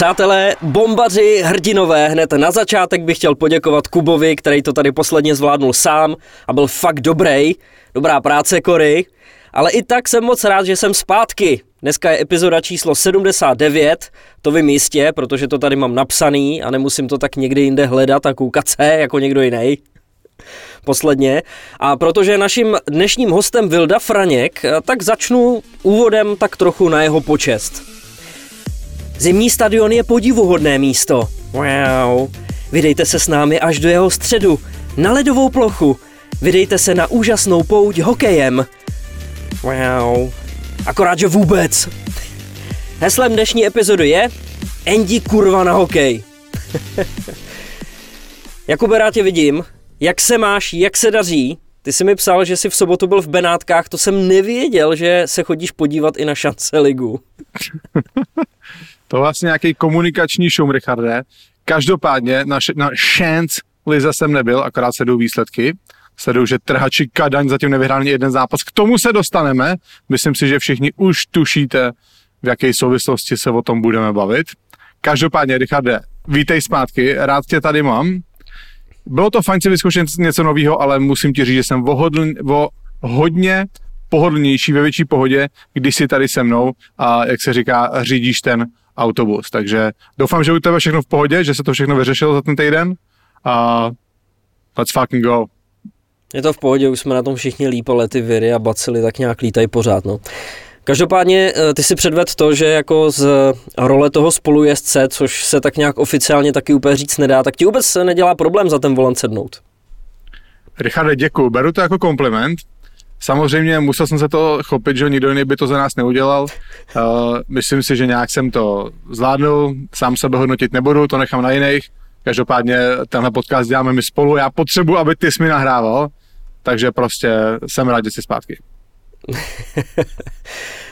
Přátelé, bombaři, hrdinové, hned na začátek bych chtěl poděkovat Kubovi, který to tady posledně zvládnul sám a byl fakt dobrý. Dobrá práce, Kory. Ale i tak jsem moc rád, že jsem zpátky. Dneska je epizoda číslo 79, to vím jistě, protože to tady mám napsaný a nemusím to tak někdy jinde hledat a koukat se jako někdo jiný. Posledně. A protože naším dnešním hostem Vilda Franěk, tak začnu úvodem tak trochu na jeho počest. Zimní stadion je podivuhodné místo. Wow. Vydejte se s námi až do jeho středu, na ledovou plochu. Vydejte se na úžasnou pouť hokejem. Wow. Akorát, že vůbec. Heslem dnešní epizody je Andy kurva na hokej. Jakube, rád tě vidím. Jak se máš, jak se daří? Ty jsi mi psal, že jsi v sobotu byl v Benátkách, to jsem nevěděl, že se chodíš podívat i na šance ligu. to je vlastně nějaký komunikační šum, Richarde. Každopádně na, na chance lize jsem nebyl, akorát se jdou výsledky. Sleduju, že trhači Kadaň zatím nevyhrál jeden zápas. K tomu se dostaneme. Myslím si, že všichni už tušíte, v jaké souvislosti se o tom budeme bavit. Každopádně, Richarde, vítej zpátky, rád tě tady mám. Bylo to fajn si vyzkoušet něco nového, ale musím ti říct, že jsem vohodl, vo, hodně pohodlnější, ve větší pohodě, když jsi tady se mnou a, jak se říká, řídíš ten autobus. Takže doufám, že u tebe všechno v pohodě, že se to všechno vyřešilo za ten týden a let's fucking go. Je to v pohodě, už jsme na tom všichni líp, ale ty viry a bacily tak nějak lítají pořád. No. Každopádně eh, ty si předved to, že jako z role toho spolujezdce, což se tak nějak oficiálně taky úplně říct nedá, tak ti vůbec nedělá problém za ten volant sednout. Richarde, děkuji. Beru to jako kompliment. Samozřejmě musel jsem se to chopit, že nikdo jiný by to za nás neudělal. Uh, myslím si, že nějak jsem to zvládnul, sám sebe hodnotit nebudu, to nechám na jiných. Každopádně tenhle podcast děláme my spolu, já potřebuji, aby ty jsi mi nahrával, takže prostě jsem rád, že jsi zpátky.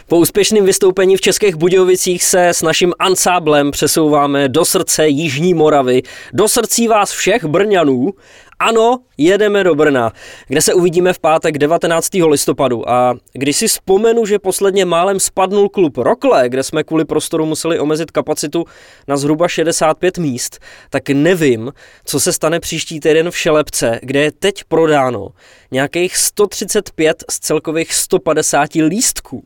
Po úspěšném vystoupení v Českých Budějovicích se s naším ansáblem přesouváme do srdce Jižní Moravy, do srdcí vás všech Brňanů ano, jedeme do Brna, kde se uvidíme v pátek 19. listopadu. A když si vzpomenu, že posledně málem spadnul klub Rokle, kde jsme kvůli prostoru museli omezit kapacitu na zhruba 65 míst, tak nevím, co se stane příští týden v Šelepce, kde je teď prodáno nějakých 135 z celkových 150 lístků.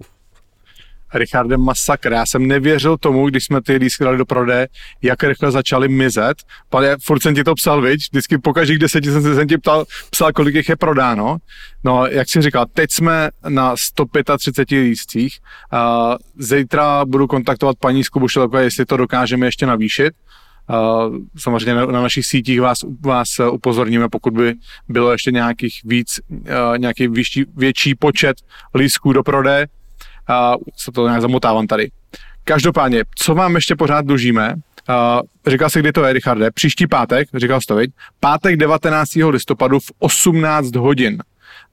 Richardem masakr. Já jsem nevěřil tomu, když jsme ty lístky dali do prodeje, jak rychle začaly mizet. Pane, furt jsem ti to psal, viď? Vždycky po každých deseti jsem, jsem ti ptal, psal, kolik jich je prodáno. No, jak jsem říkal, teď jsme na 135 lístcích. Zítra budu kontaktovat paní Skubušelko, jestli to dokážeme ještě navýšit. Uh, samozřejmě na, na našich sítích vás, vás upozorníme, pokud by bylo ještě nějakých víc, uh, nějaký větší, větší počet lístků do prodeje, a se to nějak zamotávám tady. Každopádně, co vám ještě pořád dlužíme, Uh, říkal jsi, kdy to je, Richarde? Příští pátek, říkal jsi to, viď? Pátek 19. listopadu v 18 hodin.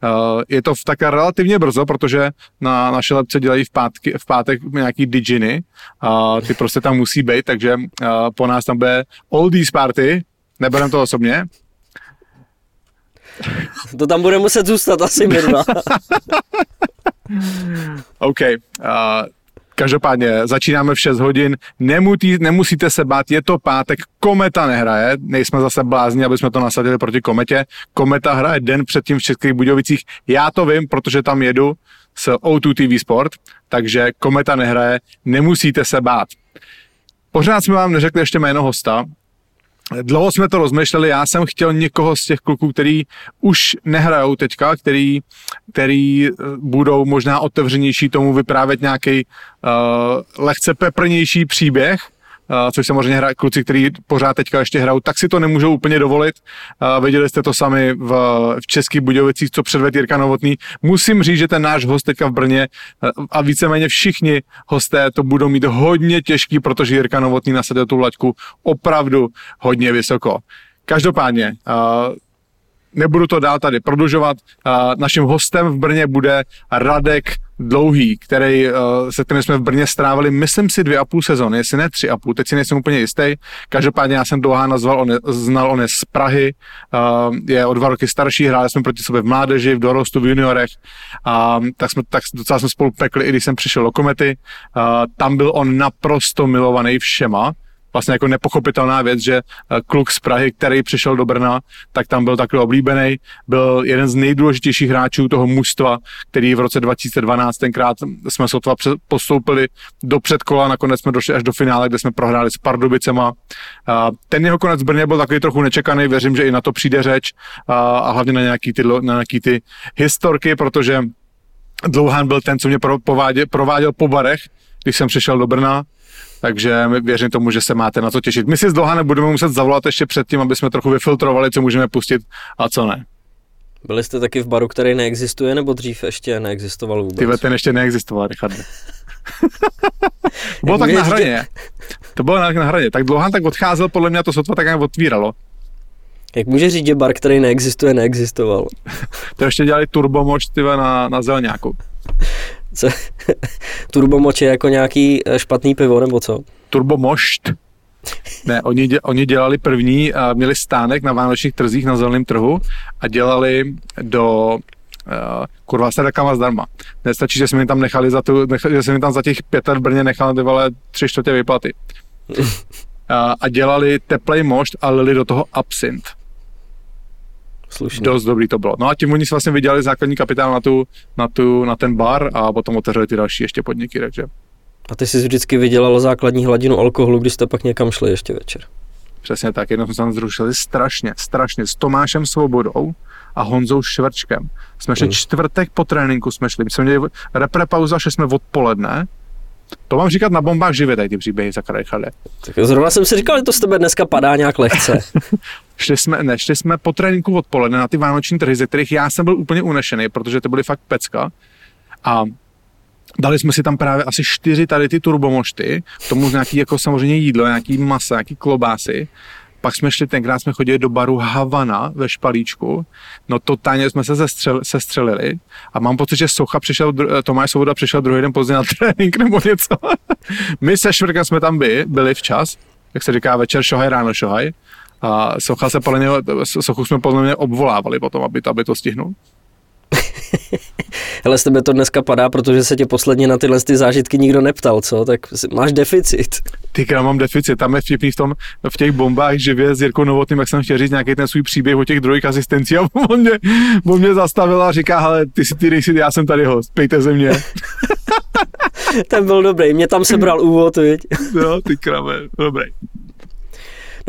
Uh, je to v také relativně brzo, protože na naše lepce dělají v, pátky, v pátek nějaký diginy. Uh, ty prostě tam musí být, takže uh, po nás tam bude oldies party, neberem to osobně. To tam bude muset zůstat asi dva. OK. Uh, Každopádně začínáme v 6 hodin, Nemutí, nemusíte se bát, je to pátek, Kometa nehraje, nejsme zase blázni, aby jsme to nasadili proti Kometě. Kometa hraje den předtím v Českých Budějovicích, já to vím, protože tam jedu s O2 TV Sport, takže Kometa nehraje, nemusíte se bát. Pořád jsme vám neřekli ještě jméno hosta, Dlouho jsme to rozmýšleli, já jsem chtěl někoho z těch kluků, který už nehrajou teďka, který, který eh, budou možná otevřenější tomu vyprávět nějaký uh, lehce peprnější příběh, což samozřejmě hra, kluci, kteří pořád teďka ještě hrajou, tak si to nemůžou úplně dovolit. Uh, viděli jste to sami v, v Českých Budějovicích, co předvedl Jirka Novotný. Musím říct, že ten náš host teďka v Brně uh, a víceméně všichni hosté to budou mít hodně těžký, protože Jirka Novotný nasadil tu laťku opravdu hodně vysoko. Každopádně, uh, nebudu to dál tady prodlužovat. Naším hostem v Brně bude Radek Dlouhý, který, se kterým jsme v Brně strávili, myslím si, dvě a půl sezóny, jestli ne tři a půl, teď si nejsem úplně jistý. Každopádně já jsem Dlouhá nazval, on je, znal, on je z Prahy, je o dva roky starší, hráli jsme proti sobě v mládeži, v dorostu, v juniorech, a tak, jsme, tak docela jsme spolu pekli, i když jsem přišel do komety. Tam byl on naprosto milovaný všema, vlastně jako nepochopitelná věc, že eh, kluk z Prahy, který přišel do Brna, tak tam byl takový oblíbený, byl jeden z nejdůležitějších hráčů toho mužstva, který v roce 2012 tenkrát jsme sotva postoupili do předkola, nakonec jsme došli až do finále, kde jsme prohráli s Pardubicema. Ten jeho konec v Brně byl takový trochu nečekaný, věřím, že i na to přijde řeč a hlavně na nějaký ty, na nějaký ty historky, protože Dlouhán byl ten, co mě prováděl, prováděl po barech, když jsem přišel do Brna, takže věřím tomu, že se máte na co těšit. My si z Dlouhanem budeme muset zavolat ještě předtím, aby jsme trochu vyfiltrovali, co můžeme pustit a co ne. Byli jste taky v baru, který neexistuje, nebo dřív ještě neexistoval vůbec? Tyhle ten ještě neexistoval, Richarde. bylo tak na hraně. To bylo na hraně. Tak Dlouhan tak odcházel, podle mě to sotva tak nějak otvíralo. Jak může říct, že bar, který neexistuje, neexistoval? to ještě dělali turbomoč na, na zelňáku. Co? turbomoč je jako nějaký eh, špatný pivo, nebo co? Turbomošt. Ne, oni, dě, oni dělali první, a měli stánek na vánočních trzích na zeleném trhu a dělali do uh, kurva se rekama zdarma. Nestačí, že jsme mi tam nechali za tu, nechali, že jsme mi tam za těch pět let v Brně nechali ty vole tři čtvrtě vyplaty. a, a dělali teplej mošt a lili do toho absint. Slušný. Dost dobrý to bylo. No a tím oni si vlastně vydělali základní kapitál na, tu, na, tu, na ten bar a potom otevřeli ty další ještě podniky, takže. A ty jsi vždycky vydělal základní hladinu alkoholu, když jste pak někam šli ještě večer. Přesně tak, jednou jsme se tam zrušili strašně, strašně s Tomášem Svobodou a Honzou Švrčkem. Jsme šli hmm. čtvrtek po tréninku, jsme šli, my jsme měli repre pauza, šli jsme odpoledne to mám říkat na bombách živě, tady ty příběhy za Krajchale. Tak zrovna jsem si říkal, že to z tebe dneska padá nějak lehce. šli jsme, ne, šli jsme po tréninku odpoledne na ty vánoční trhy, ze kterých já jsem byl úplně unešený, protože to byly fakt pecka. A dali jsme si tam právě asi čtyři tady ty turbomošty, tomu nějaký jako samozřejmě jídlo, nějaký masa, nějaký klobásy pak jsme šli, tenkrát jsme chodili do baru Havana ve Špalíčku, no totálně jsme se sestřel, sestřelili a mám pocit, že Socha přišel, Tomáš Svoboda přišel druhý den pozdě na trénink nebo něco. My se Švrkem jsme tam byli, byli včas, jak se říká večer šohaj, ráno šohaj. A Socha se podle něho, Sochu jsme podle mě obvolávali potom, aby aby to stihnul. Hele, z tebe to dneska padá, protože se tě posledně na tyhle ty zážitky nikdo neptal, co? Tak máš deficit. Ty já mám deficit, tam je vtipný v, tom, v těch bombách živě s Jirkou Novotným, jak jsem chtěl říct nějaký ten svůj příběh o těch druhých asistencí a on mě, on mě zastavil a říká, hele, ty si ty nejsi, já jsem tady host, pejte ze mě. ten byl dobrý, mě tam sebral úvod, viď? no, ty krave, dobrý.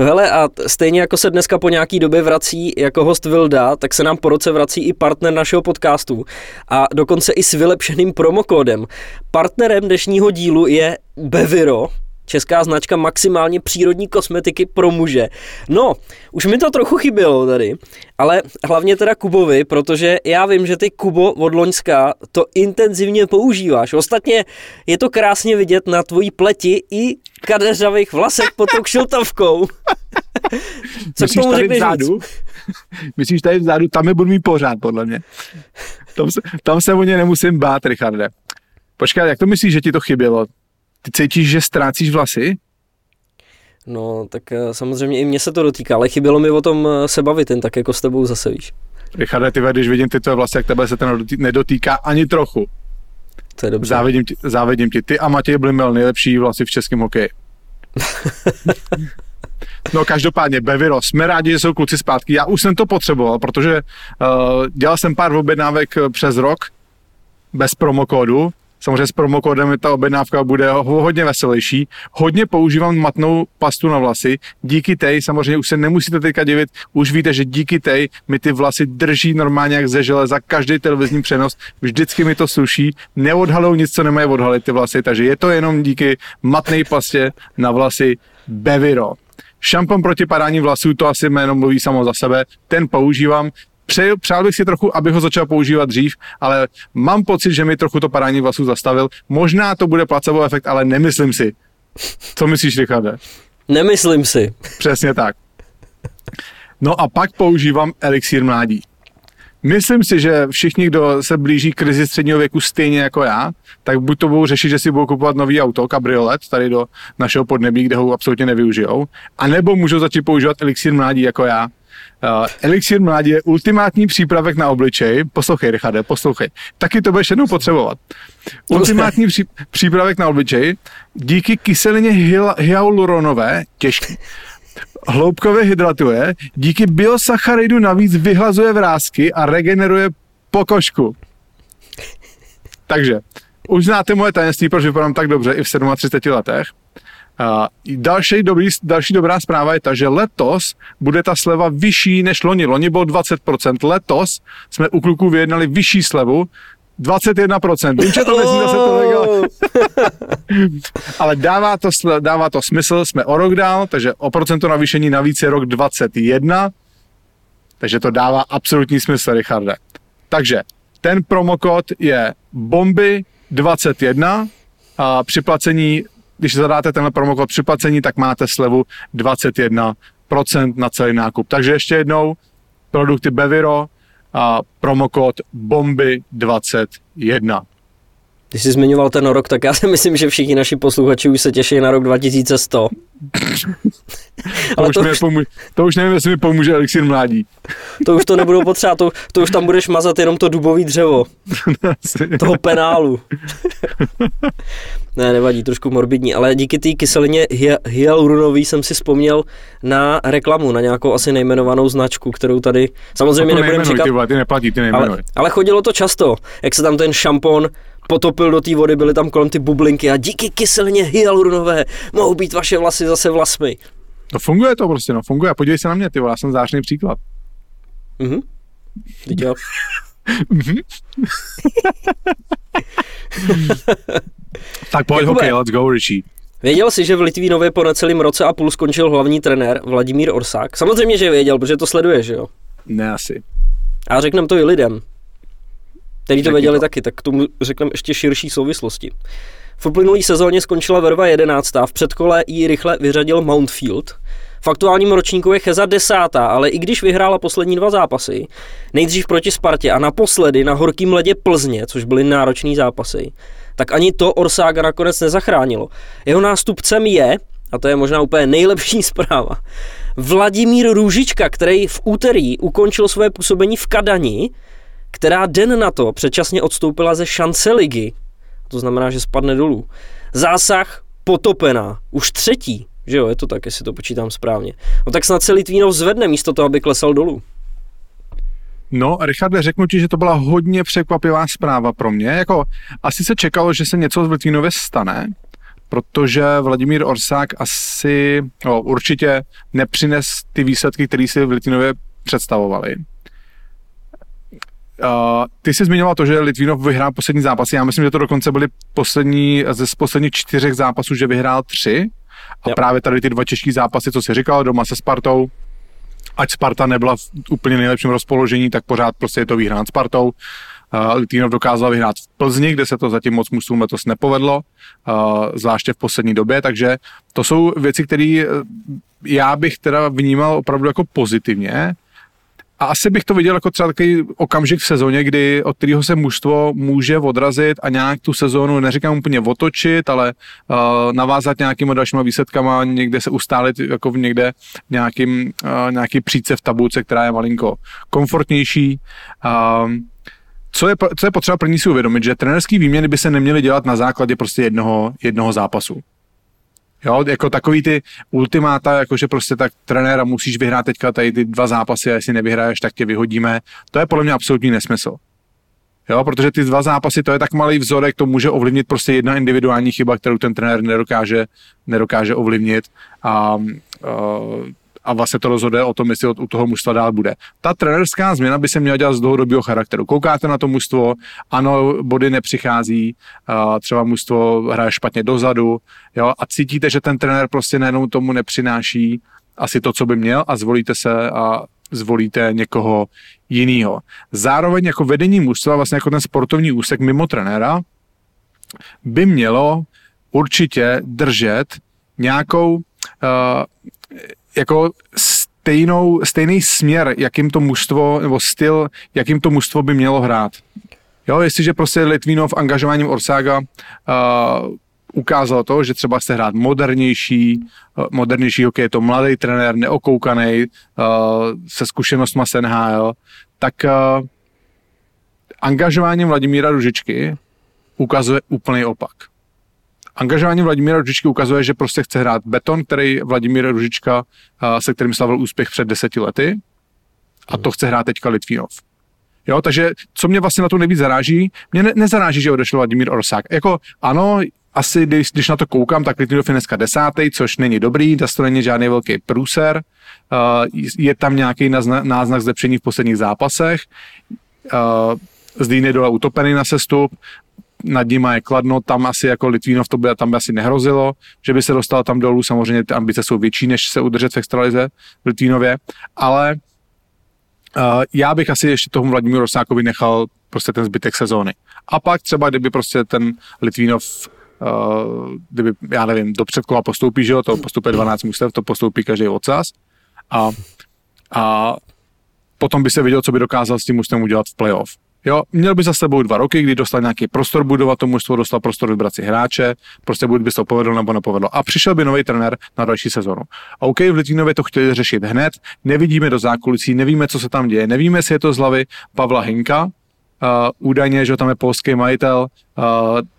Hele, a stejně jako se dneska po nějaký době vrací jako host Vilda, tak se nám po roce vrací i partner našeho podcastu a dokonce i s vylepšeným promokódem. Partnerem dnešního dílu je Beviro, česká značka maximálně přírodní kosmetiky pro muže. No, už mi to trochu chybělo tady, ale hlavně teda Kubovi, protože já vím, že ty Kubo od Loňska to intenzivně používáš. Ostatně je to krásně vidět na tvojí pleti i kadeřavých vlasech pod tou kšiltovkou. Co Myslíš k tomu tady vzadu? Myslíš tady vzadu, tam je budu mít pořád, podle mě. Tam se, tam se o ně nemusím bát, Richarde. Počkej, jak to myslíš, že ti to chybělo? Ty cítíš, že ztrácíš vlasy? No, tak eh, samozřejmě i mě se to dotýká, ale chybělo mi o tom eh, se bavit, ten tak jako s tebou zase víš. Richarde, ty když vidím ty tvoje vlasy, jak tebe se to nedotýká ani trochu. To je dobře. Závidím ti, závidím ti. Ty a Matěj Blimel nejlepší vlasy v českém hokeji. No každopádně, Beviro, jsme rádi, že jsou kluci zpátky. Já už jsem to potřeboval, protože uh, dělal jsem pár objednávek přes rok bez promokódu Samozřejmě s promokódem ta objednávka bude hodně veselější. Hodně používám matnou pastu na vlasy. Díky tej, samozřejmě už se nemusíte teďka divit, už víte, že díky tej mi ty vlasy drží normálně jak ze železa, každý televizní přenos, vždycky mi to suší, neodhalou nic, co nemají odhalit ty vlasy, takže je to jenom díky matné pastě na vlasy Beviro. Šampon proti padání vlasů, to asi jméno mluví samo za sebe, ten používám, Přeju, přál bych si trochu, abych ho začal používat dřív, ale mám pocit, že mi trochu to padání vlasů zastavil. Možná to bude placebo efekt, ale nemyslím si. Co myslíš, Richarde? Nemyslím si. Přesně tak. No a pak používám elixír mládí. Myslím si, že všichni, kdo se blíží krizi středního věku stejně jako já, tak buď to budou řešit, že si budou kupovat nový auto, kabriolet, tady do našeho podnebí, kde ho absolutně nevyužijou, anebo můžou začít používat elixír mládí jako já. Uh, Elixir mládí je ultimátní přípravek na obličej. Poslouchej, Richarde, poslouchej. Taky to budeš jednou potřebovat. Ultimátní pří, přípravek na obličej díky kyselině hyaluronové, těžký, hloubkově hydratuje, díky biosacharidu navíc vyhlazuje vrázky a regeneruje pokožku. Takže, už znáte moje tajemství, proč vypadám tak dobře i v 37 letech. Uh, další, dobrý, další dobrá zpráva je ta, že letos bude ta sleva vyšší než loni. Loni bylo 20%, letos jsme u kluků vyjednali vyšší slevu, 21%. Vím, že to nezní zase to ale, ale dává, to, dává to smysl, jsme o rok dál, takže o procento navýšení navíc je rok 21, takže to dává absolutní smysl, Richarde. Takže ten promokód je bomby 21 a při placení když zadáte tenhle promokód připlacení, tak máte slevu 21% na celý nákup. Takže ještě jednou, produkty Beviro a promokód BOMBY21. Když jsi zmiňoval ten rok, tak já si myslím, že všichni naši posluchači už se těší na rok 2100. Ale to, to, už, pomůže, to už nevím, jestli mi pomůže elixir mládí. To už to nebudou potřeba, to, to už tam budeš mazat jenom to dubový dřevo. toho penálu. ne, nevadí, trošku morbidní, ale díky té kyselině hyaluronový jsem si vzpomněl na reklamu, na nějakou asi nejmenovanou značku, kterou tady samozřejmě nebudeme říkat. Ty, ty neplatí, ty ale, ale chodilo to často, jak se tam ten šampon potopil do té vody, byly tam kolem ty bublinky a díky kyselině hyaluronové mohou být vaše vlasy zase vlasmy. To funguje to prostě, no funguje. Podívej se na mě, ty já jsem zářný příklad. Mhm. Teď jo. Mhm. tak pojď Jakube, hokej, let's go, Richie. Věděl jsi, že v Litvínově po necelém roce a půl skončil hlavní trenér Vladimír Orsák? Samozřejmě, že věděl, protože to sleduje, že jo? Ne asi. A řekneme to i lidem který to věděli to. taky, tak k tomu řekneme ještě širší souvislosti. V uplynulý sezóně skončila Verva 11. v předkole ji rychle vyřadil Mountfield. V aktuálním ročníku je Cheza desátá, ale i když vyhrála poslední dva zápasy, nejdřív proti Spartě a naposledy na horkým ledě Plzně, což byly náročné zápasy, tak ani to Orsága nakonec nezachránilo. Jeho nástupcem je, a to je možná úplně nejlepší zpráva, Vladimír Růžička, který v úterý ukončil své působení v Kadani která den na to předčasně odstoupila ze šance ligy. To znamená, že spadne dolů. Zásah potopená. Už třetí. Že jo, je to tak, jestli to počítám správně. No tak snad se Litvínov zvedne místo toho, aby klesal dolů. No, Richarde, řeknu ti, že to byla hodně překvapivá zpráva pro mě. Jako, asi se čekalo, že se něco v Litvínově stane, protože Vladimír Orsák asi no, určitě nepřines ty výsledky, které si v Litvínově představovali. Uh, ty jsi zmiňoval to, že Litvínov vyhrál poslední zápasy. Já myslím, že to dokonce byly poslední, ze posledních čtyřech zápasů, že vyhrál tři. A jo. právě tady ty dva těžké zápasy, co jsi říkal, doma se Spartou, ať Sparta nebyla v úplně nejlepším rozpoložení, tak pořád prostě je to výhra nad Spartou. Uh, Litvínov dokázal vyhrát v Plzni, kde se to zatím moc mužům letos nepovedlo, uh, zvláště v poslední době, takže to jsou věci, které já bych teda vnímal opravdu jako pozitivně. A asi bych to viděl jako třeba takový okamžik v sezóně, kdy od kterého se mužstvo může odrazit a nějak tu sezónu, neříkám úplně otočit, ale uh, navázat nějakýma dalšíma výsledkama, někde se ustálit jako v někde nějakým, uh, nějaký příce v tabulce, která je malinko komfortnější. Uh, co je, co je potřeba první si uvědomit, že trenerský výměny by se neměly dělat na základě prostě jednoho, jednoho zápasu. Jo, jako takový ty ultimáta, jakože prostě tak trenéra musíš vyhrát teďka tady ty dva zápasy a jestli nevyhraješ, tak tě vyhodíme. To je podle mě absolutní nesmysl. Jo, protože ty dva zápasy, to je tak malý vzorek, to může ovlivnit prostě jedna individuální chyba, kterou ten trenér nedokáže, nedokáže ovlivnit. A, uh, a vlastně to rozhoduje o tom, jestli u toho mužstva dál bude. Ta trenerská změna by se měla dělat z dlouhodobého charakteru. Koukáte na to mužstvo, ano, body nepřichází, třeba mužstvo hraje špatně dozadu, jo, a cítíte, že ten trenér prostě najednou tomu nepřináší asi to, co by měl a zvolíte se a zvolíte někoho jiného. Zároveň jako vedení mužstva, vlastně jako ten sportovní úsek mimo trenéra, by mělo určitě držet nějakou uh, jako stejnou, stejný směr, jakým to mužstvo, nebo styl, jakým to mužstvo by mělo hrát. Jo, jestliže prostě Litvínov angažováním Orsága uh, ukázalo to, že třeba chce hrát modernější, eh, modernější hokej, je to mladý trenér, neokoukaný, uh, se zkušenostma s NHL, tak uh, angažování Vladimíra Ružičky ukazuje úplný opak. Angažování Vladimíra Ružičky ukazuje, že prostě chce hrát beton, který Vladimír Ružička, se kterým slavil úspěch před deseti lety a to chce hrát teďka Litvinov. Jo, takže co mě vlastně na to nejvíc zaráží, mě ne, nezaráží, že odešel Vladimír Orsák. Jako ano, asi když, když na to koukám, tak Litvinov je dneska desátý, což není dobrý, to není žádný velký průser, uh, je tam nějaký náznak, náznak zlepšení v posledních zápasech, uh, Zdín je dole utopený na sestup, nad ním je kladno, tam asi jako Litvínov to by, tam by asi nehrozilo, že by se dostal tam dolů, samozřejmě ty ambice jsou větší, než se udržet v extralize v Litvínově, ale uh, já bych asi ještě tomu Vladimíru Rosnákovi nechal prostě ten zbytek sezóny. A pak třeba, kdyby prostě ten Litvínov uh, kdyby, já nevím, do předkola postoupí, že jo, to postupuje 12 mustev, to postoupí každý odsaz a, a potom by se viděl, co by dokázal s tím mužstvem udělat v playoff. Jo, měl by za sebou dva roky, kdy dostal nějaký prostor budovat to mužstvo, dostal prostor vybrat si hráče, prostě buď by se to povedlo nebo nepovedlo. A přišel by nový trenér na další sezonu. OK, v Litvínově to chtěli řešit hned, nevidíme do zákulisí, nevíme, co se tam děje, nevíme, jestli je to z hlavy Pavla Hinka, Uh, údajně, že tam je polský majitel, uh,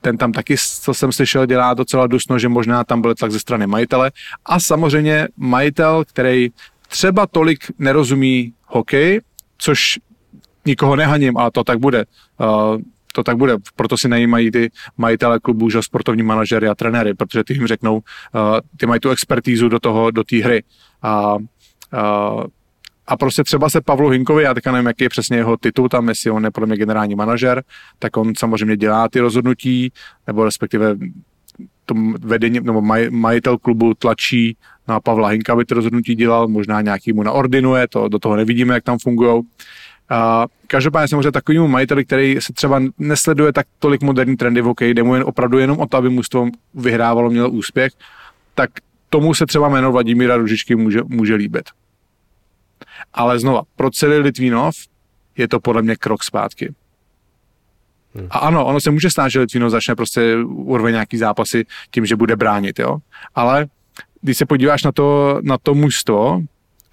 ten tam taky, co jsem slyšel, dělá docela dusno, že možná tam byl tlak ze strany majitele. A samozřejmě majitel, který třeba tolik nerozumí hokej, což nikoho nehaním, ale to tak bude. Uh, to tak bude, proto si najímají ty majitele klubů, že sportovní manažery a trenéry, protože ty jim řeknou, uh, ty mají tu expertízu do toho, do té hry. A, uh, a prostě třeba se Pavlu Hinkovi, já teďka nevím, jaký je přesně jeho titul tam, jestli on je podle mě generální manažer, tak on samozřejmě dělá ty rozhodnutí, nebo respektive to vedení, nebo maj, majitel klubu tlačí na Pavla Hinka, aby ty rozhodnutí dělal, možná nějaký mu naordinuje, to do toho nevidíme, jak tam fungují. A každopádně samozřejmě takovýmu majiteli, který se třeba nesleduje tak tolik moderní trendy v hokeji, jde mu jen opravdu jenom o to, aby mužstvo vyhrávalo, mělo úspěch, tak tomu se třeba jméno Vladimíra Ružičky může, může líbit. Ale znova, pro celý Litvínov je to podle mě krok zpátky. Hmm. A ano, ono se může stát, že Litvínov začne prostě urve nějaký zápasy tím, že bude bránit, jo. Ale když se podíváš na to, na to mužstvo,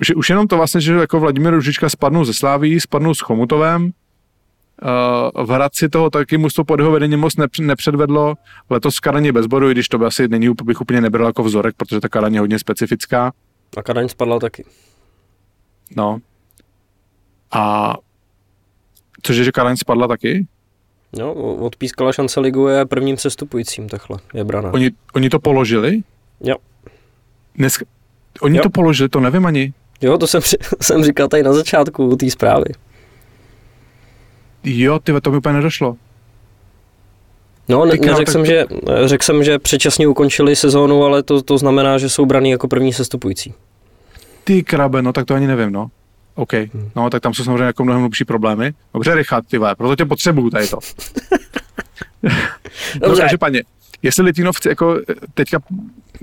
že už jenom to vlastně, že jako Vladimír Ružička spadnou ze Sláví, spadnou s Chomutovem, uh, v Hradci toho taky mužstvo pod jeho vedením moc nepředvedlo. Letos v Karaně bez bodu, i když to by asi není, bych úplně nebral jako vzorek, protože ta Karaň je hodně specifická. A Karaň spadla taky. No. A cože, že Karaň spadla taky? No, odpískala šance ligu je prvním sestupujícím, takhle je brana. Oni, oni to položili? Jo. Dneska, oni jo. to položili, to nevím ani. Jo, to jsem, jsem říkal tady na začátku té zprávy. Jo, ty to mi úplně nedošlo. No, ne, neřekl, jsem, to... že, řekl jsem, že předčasně ukončili sezónu, ale to, to znamená, že jsou braný jako první sestupující. Ty krabe, no tak to ani nevím, no. OK, hmm. no tak tam jsou samozřejmě jako mnohem hlubší problémy. Dobře, Richard, ty vole, proto tě potřebuju tady to. Dobře. No, paně, jestli Litvinov jako teďka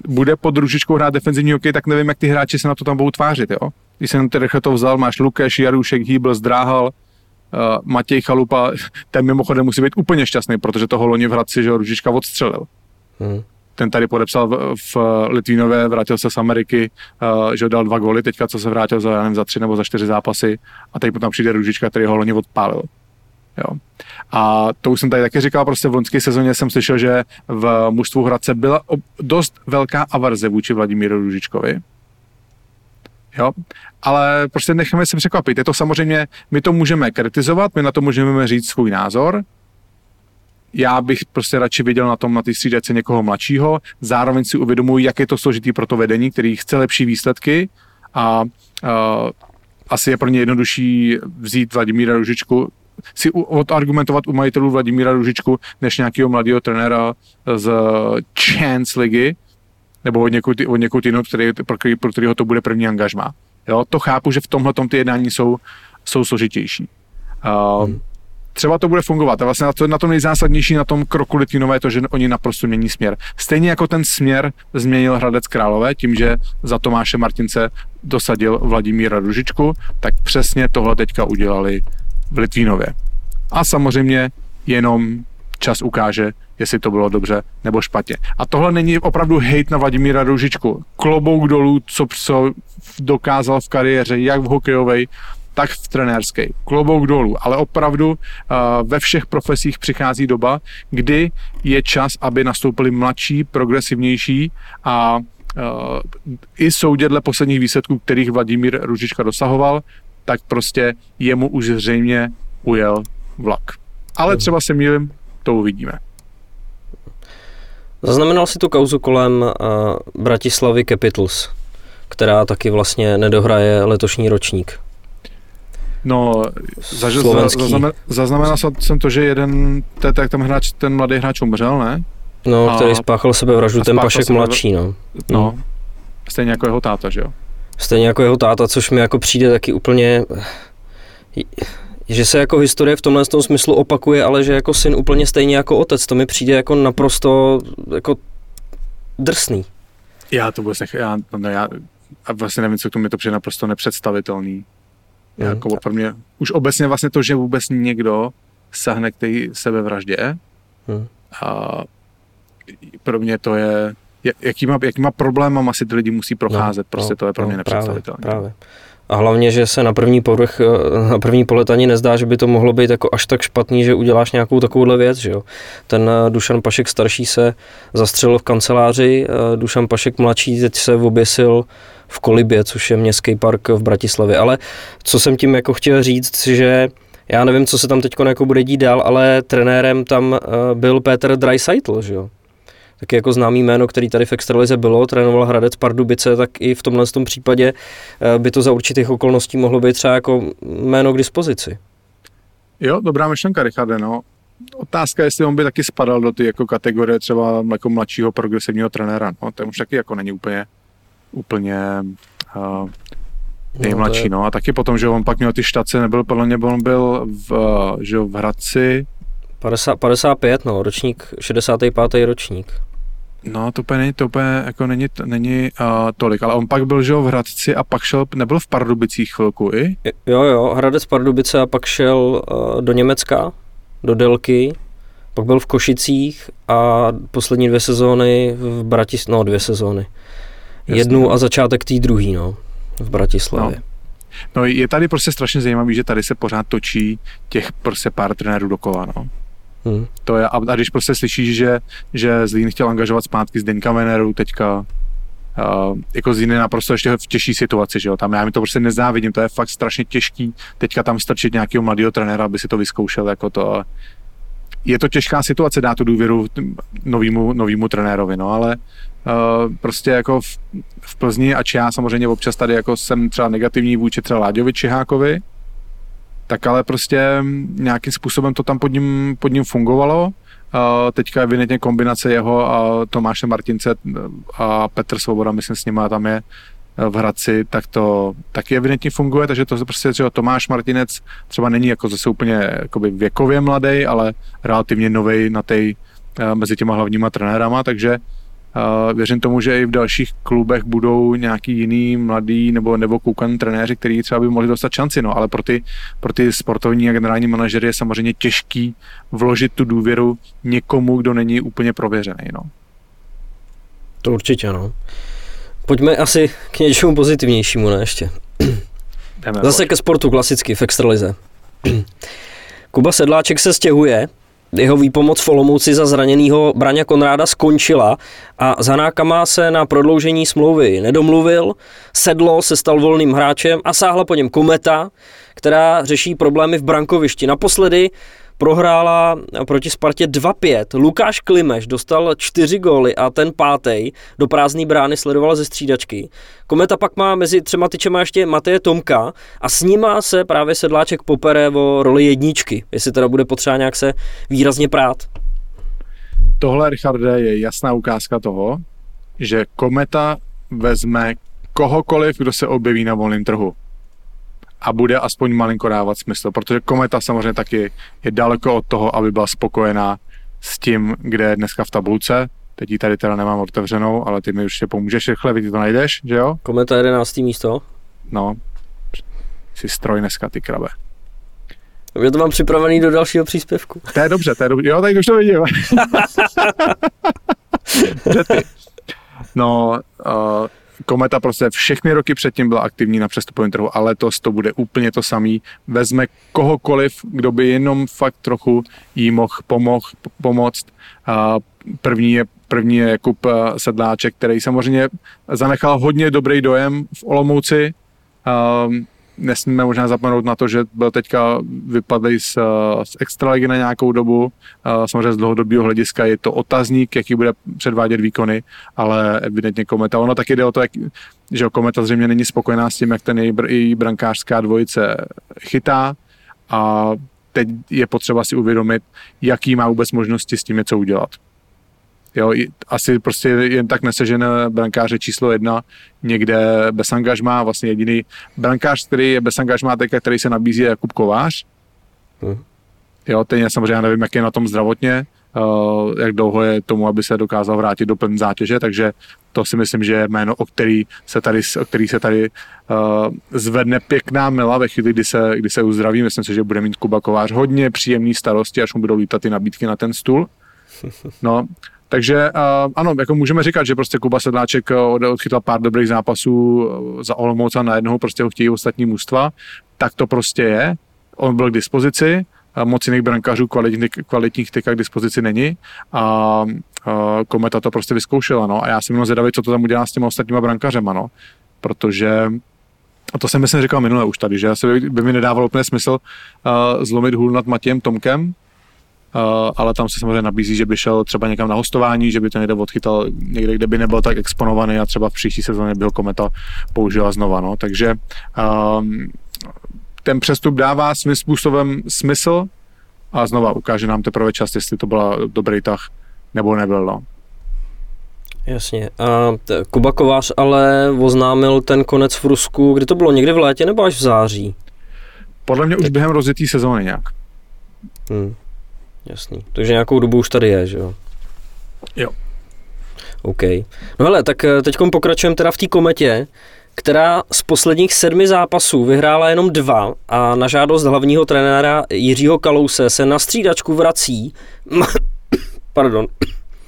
bude pod ružičkou hrát defenzivní hokej, tak nevím, jak ty hráči se na to tam budou tvářit, jo? Když jsem ten to vzal, máš Lukeš, Jarušek, Hýbl, Zdráhal, uh, Matěj Chalupa, ten mimochodem musí být úplně šťastný, protože toho loni v Hradci, že ho Ružička odstřelil. Hmm. Ten tady podepsal v, v Litvínově, vrátil se z Ameriky, uh, že dal dva góly, teďka co se vrátil za, nevím, za tři nebo za čtyři zápasy a teď potom přijde Ružička, který ho loni odpálil. Jo. A to už jsem tady taky říkal, prostě v loňské sezóně jsem slyšel, že v mužstvu Hradce byla dost velká averze vůči Vladimíru Ružičkovi. Jo? Ale prostě necháme se překvapit. Je to samozřejmě, my to můžeme kritizovat, my na to můžeme říct svůj názor. Já bych prostě radši viděl na tom, na té střídačce někoho mladšího. Zároveň si uvědomuji, jak je to složitý pro to vedení, který chce lepší výsledky a, a asi je pro ně jednodušší vzít Vladimíra Ružičku, si odargumentovat u majitelů Vladimíra Ružičku, než nějakého mladého trenéra z Chance ligy, nebo od někud, od někud jinou, který, pro, který, pro kterého to bude první angažma. Jo, to chápu, že v tomhle ty jednání jsou, jsou složitější. Uh, hmm. Třeba to bude fungovat. A vlastně na, to, na tom nejzásadnější na tom kroku Litvinové je to, že oni naprosto mění směr. Stejně jako ten směr změnil Hradec Králové tím, že za Tomáše Martince dosadil Vladimíra Ružičku, tak přesně tohle teďka udělali v Litvínově. A samozřejmě jenom čas ukáže, jestli to bylo dobře nebo špatně. A tohle není opravdu hate na Vladimíra Ružičku. Klobouk dolů, co, co dokázal v kariéře, jak v hokejové, tak v trenérské. Klobouk dolů. Ale opravdu uh, ve všech profesích přichází doba, kdy je čas, aby nastoupili mladší, progresivnější a uh, i soudě dle posledních výsledků, kterých Vladimír Ružička dosahoval, tak prostě jemu už zřejmě ujel vlak. Ale hmm. třeba se mýlím, to uvidíme. Zaznamenal si tu kauzu kolem uh, Bratislavy Capitals, která taky vlastně nedohraje letošní ročník. No, zaž, zaznamenal, zaznamenal jsem to, že jeden, tak tam hráč, ten mladý hráč umřel, ne? No, a, který spáchal sebevraždu, ten Pašek sebe, mladší, no. No, hmm. stejně jako jeho táta, že jo? Stejně jako jeho táta, což mi jako přijde taky úplně že se jako historie v tomhle tom smyslu opakuje, ale že jako syn úplně stejně jako otec, to mi přijde jako naprosto jako drsný. Já to vůbec nech, já, no, já a vlastně nevím, co k tomu je to přijde naprosto nepředstavitelný. Hmm. Jako pro mě, už obecně vlastně to, že vůbec někdo sahne k té sebevraždě hmm. a pro mě to je, jakýma, jakýma problémama si ty lidi musí procházet, no, prostě no, to je pro no, mě nepředstavitelné. Právě, právě. A hlavně, že se na první povrch, eh, na první pohled ani nezdá, že by to mohlo být jako až tak špatný, že uděláš nějakou takovouhle věc, že jo. Ten eh, Dušan Pašek starší se zastřelil v kanceláři, eh, Dušan Pašek mladší teď se oběsil v Kolibě, což je městský park v Bratislavě. Ale co jsem tím jako chtěl říct, že já nevím, co se tam teď jako bude dít dál, ale trenérem tam byl Peter Dreisaitl, že jo taky jako známý jméno, který tady v Extralize bylo, trénoval Hradec Pardubice, tak i v tomhle tom případě eh, by to za určitých okolností mohlo být třeba jako jméno k dispozici. Jo, dobrá myšlenka, Richarde, no. Otázka je, jestli on by taky spadal do ty jako kategorie třeba jako mladšího progresivního trenéra. No, to už taky jako není úplně, úplně uh, nejmladší, no, je... no. A taky potom, že on pak měl ty štace, nebyl podle mě, on byl v, že v Hradci, 50, 55, no, ročník, 65. ročník. No, to úplně není, to úplně jako není, není uh, tolik, ale on pak byl, že v Hradci a pak šel, nebyl v Pardubicích chvilku i? Jo, jo, Hradec Pardubice a pak šel uh, do Německa, do Delky, pak byl v Košicích a poslední dvě sezóny v Bratis, no dvě sezóny. Jasně. Jednu a začátek té druhý, no, v Bratislavě. No. no. je tady prostě strašně zajímavý, že tady se pořád točí těch prostě pár trenérů dokola, no. Hmm. To je, a, a když prostě slyšíš, že, že Zlín chtěl angažovat zpátky Zdeňka Veneru teďka, uh, jako Zlín je naprosto ještě v těžší situaci, že jo, tam já mi to prostě nezávidím, to je fakt strašně těžký, teďka tam strčit nějakého mladého trenéra, aby si to vyzkoušel, jako to, je to těžká situace dát tu důvěru novýmu, novýmu trenérovi, no ale uh, prostě jako v, v Plzni, ač já samozřejmě občas tady jako jsem třeba negativní vůči třeba Láďovi Čihákovi, tak ale prostě nějakým způsobem to tam pod ním, pod ním fungovalo. Uh, teďka je evidentně kombinace jeho a Tomáše Martince a Petr Svoboda, myslím s nimi tam je v Hradci, tak to taky evidentně funguje, takže to prostě třeba Tomáš Martinec třeba není jako zase úplně jakoby věkově mladý, ale relativně nový na tej, mezi těma hlavníma trenérama, takže věřím tomu, že i v dalších klubech budou nějaký jiný mladý nebo, nebo koukaný trenéři, kteří třeba by mohli dostat šanci, no, ale pro ty, pro ty sportovní a generální manažery je samozřejmě těžký vložit tu důvěru někomu, kdo není úplně prověřený, no. To určitě, no. Pojďme asi k něčemu pozitivnějšímu, ne ještě. Jdeme Zase ke sportu klasicky v extralize. Kuba Sedláček se stěhuje, jeho výpomoc v Olomouci za zraněného Braňa Konráda skončila a za nákama se na prodloužení smlouvy nedomluvil, sedlo se stal volným hráčem a sáhla po něm kometa, která řeší problémy v brankovišti. Naposledy prohrála proti Spartě 2-5. Lukáš Klimeš dostal čtyři góly a ten pátý do prázdné brány sledoval ze střídačky. Kometa pak má mezi třema tyčema ještě Mateje Tomka a s nima se právě Sedláček popere o roli jedničky, jestli teda bude potřeba nějak se výrazně prát. Tohle, Richarde, je jasná ukázka toho, že Kometa vezme kohokoliv, kdo se objeví na volném trhu a bude aspoň malinko dávat smysl, protože Kometa samozřejmě taky je daleko od toho, aby byla spokojená s tím, kde je dneska v tabulce. Teď ji tady teda nemám otevřenou, ale ty mi určitě pomůžeš rychle, ty to najdeš, že jo? Kometa 11. místo. No, si stroj dneska, ty krabe. Já to mám připravený do dalšího příspěvku. To je dobře, to je dobře. Jo, tak už to vidím. no, uh, Kometa prostě všechny roky předtím byla aktivní na přestupovém trhu a letos to bude úplně to samý. Vezme kohokoliv, kdo by jenom fakt trochu jí mohl pomoct. pomoct. První je, první je Jakub Sedláček, který samozřejmě zanechal hodně dobrý dojem v Olomouci nesmíme možná zapomenout na to, že byl teďka vypadlý z, z extraligy na nějakou dobu. Samozřejmě z dlouhodobého hlediska je to otazník, jaký bude předvádět výkony, ale evidentně Kometa. Ono taky jde o to, jak, že Kometa zřejmě není spokojená s tím, jak ten její, její brankářská dvojice chytá a teď je potřeba si uvědomit, jaký má vůbec možnosti s tím něco udělat. Jo, asi prostě jen tak nesežené brankáře číslo jedna někde bez angažmá, vlastně jediný brankář, který je bez angažmá, teďka, který se nabízí je Jakub Kovář. Hmm. Jo, ten je samozřejmě, já nevím, jak je na tom zdravotně, uh, jak dlouho je tomu, aby se dokázal vrátit do plné zátěže, takže to si myslím, že je jméno, o který se tady, o který se tady uh, zvedne pěkná mila ve chvíli, kdy se, kdy se uzdraví. Myslím si, že bude mít Kuba Kovář hodně příjemný starosti, až mu budou lítat ty nabídky na ten stůl. No, takže uh, ano, jako můžeme říkat, že prostě Kuba Sedláček uh, odchytal pár dobrých zápasů uh, za Olomouc a najednou prostě ho chtějí ostatní mužstva. Tak to prostě je. On byl k dispozici, moc jiných brankářů kvalitních, kvalitních teďka k dispozici není a uh, Kometa to prostě vyzkoušela. No. A já jsem jenom zvědavý, co to tam udělá s těmi ostatníma brankářema, no. protože a to jsem myslím říkal minule už tady, že by, mi nedávalo úplně smysl uh, zlomit hůl nad Matějem Tomkem, Eh, ale tam se samozřejmě nabízí, že by šel třeba někam na hostování, že by to někde odchytal někde, kde by nebyl tak exponovaný a třeba v příští sezóně byl Kometa použila znova. No. Takže um, ten přestup dává svým způsobem smysl a znova ukáže nám teprve čas, jestli to byl dobrý tah nebo nebyl. No. Jasně. A t- Kuba Kovář ale oznámil ten konec v Rusku, kdy to bylo někdy v létě nebo až v září? Podle mě už během rozjetý sezóny nějak. Hmm. Jasný. Takže nějakou dobu už tady je, že jo? Jo. OK. No hele, tak eh, teď pokračujeme teda v té kometě, která z posledních sedmi zápasů vyhrála jenom dva a na žádost hlavního trenéra Jiřího Kalouse se na střídačku vrací pardon,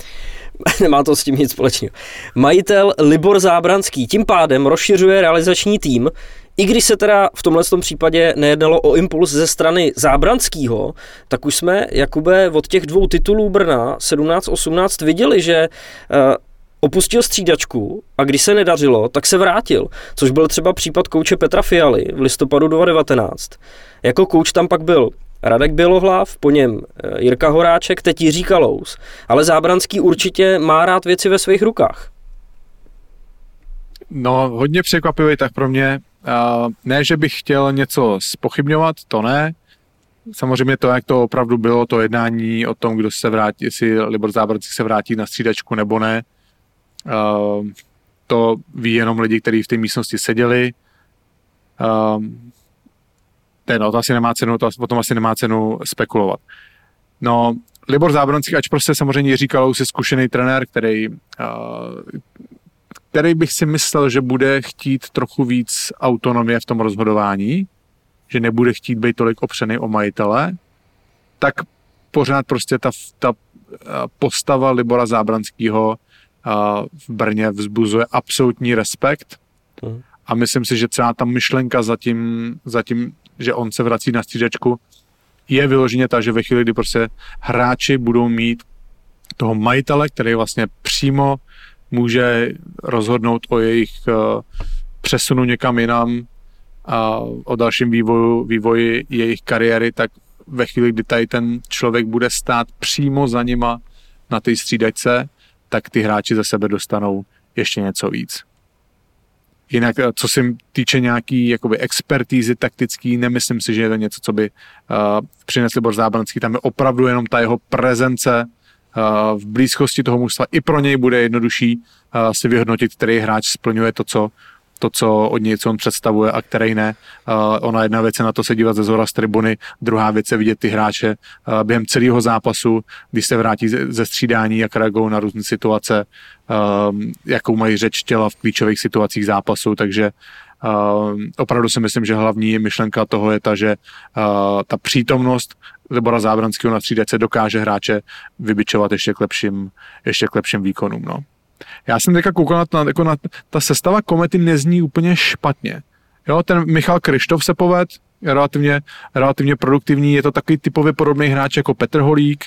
nemá to s tím nic společného. Majitel Libor Zábranský tím pádem rozšiřuje realizační tým, i když se teda v tomhle případě nejednalo o impuls ze strany Zábranského, tak už jsme, Jakube, od těch dvou titulů Brna 17-18 viděli, že uh, opustil střídačku a když se nedařilo, tak se vrátil, což byl třeba případ kouče Petra Fialy v listopadu 2019. Jako kouč tam pak byl Radek Bělohlav, po něm eh, Jirka Horáček, teď Jiří Kalous, ale Zábranský určitě má rád věci ve svých rukách. No, hodně překvapivý tak pro mě. Ne, že bych chtěl něco spochybňovat, to ne. Samozřejmě to, jak to opravdu bylo, to jednání o tom, kdo se vrátí, jestli Libor Zábranský se vrátí na střídačku nebo ne, to ví jenom lidi, kteří v té místnosti seděli. Ten, no, to asi nemá cenu, to, o tom asi nemá cenu spekulovat. No, Libor Zábranský, ač prostě samozřejmě Jiří Kalous je zkušený trenér, který, který bych si myslel, že bude chtít trochu víc autonomie v tom rozhodování, že nebude chtít být tolik opřený o majitele, tak pořád prostě ta, ta postava Libora Zábranského v Brně vzbuzuje absolutní respekt. Mhm. A myslím si, že celá ta myšlenka za tím, za tím že on se vrací na střídačku, je vyloženě ta, že ve chvíli, kdy prostě hráči budou mít toho majitele, který vlastně přímo může rozhodnout o jejich uh, přesunu někam jinam a o dalším vývoju, vývoji jejich kariéry, tak ve chvíli, kdy tady ten člověk bude stát přímo za nima na té střídačce, tak ty hráči za sebe dostanou ještě něco víc. Jinak, eh, co se týče nějaký jakoby expertízy taktický, nemyslím si, že je to něco, co by uh, přinesl Bor Zábranský. Tam je opravdu jenom ta jeho prezence v blízkosti toho mužstva. I pro něj bude jednodušší uh, si vyhodnotit, který hráč splňuje to, co to, co od něj, co on představuje a který ne. Uh, ona jedna věc je na to se dívat ze zhora z tribuny, druhá věc je vidět ty hráče uh, během celého zápasu, když se vrátí ze, ze střídání, jak reagují na různé situace, uh, jakou mají řeč těla v klíčových situacích zápasu, takže Uh, opravdu si myslím, že hlavní myšlenka toho je ta, že uh, ta přítomnost Libora Zábranského na třídece dokáže hráče vybičovat ještě k lepším, ještě k lepším výkonům. No. Já jsem teďka koukal na, jako na ta sestava komety nezní úplně špatně. Jo, ten Michal Krištof se poved, je relativně, relativně produktivní, je to takový typově podobný hráč jako Petr Holík.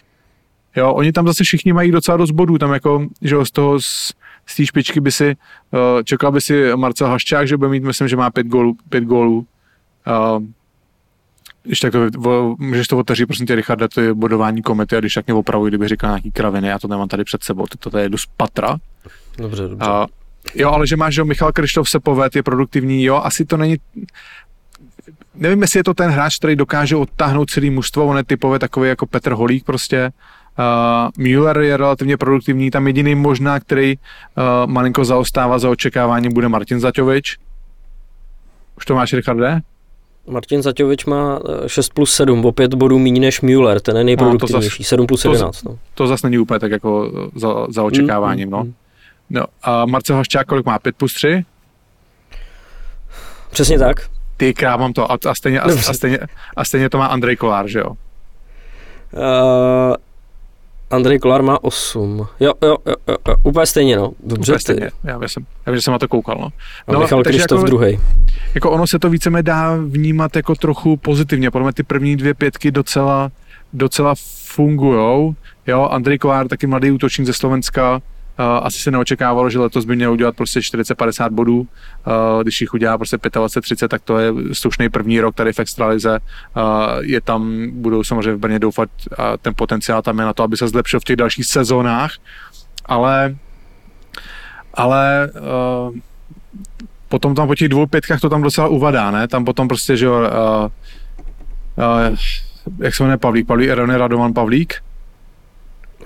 Jo, oni tam zase všichni mají docela dost bodů, tam jako, že z toho z, z té špičky by si, uh, čekal by si Marcel Haščák, že bude mít, myslím, že má pět gólů. Pět gólů. Uh, když tak to, můžeš to otevřít, prosím tě, Richarda, to je bodování komety a když tak mě opravuj, kdyby říkal nějaký kraviny, já to nemám tady před sebou, to, je jdu z patra. Dobře, dobře. Uh, jo, ale že máš, že Michal Krištof se poved, je produktivní, jo, asi to není, nevím, jestli je to ten hráč, který dokáže odtáhnout celý mužstvo, on je typově takový jako Petr Holík prostě, Uh, Müller je relativně produktivní, tam jediný možná, který uh, malinko zaostává za očekávání, bude Martin Zaťovič. Už to máš, Richarde? Martin Zaťovič má 6 plus 7, o 5 bodů méně než Müller, ten je nejproduktivnější, no, 7 plus 11. To, no. to zase není úplně tak jako za, za očekáváním, mm, no. Mm. no. A Marcel Haščák kolik má? 5 plus 3? Přesně tak. Ty krám mám to a, a, stejně, a, a, stejně, a stejně to má Andrej Kolár, že jo? Uh, Andrej Kolár má 8. Jo, jo, jo, jo, úplně stejně, no. Dobře, úplně stejně. Já, já, jsem, já že jsem na to koukal, no. A no Michal Krištof jako, druhý. Jako ono se to více dá vnímat jako trochu pozitivně. Podle mě ty první dvě pětky docela, docela fungujou. Jo, Andrej Kolár, taky mladý útočník ze Slovenska, asi se neočekávalo, že letos by měl udělat prostě 40-50 bodů. Když jich udělá prostě 25-30, tak to je slušný první rok tady v extralize. Je tam, budou samozřejmě v Brně doufat, ten potenciál tam je na to, aby se zlepšil v těch dalších sezónách. Ale ale potom tam po těch dvou pětkách to tam docela uvadá, ne? Tam potom prostě, že jo, uh, uh, jak se jmenuje Pavlík? Pavlík, Radovan Pavlík?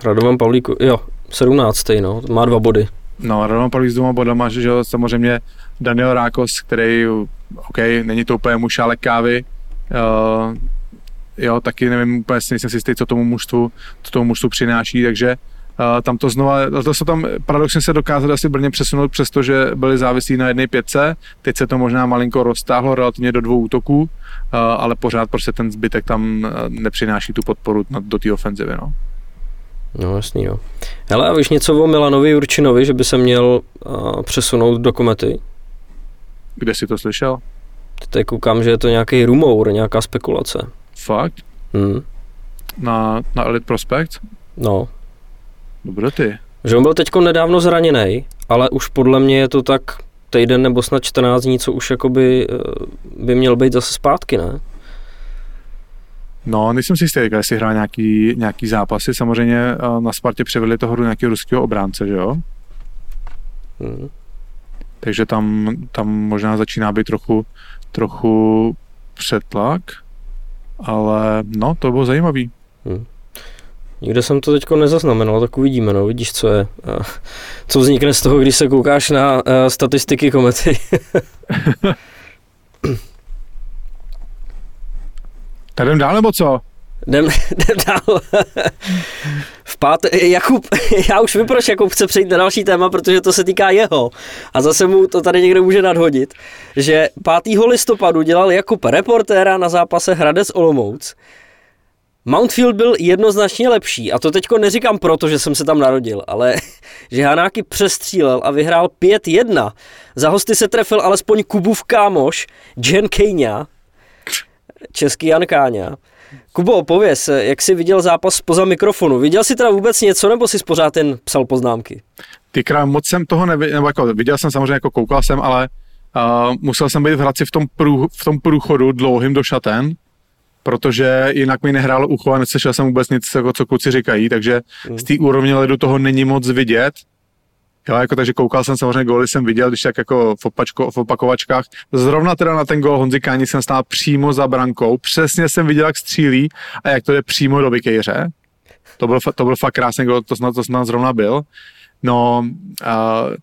Radovan Pavlík, jo, 17. no, má dva body. No, Roman Pavlík s dvěma bodama, že jo, samozřejmě Daniel Rákos, který, OK, není to úplně mušálek kávy, uh, jo, taky nevím, úplně nejsem si jistý, co tomu mužstvu, co tomu mužstvu přináší, takže Uh, tam to znova, to se tam paradoxně se dokázali asi Brně přesunout, přestože byli závislí na jedné pětce. Teď se to možná malinko roztáhlo relativně do dvou útoků, uh, ale pořád prostě ten zbytek tam nepřináší tu podporu do té ofenzivy. No. No jasný, jo. Hele, a víš něco o Milanovi Jurčinovi, že by se měl uh, přesunout do komety? Kde jsi to slyšel? Teď koukám, že je to nějaký rumour, nějaká spekulace. Fakt? Hmm. Na, na Elite Prospect? No. Dobře ty. Že on byl teď nedávno zraněný, ale už podle mě je to tak týden nebo snad 14 dní, co už jakoby eh, by měl být zase zpátky, ne? No, nejsem si jistý, jestli hrál nějaký, nějaký zápasy. Samozřejmě eh, na Spartě přivedli toho nějakého ruského obránce, že jo? Hmm. Takže tam, tam možná začíná být trochu, trochu přetlak, ale no, to bylo zajímavý. Hmm. Nikde jsem to teď nezaznamenal, tak uvidíme, no, vidíš, co je, eh, co vznikne z toho, když se koukáš na uh, statistiky komety. Tak jdem dál, nebo co? Jdem, jdem dál. v páté, Jakub, já už vím, proč Jakub chce přejít na další téma, protože to se týká jeho. A zase mu to tady někdo může nadhodit, že 5. listopadu dělal Jakub reportéra na zápase Hradec Olomouc. Mountfield byl jednoznačně lepší a to teďko neříkám proto, že jsem se tam narodil, ale že Hanáky přestřílel a vyhrál 5-1. Za hosty se trefil alespoň Kubův kámoš Jen Kejňa, český Jan Káňa. Kubo, pověz, jak jsi viděl zápas poza mikrofonu? Viděl jsi teda vůbec něco, nebo jsi pořád jen psal poznámky? Ty krám, moc jsem toho neviděl, nebo jako viděl jsem samozřejmě, jako koukal jsem, ale uh, musel jsem být v Hradci v tom, prů, v tom průchodu dlouhým do šaten, protože jinak mi nehrálo ucho a neslyšel jsem vůbec nic, jako co kluci říkají, takže mm. z té úrovně ledu toho není moc vidět. Jo, jako takže koukal jsem samozřejmě góly, jsem viděl, když tak jako v, opačko, v opakovačkách. Zrovna teda na ten gól Honzi Káni jsem stál přímo za brankou. Přesně jsem viděl, jak střílí a jak to je přímo do bikejře. To byl, to byl fakt krásný gól, to snad, to snad zrovna byl. No, uh,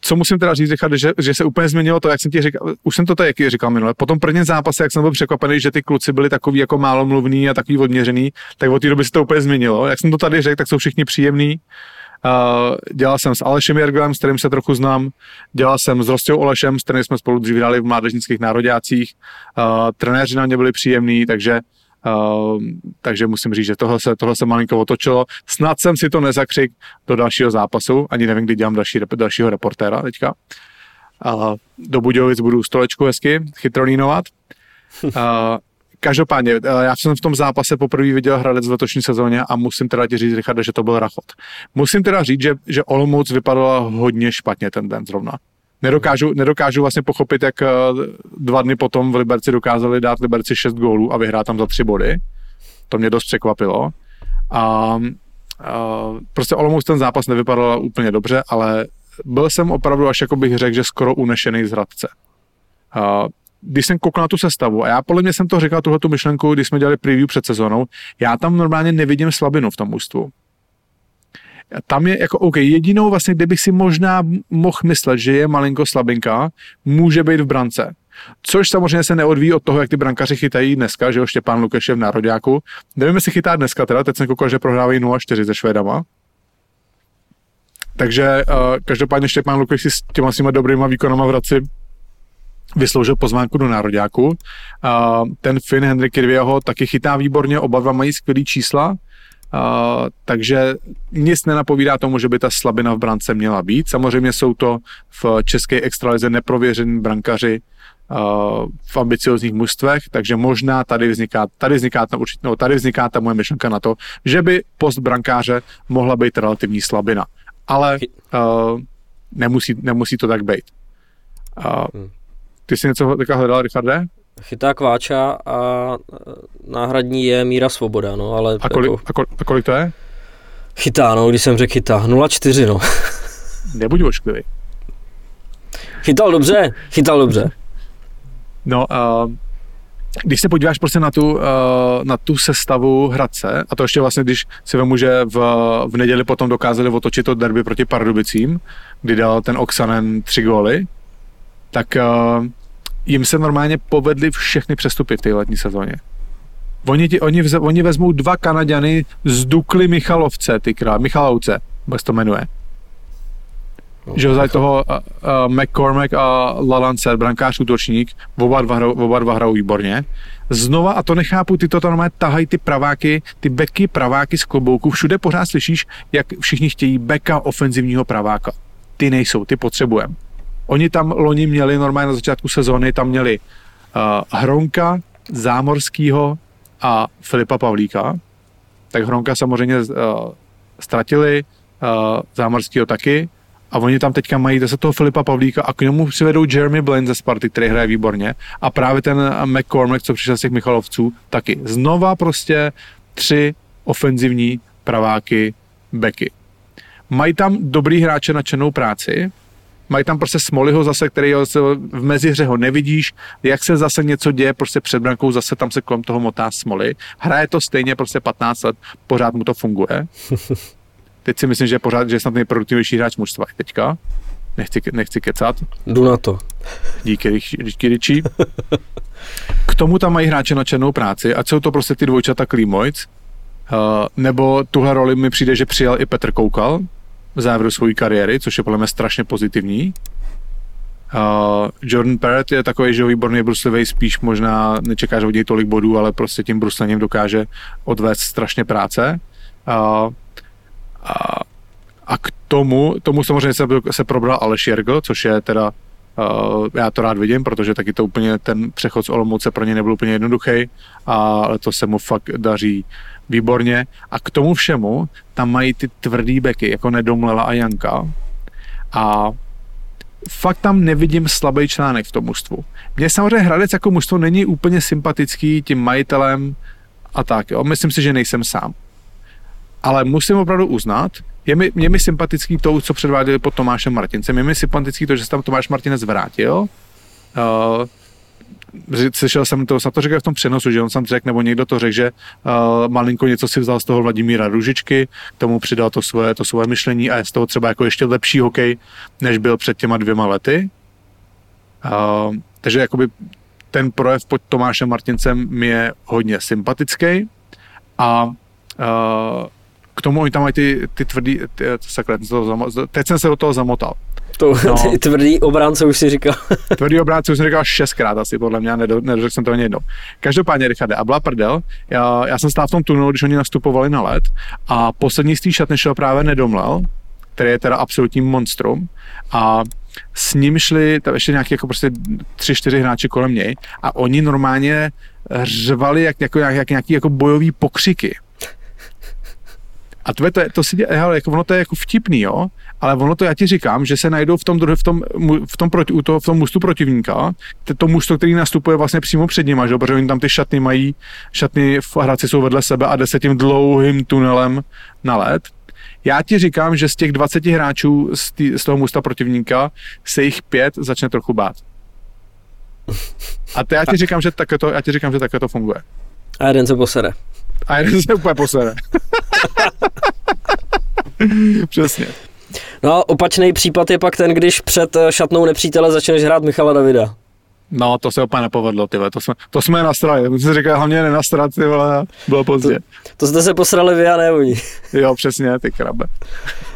co musím teda říct, Richard, že, že se úplně změnilo to, jak jsem ti říkal, už jsem to tady říkal minule, po tom prvním zápase, jak jsem byl překvapený, že ty kluci byli takový jako málo mluvní a takový odměřený, tak od té doby se to úplně změnilo. Jak jsem to tady řekl, tak jsou všichni příjemní, Dělal jsem s Alešem Jerglem, s kterým se trochu znám. Dělal jsem s Rostou Olešem, s kterým jsme spolu dřív hráli v mládežnických nároďácích. Uh, trenéři na mě byli příjemní, takže Uh, takže musím říct, že tohle se, tohle se malinko otočilo. Snad jsem si to nezakřik do dalšího zápasu, ani nevím, kdy dělám další, dalšího reportéra teďka. Uh, do Budějovic budu stolečku hezky chytrolínovat. Uh, Každopádně, eh, já jsem v tom zápase poprvé viděl Hradec v letošní sezóně a musím teda ti říct, Richarde, že to byl rachot. Musím teda říct, že, že Olomouc vypadala hodně špatně ten den zrovna. Nedokážu, nedokážu vlastně pochopit, jak eh, dva dny potom v Liberci dokázali dát Liberci 6 gólů a vyhrát tam za tři body. To mě dost překvapilo. A, a prostě Olomouc ten zápas nevypadal úplně dobře, ale byl jsem opravdu až jako bych řekl, že skoro unešený z Hradce. A když jsem koukal na tu sestavu, a já podle mě jsem to říkal tuhletu myšlenku, když jsme dělali preview před sezónou, já tam normálně nevidím slabinu v tom ústvu. Tam je jako, OK, jedinou vlastně, kde bych si možná mohl myslet, že je malinko slabinka, může být v brance. Což samozřejmě se neodvíjí od toho, jak ty brankaři chytají dneska, že jo, Štěpán Lukeš je v Nároďáku. Nevím, jestli chytá dneska teda, teď jsem koukal, že prohrávají 0-4 se Švédama. Takže uh, každopádně Štěpán Lukeš si s těma svýma dobrýma výkonama v Hradci vysloužil pozvánku do nároďáku. Uh, ten Finn Henry Kirvieho taky chytá výborně, oba dva mají skvělý čísla, uh, takže nic nenapovídá tomu, že by ta slabina v brance měla být. Samozřejmě jsou to v české extralize neprověření brankaři uh, v ambiciozních mužstvech, takže možná tady vzniká, tady vzniká, ta, určitě, no, tady vzniká ta moje myšlenka na to, že by post brankáře mohla být relativní slabina. Ale uh, nemusí, nemusí to tak být. Uh, hmm. Ty jsi něco teďka hledal, Richarde? Chytá Kváča a náhradní je Míra Svoboda, no, ale... A kolik, jako... a, kolik, a kolik to je? Chytá, no, když jsem řekl chytá. 0,4, no. Nebuď ošklivý. Chytal dobře, chytal dobře. No, uh, když se podíváš prostě na tu, uh, na tu sestavu Hradce, a to ještě vlastně, když si vemu, že v, v neděli potom dokázali otočit to derby proti Pardubicím, kdy dal ten Oxanen tři góly, tak uh, jim se normálně povedly všechny přestupy v té letní sezóně. Oni, ti, oni, vze, oni vezmou dva Kanaďany z Dukly Michalovce, ty král, Michalovce, jak se to jmenuje. No, že vzali toho uh, uh, McCormack a Lalance, brankář útočník, oba dva, hrajou, oba dva hrajou výborně. Znova, a to nechápu, ty to tam normálně tahají ty praváky, ty beky praváky z klobouku, všude pořád slyšíš, jak všichni chtějí beka ofenzivního praváka. Ty nejsou, ty potřebujeme. Oni tam loni měli normálně na začátku sezóny, tam měli uh, Hronka, Zámorskýho a Filipa Pavlíka. Tak Hronka samozřejmě uh, ztratili, uh, Zámorskýho taky. A oni tam teďka mají zase toho Filipa Pavlíka a k němu přivedou Jeremy Blaine ze Sparty, který hraje výborně. A právě ten McCormack, co přišel z těch Michalovců, taky. Znova prostě tři ofenzivní praváky, beky. Mají tam dobrý hráče na černou práci, Mají tam prostě Smoliho zase, který v mezihře ho nevidíš, jak se zase něco děje prostě před brankou, zase tam se kolem toho motá Smoli. Hraje to stejně prostě 15 let, pořád mu to funguje. Teď si myslím, že je pořád, že je snad nejproduktivnější hráč mužstva teďka. Nechci, nechci kecat. Jdu na to. Díky, díky Ričí. K tomu tam mají hráče na černou práci, ať jsou to prostě ty dvojčata Klímojc, uh, nebo tuhle roli mi přijde, že přijal i Petr Koukal, v závěru své kariéry, což je podle mě strašně pozitivní. Uh, Jordan Parrott je takový, že výborný bruslivý, spíš možná nečekáš od něj tolik bodů, ale prostě tím bruslením dokáže odvést strašně práce. Uh, a, a k tomu, tomu samozřejmě se, se probral Aleš Jergl, což je teda Uh, já to rád vidím, protože taky to úplně ten přechod z Olomouce pro ně nebyl úplně jednoduchý a to se mu fakt daří výborně. A k tomu všemu tam mají ty tvrdý beky, jako Nedomlela a Janka. A fakt tam nevidím slabý článek v tom mužstvu. Mně samozřejmě Hradec jako mužstvo není úplně sympatický tím majitelem a tak. Jo. Myslím si, že nejsem sám. Ale musím opravdu uznat, je mi, je mi sympatický to, co předváděli pod Tomášem Martincem. Je mi sympatický to, že se tam Tomáš Martinec vrátil. Uh, slyšel jsem to, to řekl v tom přenosu, že on sam řekl, nebo někdo to řekl, že uh, malinko něco si vzal z toho Vladimíra Ružičky, k tomu přidal to svoje, to svoje myšlení a je z toho třeba jako ještě lepší hokej, než byl před těma dvěma lety. Uh, takže jakoby ten projev pod Tomášem Martincem mi je hodně sympatický a uh, k tomu oni tam mají ty, ty tvrdý, ty, zamo, teď jsem se do toho zamotal. To, no. tvrdý obránce už si říkal. tvrdý obránce už jsem říkal šestkrát asi, podle mě, nedořekl jsem to ani jednou. Každopádně, Richarde, a byla prdel, já, já jsem stál v tom tunelu, když oni nastupovali na led a poslední z té šatny šel právě Nedomlel, který je teda absolutní monstrum a s ním šli tam ještě nějaký jako prostě tři, čtyři hráči kolem něj a oni normálně řvali jak, jako, jak, jak nějaký jako bojový pokřiky. A to, to, to si dělá, hele, jako ono to je jako vtipný, jo, ale ono to já ti říkám, že se najdou v tom, v tom, v tom, proti, u toho, v tom mustu protivníka, to, to musto, který nastupuje vlastně přímo před nima, že? protože oni tam ty šatny mají, šatny v hradci jsou vedle sebe a jde se tím dlouhým tunelem na led. Já ti říkám, že z těch 20 hráčů z, tý, z toho musta protivníka se jich pět začne trochu bát. A to já ti říkám, že takhle to, já ti říkám, že takhle to funguje. A jeden se posere. A jeden se úplně posere. Přesně. No a opačný případ je pak ten, když před šatnou nepřítele začneš hrát Michala Davida. No, to se úplně nepovedlo, ty To jsme, to jsme nastrali. My jsme říkali, hlavně nenastrat, ty vole, bylo pozdě. To, to jste se posrali vy a ne oni. jo, přesně, ty krabe.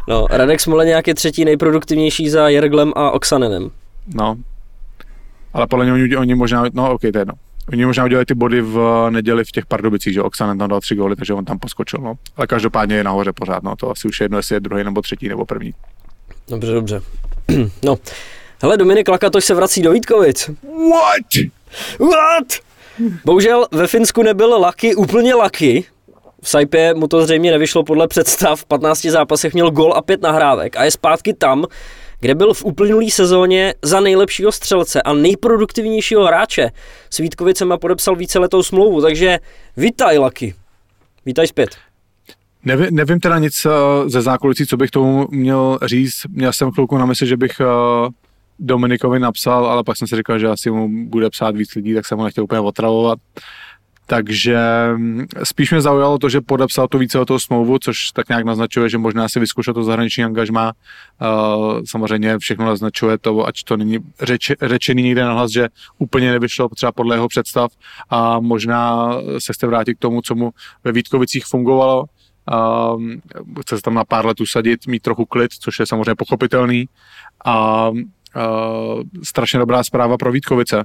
No, Radek Smoleňák je třetí nejproduktivnější za Jerglem a Oksanenem. No, ale podle mě oni, oni možná, no ok, to je jedno. Oni možná udělali ty body v neděli v těch Pardubicích, že Oksanen tam dal tři góly, takže on tam poskočil, no. Ale každopádně je nahoře pořád, no. To asi už je jedno, jestli je druhý nebo třetí nebo první. Dobře, dobře. no, hele, Dominik Lakatoš se vrací do Vítkovic. What? What? Bohužel ve Finsku nebyl Laky úplně Laky. V Saipě mu to zřejmě nevyšlo podle představ. V 15 zápasech měl gol a pět nahrávek a je zpátky tam, kde byl v uplynulý sezóně za nejlepšího střelce a nejproduktivnějšího hráče. S Vítkovicem a podepsal víceletou smlouvu, takže vítaj Laky. Vítaj zpět. Nevím, nevím teda nic eh, ze zákulisí, co bych tomu měl říct. Měl jsem chvilku na mysli, že bych eh, Dominikovi napsal, ale pak jsem si říkal, že asi mu bude psát víc lidí, tak jsem ho nechtěl úplně otravovat. Takže mm, spíš mě zaujalo to, že podepsal tu více toho smlouvu, což tak nějak naznačuje, že možná si vyzkoušel to zahraniční angažma. Uh, samozřejmě všechno naznačuje to, ať to není řeč, řečený někde nahlas, že úplně nevyšlo třeba podle jeho představ a možná se chce vrátit k tomu, co mu ve Vítkovicích fungovalo. Uh, chce se tam na pár let usadit, mít trochu klid, což je samozřejmě pochopitelný. A uh, strašně dobrá zpráva pro Vítkovice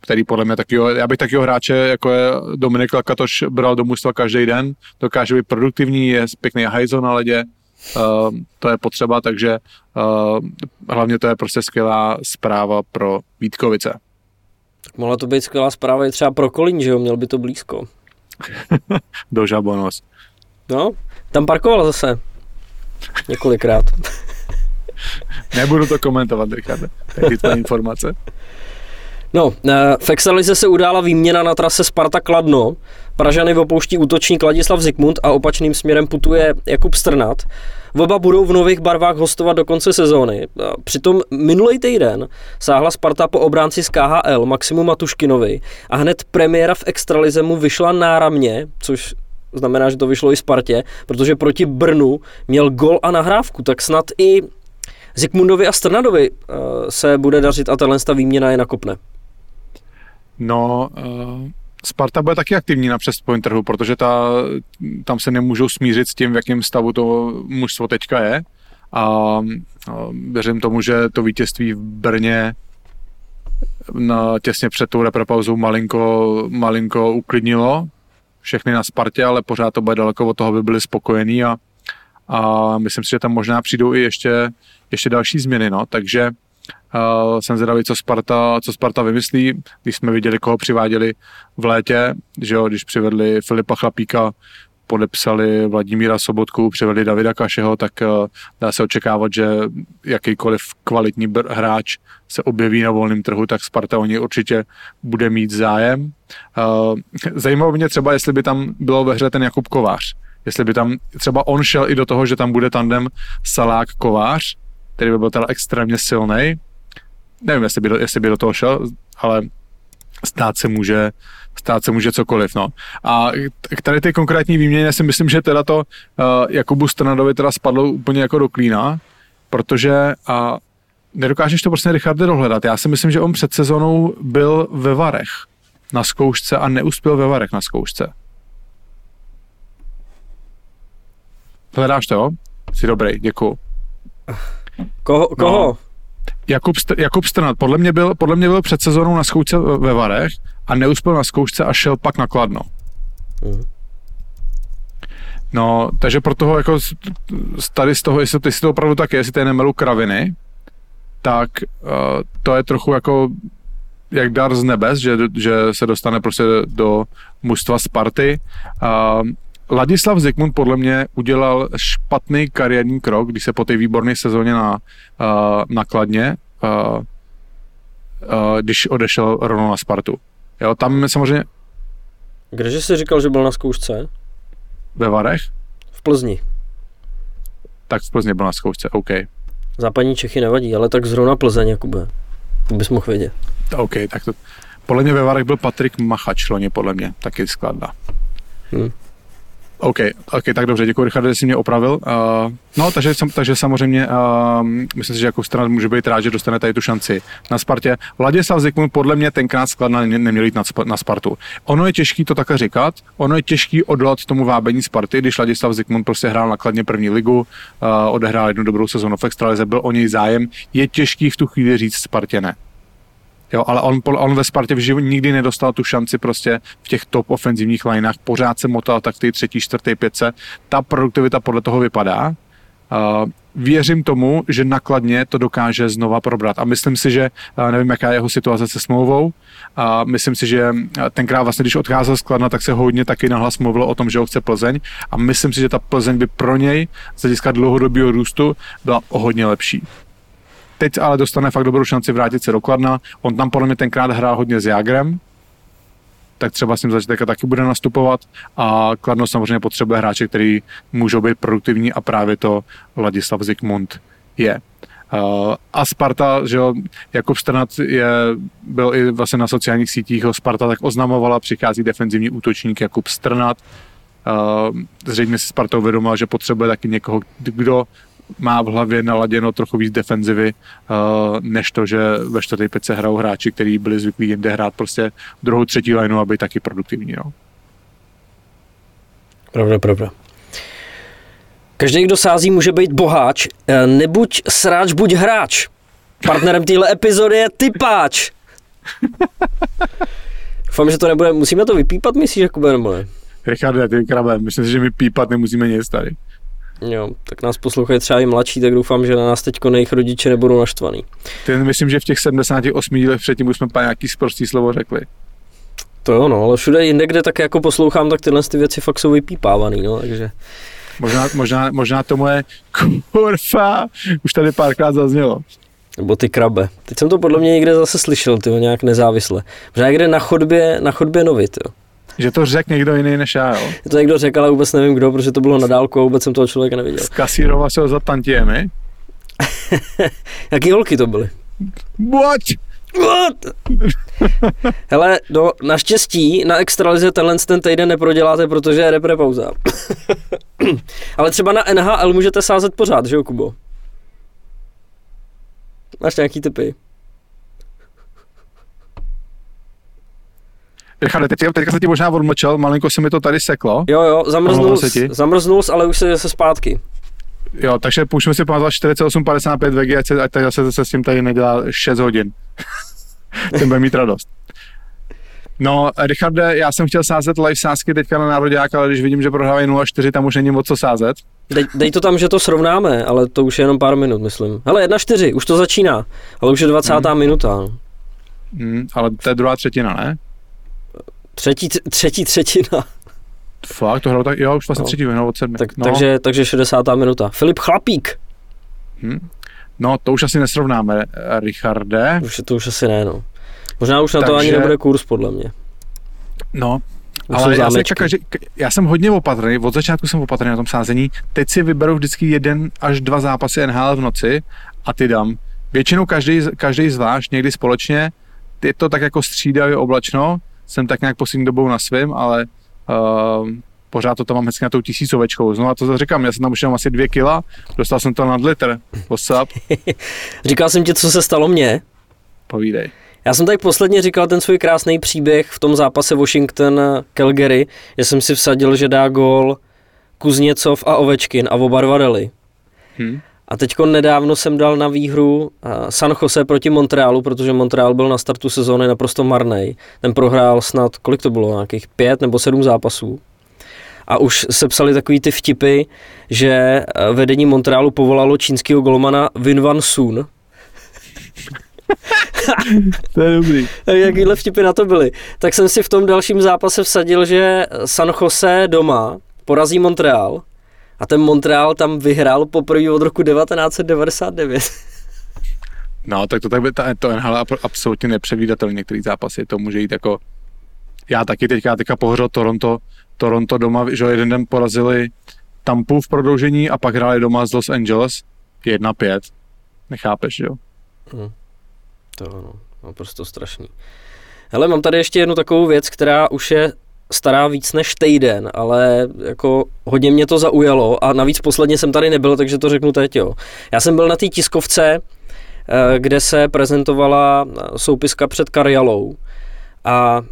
který podle mě taky, já bych takového hráče, jako je Dominik Lakatoš, bral do mužstva každý den, dokáže být produktivní, je pěkný hajzo na ledě, uh, to je potřeba, takže uh, hlavně to je prostě skvělá zpráva pro Vítkovice. Tak mohla to být skvělá zpráva i třeba pro Kolín, že jo, měl by to blízko. do Žabonos. No, tam parkoval zase. Několikrát. Nebudu to komentovat, Richard. To je informace. No, eh, v Extralize se udála výměna na trase Sparta Kladno. Pražany opouští útočník Ladislav Zikmund a opačným směrem putuje Jakub Strnat. Oba budou v nových barvách hostovat do konce sezóny. Přitom minulý týden sáhla Sparta po obránci z KHL Maximu Matuškinovi a hned premiéra v Extralize mu vyšla náramně, což znamená, že to vyšlo i Spartě, protože proti Brnu měl gol a nahrávku, tak snad i Zikmundovi a Strnadovi eh, se bude dařit a tahle výměna je nakopne. No, uh, Sparta bude taky aktivní na přestupovém trhu, protože ta, tam se nemůžou smířit s tím, v jakém stavu to mužstvo teďka je. A, a věřím tomu, že to vítězství v Brně na, těsně před tou repropauzou malinko, malinko uklidnilo všechny na Spartě, ale pořád to bude daleko od toho, aby byli spokojení a, a myslím si, že tam možná přijdou i ještě, ještě další změny, no, takže Jsem zvědavý, co Sparta, co Sparta vymyslí, když jsme viděli, koho přiváděli v létě, že jo, když přivedli Filipa Chlapíka, podepsali Vladimíra Sobotku, přivedli Davida Kašeho, tak uh, dá se očekávat, že jakýkoliv kvalitní br- hráč se objeví na volném trhu, tak Sparta o něj určitě bude mít zájem. Uh, zajímalo mě třeba, jestli by tam bylo ve hře ten Jakub Kovář, jestli by tam třeba on šel i do toho, že tam bude tandem Salák-Kovář, který by byl teda extrémně silný, nevím, jestli by, do, jestli by do toho šel, ale stát se může, stát se může cokoliv, no. A k tady ty konkrétní výměně si myslím, že teda to uh, Jakubu Strnadovi teda spadlo úplně jako do klína, protože a nedokážeš to prostě Richarde dohledat. Já si myslím, že on před sezónou byl ve Varech na zkoušce a neuspěl ve Varech na zkoušce. Hledáš to, jo? Jsi dobrý, děkuju. Koho? koho? No. Jakub, Jakub Strnad, podle mě, byl, podle mě byl před sezónou na zkoušce ve Varech a neuspěl na zkoušce a šel pak na Kladno. Mm. No, takže pro toho, jako tady z toho, jestli, jestli to opravdu tak je, jestli to je nemelu kraviny, tak uh, to je trochu jako jak dar z nebes, že, že se dostane prostě do mužstva Sparty. Uh, Ladislav Zikmund podle mě udělal špatný kariérní krok, když se po té výborné sezóně na, uh, nakladně, uh, uh, když odešel rovnou na Spartu. Jo, tam samozřejmě... Kdeže jsi říkal, že byl na zkoušce? Ve Varech? V Plzni. Tak v Plzni byl na zkoušce, OK. Západní Čechy nevadí, ale tak zrovna Plzeň, Jakube. To bys mohl vědět. OK, tak to... Podle mě ve Varech byl Patrik Machač, loni podle mě, taky skladná. Hmm. OK, OK, tak dobře, děkuji Richard, že jsi mě opravil. Uh, no, takže, takže samozřejmě uh, myslím si, že jako strana může být rád, že dostane tady tu šanci na Spartě. Vladislav Zikmund podle mě tenkrát skladna neměl jít na, Spartu. Ono je těžký to takhle říkat, ono je těžký odolat tomu vábení Sparty, když Vladislav Zikmund prostě hrál nakladně první ligu, uh, odehrál jednu dobrou sezonu v extralize, byl o něj zájem, je těžký v tu chvíli říct Spartě ne. Jo, ale on, on ve Spartě v životě nikdy nedostal tu šanci prostě v těch top ofenzivních lineách, pořád se motal tak ty třetí, čtvrtý, pětce. Ta produktivita podle toho vypadá. Uh, věřím tomu, že nakladně to dokáže znova probrat. A myslím si, že uh, nevím, jaká je jeho situace se smlouvou. A myslím si, že tenkrát vlastně, když odcházel z Kladna, tak se hodně taky nahlas mluvilo o tom, že ho chce Plzeň. A myslím si, že ta Plzeň by pro něj z hlediska dlouhodobého růstu byla o hodně lepší. Teď ale dostane fakt dobrou šanci vrátit se do Kladna. On tam podle mě tenkrát hrál hodně s Jágrem, tak třeba s ním začít taky bude nastupovat a Kladno samozřejmě potřebuje hráče, který můžou být produktivní a právě to Ladislav Zikmund je. Uh, a Sparta, že jo, Jakub Strnat je, byl i vlastně na sociálních sítích, ho Sparta tak oznamovala, přichází defenzivní útočník Jakub Strnat. Uh, zřejmě si Sparta uvědomila, že potřebuje taky někoho, kdo má v hlavě naladěno trochu víc defenzivy, uh, než to, že ve čtvrté pece hrajou hráči, kteří byli zvyklí jinde hrát prostě druhou, třetí lineu, aby taky produktivní. No. Pravda, pravda. Každý, kdo sází, může být boháč. Eh, nebuď sráč, buď hráč. Partnerem téhle epizody je typáč. Doufám, že to nebude, musíme to vypípat, myslíš, Jakube, nebo ne? Richarde, ty krabe, myslím si, že my pípat nemusíme nic tady. Jo, tak nás poslouchají třeba i mladší, tak doufám, že na nás teď jejich rodiče nebudou naštvaný. Ty myslím, že v těch 78 dílech předtím už jsme pak nějaký sprostý slovo řekli. To jo, no, ale všude jinde, kde tak jako poslouchám, tak tyhle ty věci fakt jsou vypípávaný, no, takže... Možná, možná, možná to moje kurva už tady párkrát zaznělo. Nebo ty krabe. Teď jsem to podle mě někde zase slyšel, ty nějak nezávisle. Možná někde na chodbě, na chodbě novit, jo. Že to řekl někdo jiný než já, jo? To někdo řekl, ale vůbec nevím kdo, protože to bylo na dálku a vůbec jsem toho člověka neviděl. Skasíroval se ho za tantiemi? Jaký holky to byly? What? What? Hele, do, naštěstí na extralize tenhle ten týden neproděláte, protože je repre pauza. Ale třeba na NHL můžete sázet pořád, že jo, Kubo? Máš nějaký typy? Richard, teď, teďka se ti možná odmlčel, malinko se mi to tady seklo. Jo, jo, zamrznul, zamrznul ale už se zase zpátky. Jo, takže půjčme si pamatovat 48-55 VG, ať, ať tady zase se s tím tady nedělá 6 hodin. Ten bude mít radost. No, Richarde, já jsem chtěl sázet live sázky teďka na národák, ale když vidím, že prohrávají 0-4, tam už není moc co sázet. Dej, dej, to tam, že to srovnáme, ale to už je jenom pár minut, myslím. Hele, 1-4, už to začíná, ale už je 20. Hmm. minuta. Hmm, ale to je druhá třetina, ne? Třetí, třetí třetina. Fakt, to hrál tak, jo, už vlastně no. třetí vyhrál od sedmi. Tak, no. takže, takže 60. minuta. Filip Chlapík. Hmm. No, to už asi nesrovnáme, Richarde. Už to už asi ne, no. Možná už na takže... to ani nebude kurz, podle mě. No, už ale já, jsem, každý, já jsem hodně opatrný, od začátku jsem opatrný na tom sázení. Teď si vyberu vždycky jeden až dva zápasy NHL v noci a ty dám. Většinou každý, každý zvlášť, někdy společně. Je to tak jako střídavě oblačno, jsem tak nějak poslední dobou na svém, ale uh, pořád to tam mám hezky na tou tisícovečkou. Znovu to říkám, já jsem tam už jenom asi dvě kila, dostal jsem to nad litr. Up? Říkal jsem ti, co se stalo mně? Povídej. Já jsem tak posledně říkal ten svůj krásný příběh v tom zápase Washington Calgary, že jsem si vsadil, že dá gól Kuzněcov a Ovečkin a oba dva dali. Hmm. A teďko nedávno jsem dal na výhru San Jose proti Montrealu, protože Montreal byl na startu sezóny naprosto marný. Ten prohrál snad, kolik to bylo, nějakých pět nebo sedm zápasů. A už se psali takový ty vtipy, že vedení Montrealu povolalo čínského golmana Vin Van Sun, to je dobrý. Jakýhle vtipy na to byly. Tak jsem si v tom dalším zápase vsadil, že San Jose doma porazí Montreal a ten Montreal tam vyhrál poprvé od roku 1999. No, tak to, tak by, to NHL absolutně nepředvídatelný některý zápasy, to může jít jako, já taky teďka, teďka pohořel Toronto, Toronto doma, že jeden den porazili Tampu v prodloužení a pak hráli doma z Los Angeles 1-5. Nechápeš, jo? Hmm. To no, naprosto strašný. Hele, mám tady ještě jednu takovou věc, která už je stará víc než týden, ale jako hodně mě to zaujalo a navíc posledně jsem tady nebyl, takže to řeknu teď, jo. Já jsem byl na té tiskovce, eh, kde se prezentovala soupiska před Karjalou a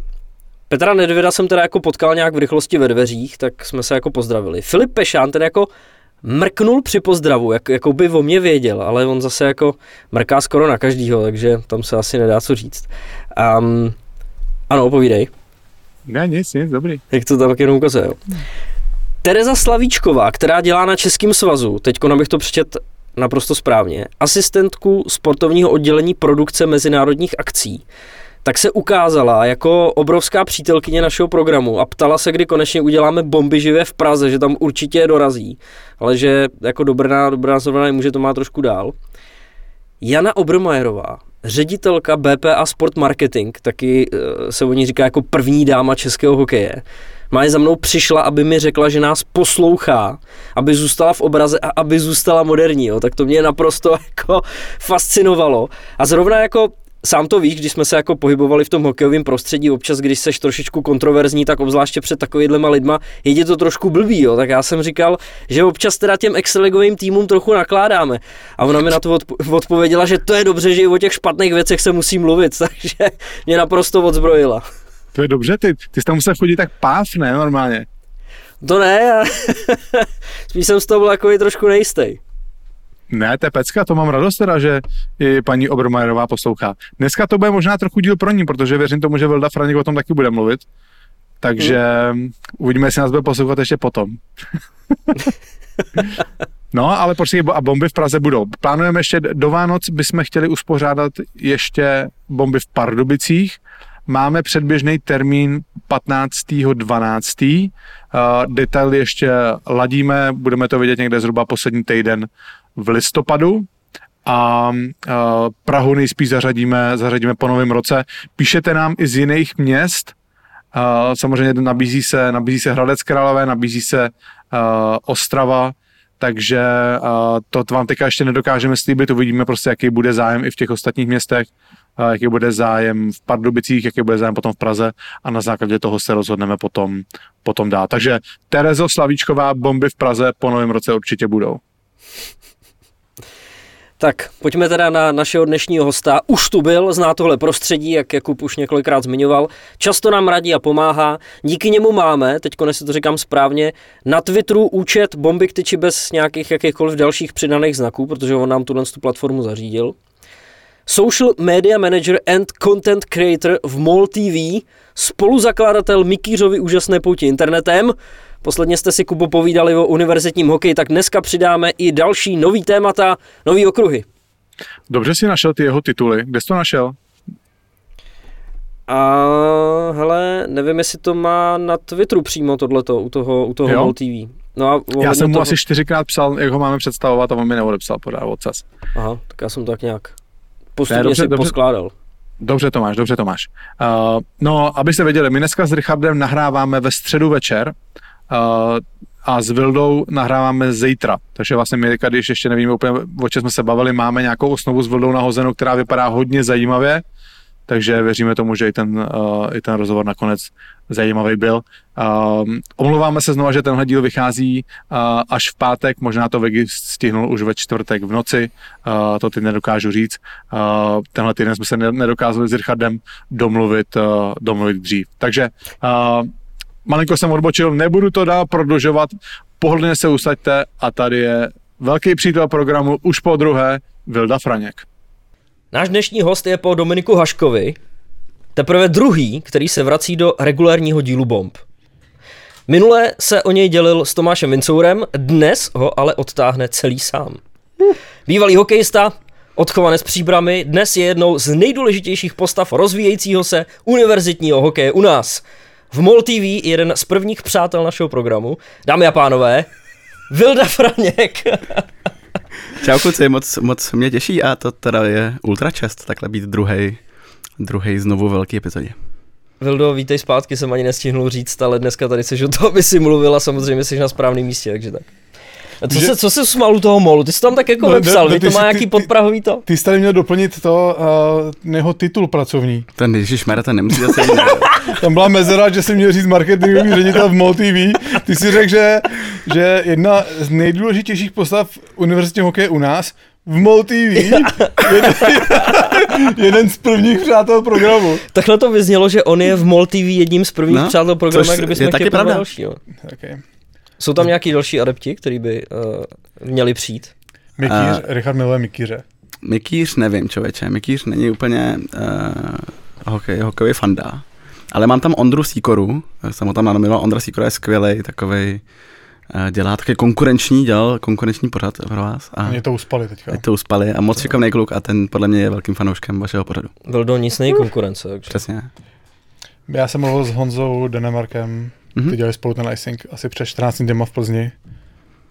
Petra Nedvěda jsem teda jako potkal nějak v rychlosti ve dveřích, tak jsme se jako pozdravili. Filip Pešán ten jako mrknul při pozdravu, jak, jako by o mě věděl, ale on zase jako mrká skoro na každýho, takže tam se asi nedá co říct. Um, ano, povídej. Ne, nic, nic, dobrý. Jak to tam jenom ukazuje, jo. Tereza Slavíčková, která dělá na Českém svazu, teď abych to přečet naprosto správně, asistentku sportovního oddělení produkce mezinárodních akcí, tak se ukázala jako obrovská přítelkyně našeho programu a ptala se, kdy konečně uděláme bomby živě v Praze, že tam určitě dorazí, ale že jako dobrá, dobrá zrovna může to má trošku dál. Jana Obermajerová, ředitelka BPA Sport Marketing, taky eh, se o ní říká jako první dáma českého hokeje, má za mnou přišla, aby mi řekla, že nás poslouchá, aby zůstala v obraze a aby zůstala moderní, jo. tak to mě naprosto jako fascinovalo. A zrovna jako sám to víš, když jsme se jako pohybovali v tom hokejovém prostředí, občas, když seš trošičku kontroverzní, tak obzvláště před takovýhlema lidma, je to trošku blbý, jo. Tak já jsem říkal, že občas teda těm extraligovým týmům trochu nakládáme. A ona mi na to odpověděla, že to je dobře, že i o těch špatných věcech se musí mluvit, takže mě naprosto odzbrojila. To je dobře, ty, ty jsi tam musel chodit tak páv, ne, normálně. To ne, já... spíš jsem z toho byl jako trošku nejistý. Ne, to je pecka, to mám radost teda, že i paní Obermajerová poslouchá. Dneska to bude možná trochu díl pro ní, protože věřím tomu, že Velda Franěk o tom taky bude mluvit. Takže hmm. uvidíme, jestli nás bude poslouchat ještě potom. no, ale počkej, a bomby v Praze budou. Plánujeme ještě do Vánoc, bychom chtěli uspořádat ještě bomby v Pardubicích. Máme předběžný termín 15.12. Uh, detaily ještě ladíme, budeme to vidět někde zhruba poslední týden v listopadu a Prahu nejspíš zařadíme, zařadíme po novém roce. Píšete nám i z jiných měst, samozřejmě nabízí se, nabízí se Hradec Králové, nabízí se Ostrava, takže to vám teďka ještě nedokážeme slíbit, uvidíme prostě, jaký bude zájem i v těch ostatních městech, jaký bude zájem v Pardubicích, jaký bude zájem potom v Praze a na základě toho se rozhodneme potom, potom dát. Takže Terezo Slavíčková, bomby v Praze po novém roce určitě budou. Tak, pojďme teda na našeho dnešního hosta. Už tu byl, zná tohle prostředí, jak Jakub už několikrát zmiňoval. Často nám radí a pomáhá. Díky němu máme, teď si to říkám správně, na Twitteru účet Bomby k tyči bez nějakých jakýchkoliv dalších přidaných znaků, protože on nám tuhle tu platformu zařídil. Social Media Manager and Content Creator v MOL TV, spoluzakladatel Mikýřovi úžasné pouti internetem, Posledně jste si, Kubo, povídali o univerzitním hokeji, tak dneska přidáme i další nový témata, nový okruhy. Dobře si našel ty jeho tituly. Kde jsi to našel? A hele, nevím, jestli to má na Twitteru přímo tohleto, u toho, u toho jo? TV. No a já jsem mu toho... asi čtyřikrát psal, jak ho máme představovat a on mi neodepsal, podal odsaz. Aha, tak já jsem to tak nějak postupně dobře, si dobře, poskládal. Dobře Tomáš, dobře Tomáš. Uh, no, abyste věděli, my dneska s Richardem nahráváme ve středu večer, a s Vildou nahráváme zítra. Takže vlastně my, když ještě nevíme úplně, o čem jsme se bavili, máme nějakou osnovu s Vildou nahozenou, která vypadá hodně zajímavě, takže věříme tomu, že i ten, uh, i ten rozhovor nakonec zajímavý byl. Uh, omlouváme se znova, že tenhle díl vychází uh, až v pátek, možná to Vegy stihnul už ve čtvrtek v noci, uh, to teď nedokážu říct. Uh, tenhle týden jsme se nedokázali s Richardem domluvit, uh, domluvit dřív. Takže uh, malinko jsem odbočil, nebudu to dál prodlužovat. pohodlně se usaďte a tady je velký přítel programu už po druhé, Vilda Franěk. Náš dnešní host je po Dominiku Haškovi, teprve druhý, který se vrací do regulárního dílu Bomb. Minule se o něj dělil s Tomášem Vincourem, dnes ho ale odtáhne celý sám. Bývalý hokejista, odchovanec příbramy, dnes je jednou z nejdůležitějších postav rozvíjejícího se univerzitního hokeje u nás. V MOL TV jeden z prvních přátel našeho programu. Dámy a pánové, Vilda Franěk. Čau kluci, moc, moc mě těší a to teda je ultra čest takhle být druhý druhý znovu velký epizodě. Vildo, vítej zpátky, jsem ani nestihnul říct, ale dneska tady jsi o to, aby si mluvila, samozřejmě jsi na správném místě, takže tak. A co, že... se, co se smál u toho molu? Ty jsi tam tak jako no, vepsal, no, to má nějaký ty, podprahový to? Ty jsi tady měl doplnit to, uh, jeho titul pracovní. Ten Ježíšmere, ten nemusí zase Tam byla mezera, že jsem měl říct marketingový ředitel v MOL TV. Ty si řekl, že, že jedna z nejdůležitějších postav univerzitního hokeje u nás v MOL TV. jeden, jeden z prvních přátel programu. Takhle to vyznělo, že on je v MOL TV jedním z prvních no, přátel programu, kdybychom je taky pravda. Další, okay. Jsou tam nějaký další adepti, kteří by uh, měli přijít? Mikýř, uh, Richard miluje Mikýře. Mikýř nevím, člověče. Mikýř není úplně uh, hokej, hokejový fanda. Ale mám tam Ondru Sikoru, jsem ho tam nanominoval. Ondra Sikora je skvělý, takový dělá také konkurenční, dělal konkurenční pořad pro vás. A je to uspali teďka. Je to uspali a moc šikovný kluk a ten podle mě je velkým fanouškem vašeho pořadu. Byl do nic konkurence. Takže. Přesně. Já jsem mluvil s Honzou Denemarkem, mm-hmm. ty dělali spolu ten icing asi před 14 dny v Plzni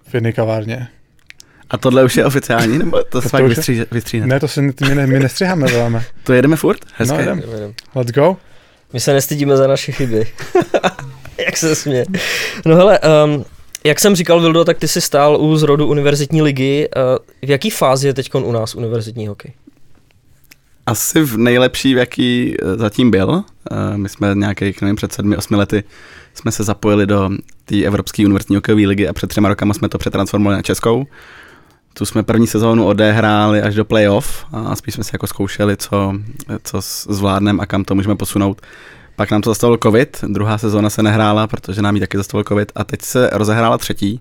v jedné kavárně. A tohle už je oficiální, nebo to se fakt vystříhne? Ne, to si my, ne, my nestřiháme, voláme. To jedeme furt? Hezké. No, jdem. Let's go. My se nestydíme za naše chyby. Jak se smě. No hele, um, jak jsem říkal, Vildo, tak ty jsi stál u zrodu univerzitní ligy. Uh, v jaký fázi je teď u nás univerzitní hokej? Asi v nejlepší, v jaký eh, zatím byl. Uh, my jsme nějakých, nevím, před sedmi, osmi lety jsme se zapojili do té Evropské univerzitní hokejové ligy a před třema rokama jsme to přetransformovali na Českou. Tu jsme první sezónu odehráli až do playoff a spíš jsme si jako zkoušeli, co, co zvládneme a kam to můžeme posunout. Pak nám to zastavil covid, druhá sezóna se nehrála, protože nám ji taky zastavil covid a teď se rozehrála třetí.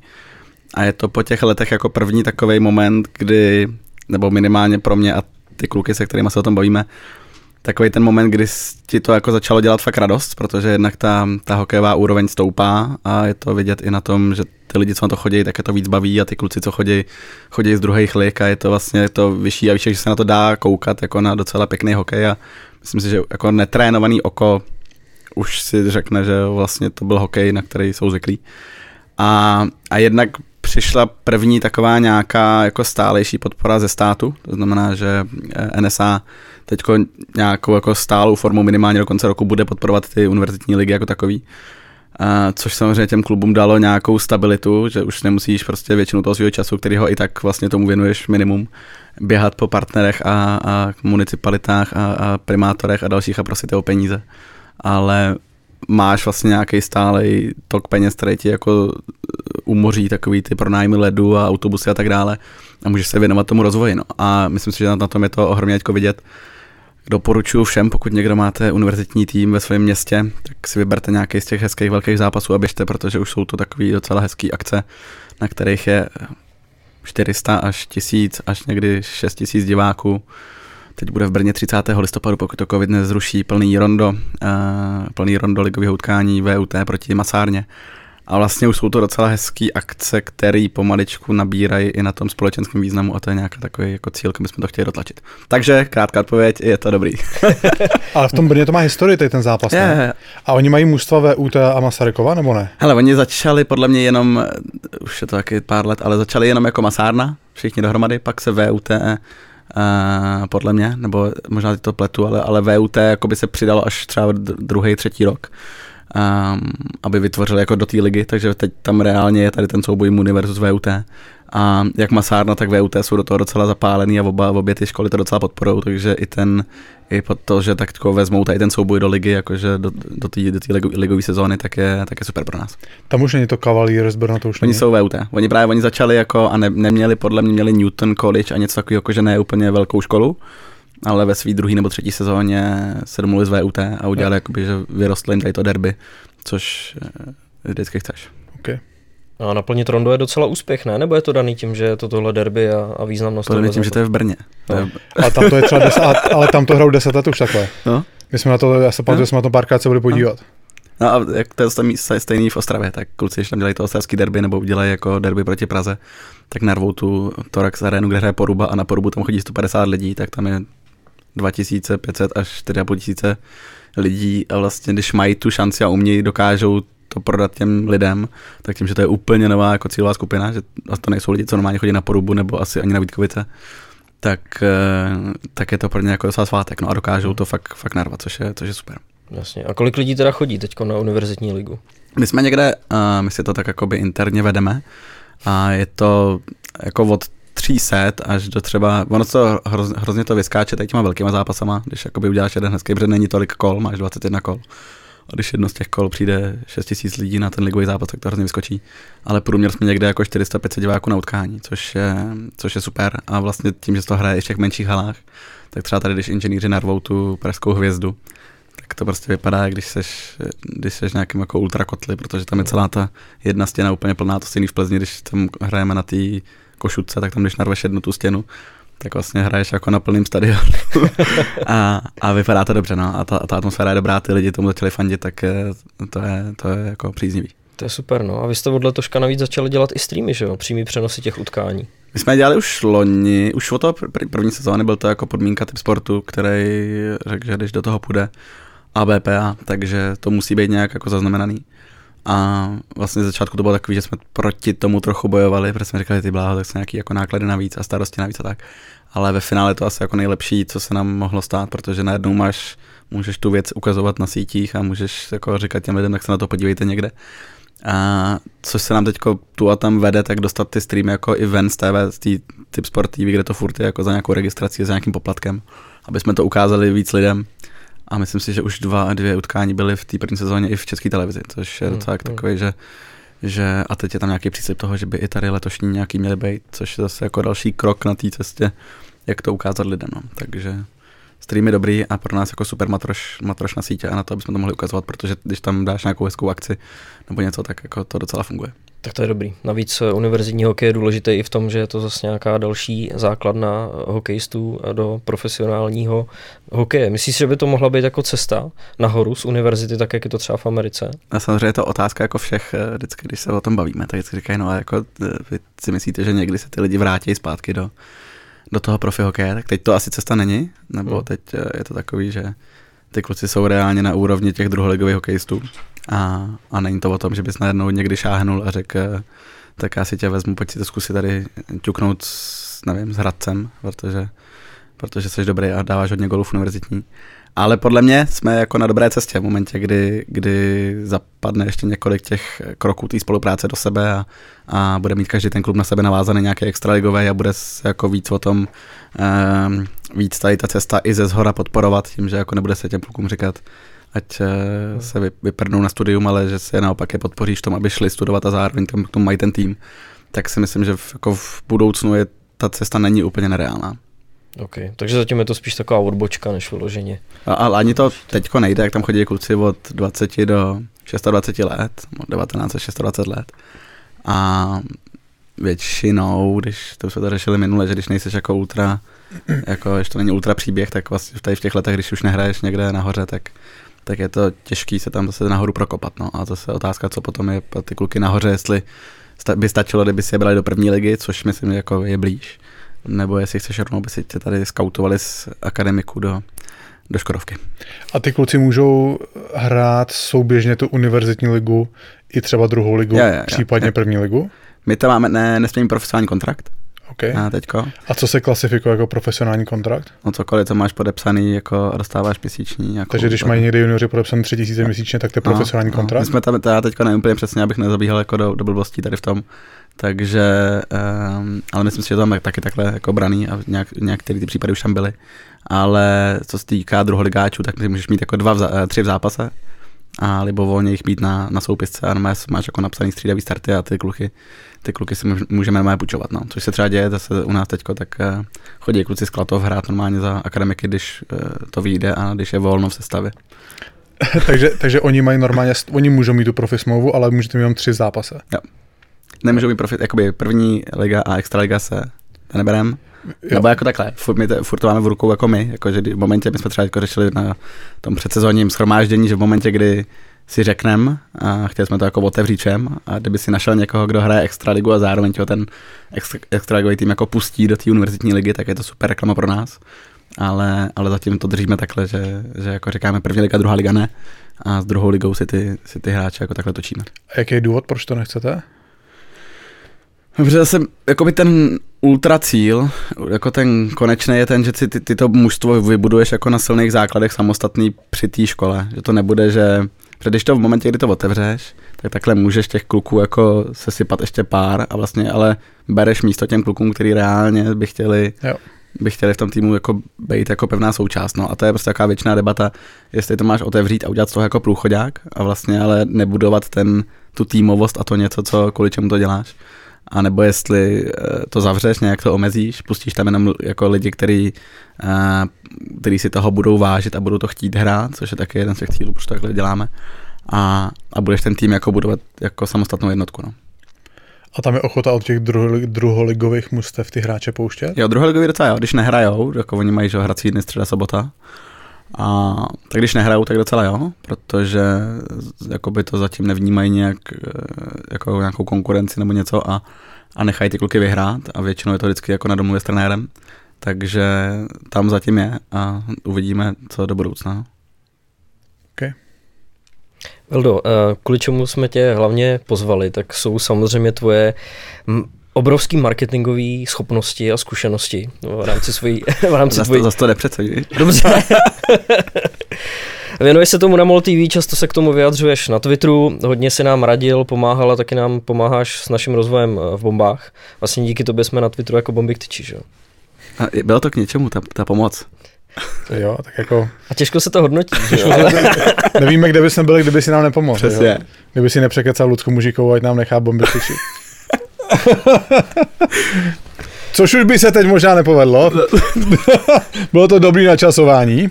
A je to po těch letech jako první takový moment, kdy, nebo minimálně pro mě a ty kluky, se kterými se o tom bavíme, takový ten moment, kdy ti to jako začalo dělat fakt radost, protože jednak ta, ta hokejová úroveň stoupá a je to vidět i na tom, že ty lidi, co na to chodí, tak je to víc baví a ty kluci, co chodí, chodí z druhých lig a je to vlastně to vyšší a vyšší, že se na to dá koukat jako na docela pěkný hokej a myslím si, že jako netrénovaný oko už si řekne, že vlastně to byl hokej, na který jsou zvyklí. A, a jednak přišla první taková nějaká jako stálejší podpora ze státu, to znamená, že eh, NSA teď nějakou jako stálou formou minimálně do konce roku bude podporovat ty univerzitní ligy jako takový. A což samozřejmě těm klubům dalo nějakou stabilitu, že už nemusíš prostě většinu toho svého času, který ho i tak vlastně tomu věnuješ minimum, běhat po partnerech a, a municipalitách a, a primátorech a dalších a prosit o peníze ale máš vlastně nějaký stálej tok peněz, který ti jako umoří takový ty pronájmy ledu a autobusy a tak dále a můžeš se věnovat tomu rozvoji. No. A myslím si, že na tom je to ohromně jako vidět. Doporučuji všem, pokud někdo máte univerzitní tým ve svém městě, tak si vyberte nějaký z těch hezkých velkých zápasů a běžte, protože už jsou to takový docela hezký akce, na kterých je 400 až 1000 až někdy 6000 diváků Teď bude v Brně 30. listopadu, pokud to covid nezruší, plný rondo, uh, plný rondo ligového utkání VUT proti Masárně. A vlastně už jsou to docela hezký akce, které pomaličku nabírají i na tom společenském významu a to je nějaký takový jako cíl, kam bychom to chtěli dotlačit. Takže krátká odpověď, je to dobrý. Ale v tom Brně to má historii, tady ten zápas, je, ne? A oni mají mužstva VUT a Masarykova, nebo ne? Hele, oni začali podle mě jenom, už je to taky pár let, ale začali jenom jako masárna, všichni dohromady, pak se VUT Uh, podle mě, nebo možná ty to pletu, ale, ale VUT by se přidalo až třeba druhý, třetí rok, um, aby vytvořili jako do té ligy, takže teď tam reálně je tady ten souboj Muni versus VUT. A jak Masárna, tak VUT jsou do toho docela zapálený a oba, obě ty školy to docela podporují, takže i ten, i pod to, že tak vezmou tady ten souboj do ligy, jakože do, do té do ligo, ligové sezóny, tak je, tak je super pro nás. Tam už není to Cavaliers, Brno to už Oni není. jsou VUT. Oni právě oni začali jako a ne, neměli, podle mě měli Newton College a něco takového, jakože ne úplně velkou školu, ale ve své druhé nebo třetí sezóně se domluvili z VUT a udělali, jakoby, že vyrostli jim tady to derby, což eh, vždycky chceš. No a naplnit rondo je docela úspěch, ne? Nebo je to daný tím, že je to tohle derby a, a významnost? Podle mě tím, že to je v Brně. To je, Ale tam to je třeba deset, ale- ale tam to hrajou 10 let už takhle. no. My jsme na to, já se pamatuju, že jsme na tom párkrát se byli podívat. No a jak to je stejný, stejný v Ostravě, tak kluci, když tam dělají to ostravský derby nebo dělají jako derby proti Praze, tak narvou tu Torax arénu, kde hraje Poruba a na Porubu tam chodí 150 lidí, tak tam je 2500 až 4500 lidí a vlastně když mají tu šanci a umějí, dokážou to prodat těm lidem, tak tím, že to je úplně nová jako cílová skupina, že to nejsou lidi, co normálně chodí na Porubu nebo asi ani na Vítkovice, tak, eh, tak je to pro ně jako docela svátek, no a dokážou to fakt, fakt narvat, což je, což je super. Jasně. A kolik lidí teda chodí teď na univerzitní ligu? My jsme někde, uh, my si to tak jakoby interně vedeme a je to jako od 300 až do třeba, ono to hroz, hrozně to vyskáče tady těma velkýma zápasama, když jakoby uděláš jeden hezký, protože není tolik kol, máš 21 kol. A když jedno z těch kol přijde 6000 lidí na ten ligový zápas, tak to hrozně vyskočí. Ale průměr jsme někde jako 400-500 diváků na utkání, což je, což je super. A vlastně tím, že se to hraje i v těch menších halách, tak třeba tady, když inženýři narvou tu pražskou hvězdu, tak to prostě vypadá, když seš, když seš nějakým jako ultrakotli, protože tam je celá ta jedna stěna úplně plná, to stejný v Plzni, když tam hrajeme na té košutce, tak tam když narveš jednu tu stěnu, tak vlastně hraješ jako na plném stadionu. a, a, vypadá to dobře, no. A ta, ta, atmosféra je dobrá, ty lidi tomu začali fandit, tak eh, to je, to je jako příznivý. To je super, no. A vy jste od letoška navíc začali dělat i streamy, že jo? Přímý přenosy těch utkání. My jsme dělali už loni, už od toho pr- první sezóny byl to jako podmínka typ sportu, který řekl, že když do toho půjde a BPA, takže to musí být nějak jako zaznamenaný. A vlastně z začátku to bylo takový, že jsme proti tomu trochu bojovali, protože jsme říkali, ty bláho, tak jsou nějaký jako náklady navíc a starosti navíc a tak. Ale ve finále to asi jako nejlepší, co se nám mohlo stát, protože najednou máš, můžeš tu věc ukazovat na sítích a můžeš jako říkat těm lidem, tak se na to podívejte někde. A což se nám teď tu a tam vede, tak dostat ty streamy jako i ven z TV, z té typ Sport TV, kde to furt je jako za nějakou registraci, za nějakým poplatkem, aby jsme to ukázali víc lidem. A myslím si, že už dva, dvě utkání byly v té první sezóně i v české televizi, což je docela hmm, takový, že, že a teď je tam nějaký příslip toho, že by i tady letošní nějaký měly být, což je zase jako další krok na té cestě, jak to ukázat lidem. No. Takže stream je dobrý a pro nás jako super matroš, matroš na sítě a na to, abychom to mohli ukazovat, protože když tam dáš nějakou hezkou akci nebo něco, tak jako to docela funguje. Tak to je dobrý. Navíc univerzitní hokej je důležitý i v tom, že je to zase nějaká další základna hokejistů do profesionálního hokeje. Myslíš, že by to mohla být jako cesta nahoru z univerzity, tak jak je to třeba v Americe? A samozřejmě je to otázka jako všech, vždycky, když se o tom bavíme, tak vždycky říkají, no a jako vy si myslíte, že někdy se ty lidi vrátí zpátky do, do toho profi hokeje, tak teď to asi cesta není, nebo hmm. teď je to takový, že ty kluci jsou reálně na úrovni těch druholigových hokejistů a, a není to o tom, že bys najednou někdy šáhnul a řekl, tak já si tě vezmu, pojď si to zkusit tady ťuknout s, nevím, s Hradcem, protože, protože jsi dobrý a dáváš hodně golů v univerzitní. Ale podle mě jsme jako na dobré cestě v momentě, kdy, kdy zapadne ještě několik těch kroků té spolupráce do sebe a, a bude mít každý ten klub na sebe navázaný nějaký extraligové a bude se jako víc o tom, um, víc tady ta cesta i ze zhora podporovat tím, že jako nebude se těm klukům říkat, ať uh, se vyprdnou na studium, ale že se naopak je podpoříš v tom, aby šli studovat a zároveň tam k tomu mají ten tým, tak si myslím, že v, jako v budoucnu je ta cesta není úplně nereálná. OK, takže zatím je to spíš taková odbočka než vyloženě. A, ale ani to teďko nejde, jak tam chodí kluci od 20 do 26 let, od 19 až 26 let. A většinou, když to jsme to řešili minule, že když nejseš jako ultra, jako když to není ultra příběh, tak vlastně tady v těch letech, když už nehraješ někde nahoře, tak, tak je to těžký se tam zase nahoru prokopat. No. A zase otázka, co potom je pro ty kluky nahoře, jestli by stačilo, kdyby si je brali do první ligy, což myslím, jako je blíž nebo jestli chceš rovnou, aby si tě tady skautovali z akademiku do, do Škodovky. A ty kluci můžou hrát souběžně tu univerzitní ligu i třeba druhou ligu, je, je, případně je. první ligu? My tam máme, ne, nesmíme profesionální kontrakt. Okay. A, teďko. a co se klasifikuje jako profesionální kontrakt? No cokoliv, co máš podepsaný, jako dostáváš měsíční. Jako, Takže když tak... mají někdy junioři podepsaný 3000 měsíčně, tak to je no, profesionální no, kontrakt? My jsme tam, já teďka nevím úplně přesně, abych nezabíhal jako do, do blbostí tady v tom. Takže, um, ale myslím si, že to tam taky takhle jako braný a nějak, některé ty případy už tam byly. Ale co se týká druholigáčů, tak můžeš mít jako dva, v, eh, tři v zápase a libovolně jich mít na, na soupisce a máš, máš jako napsaný střídavý starty a ty kluky, ty kluky si můžeme normálně půjčovat, no. Což se třeba děje zase u nás teďko, tak uh, chodí kluci z Klatov hrát normálně za akademiky, když uh, to vyjde a když je volno v sestavě. takže, takže oni mají normálně, oni můžou mít tu profi smlouvu, ale můžete mít jenom tři zápase. Jo. nemůžou mít profit, jakoby první liga a extraliga se neberem. Jo. Nebo jako takhle, furt, my to, furt to máme v rukou jako my, jako že v momentě, my jsme třeba jako řešili na tom předsezónním schromáždění, že v momentě, kdy si řekneme a chtěli jsme to jako otevřít všem a kdyby si našel někoho, kdo hraje extraligu a zároveň ho ten extraligový tým jako pustí do té univerzitní ligy, tak je to super reklama pro nás. Ale, ale zatím to držíme takhle, že, že jako říkáme první liga, druhá liga ne a s druhou ligou si ty, si ty hráče jako takhle točíme. A jaký je důvod, proč to nechcete? Protože zase by ten ultra cíl, jako ten konečný je ten, že si ty, ty to mužstvo vybuduješ jako na silných základech samostatný při té škole. Že to nebude, že protože když to v momentě, kdy to otevřeš, tak takhle můžeš těch kluků jako sesypat ještě pár a vlastně ale bereš místo těm klukům, který reálně by chtěli jo by chtěli v tom týmu jako být jako pevná součást. No. A to je prostě taková věčná debata, jestli to máš otevřít a udělat z toho jako průchodák a vlastně ale nebudovat ten, tu týmovost a to něco, co kvůli čemu to děláš. A nebo jestli eh, to zavřeš, nějak to omezíš, pustíš tam jenom jako lidi, který, eh, který si toho budou vážit a budou to chtít hrát, což je taky jeden z těch cílů, proč to takhle děláme. A, a budeš ten tým jako budovat jako samostatnou jednotku. No. A tam je ochota od těch druholigových mustev ty hráče pouštět? Jo, druholigový docela jo, když nehrajou, jako oni mají že hrací dny středa sobota, a tak když nehrajou, tak docela jo, protože jakoby to zatím nevnímají nějak eh, jako nějakou konkurenci nebo něco a, a nechají ty kluky vyhrát a většinou je to vždycky jako na domluvě s trenérem. Takže tam zatím je a uvidíme, co do budoucna. Okay. Vildo, eh, kvůli čemu jsme tě hlavně pozvali, tak jsou samozřejmě tvoje obrovský marketingové schopnosti a zkušenosti v rámci svojí... V rámci zase, tvojí... zase to nepřeceňuji. Dobře. Věnuješ se tomu na MOL TV, často se k tomu vyjadřuješ na Twitteru, hodně si nám radil, pomáhal a taky nám pomáháš s naším rozvojem eh, v bombách. Vlastně díky tobě jsme na Twitteru jako bomby tyči, že? A bylo to k něčemu, ta, ta pomoc? Jo, tak jako... A těžko se to hodnotí, že jo? Nevíme, kde by jsme byli, kdyby si nám nepomohl. Přesně. Jo? Kdyby si nepřekecal Lucku Mužikovou, ať nám nechá bomby tyči. Což už by se teď možná nepovedlo. Bylo to dobrý načasování.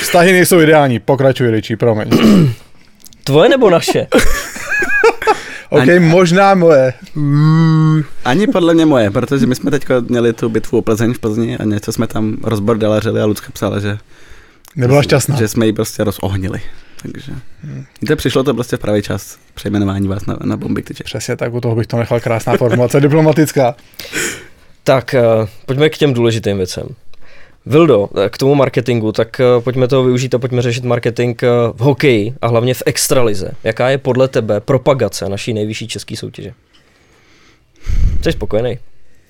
Vztahy nejsou ideální. Pokračuj, Richie, promiň. Tvoje nebo naše? OK, ani, možná moje. Ani podle mě moje, protože my jsme teď měli tu bitvu o Plzeň v Plzni a něco jsme tam rozbordelařili a Lucka psala, že Nebyla šťastná. Že jsme ji prostě rozohnili. Takže hmm. to přišlo to prostě v pravý čas přejmenování vás na, na bomby tyče. Přesně tak, u toho bych to nechal krásná formulace diplomatická. Tak, uh, pojďme k těm důležitým věcem. Vildo, eh, k tomu marketingu, tak uh, pojďme toho využít a pojďme řešit marketing v hokeji a hlavně v extralize. Jaká je podle tebe propagace naší nejvyšší české soutěže? Jsi spokojený?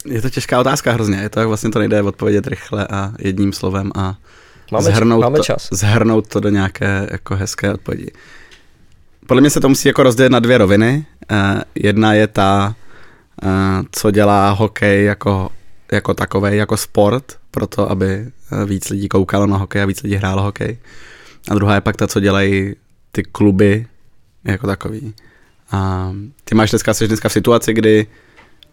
Je to těžká otázka hrozně, je to jak vlastně to nejde odpovědět rychle a jedním slovem a Máme, zhrnout, máme čas. To, zhrnout to do nějaké jako hezké odpovědi. Podle mě se to musí jako rozdělit na dvě roviny. Uh, jedna je ta, uh, co dělá hokej jako, jako takový, jako sport, proto aby víc lidí koukalo na hokej a víc lidí hrálo hokej. A druhá je pak ta, co dělají ty kluby jako takový. A ty máš dneska, jsi dneska v situaci, kdy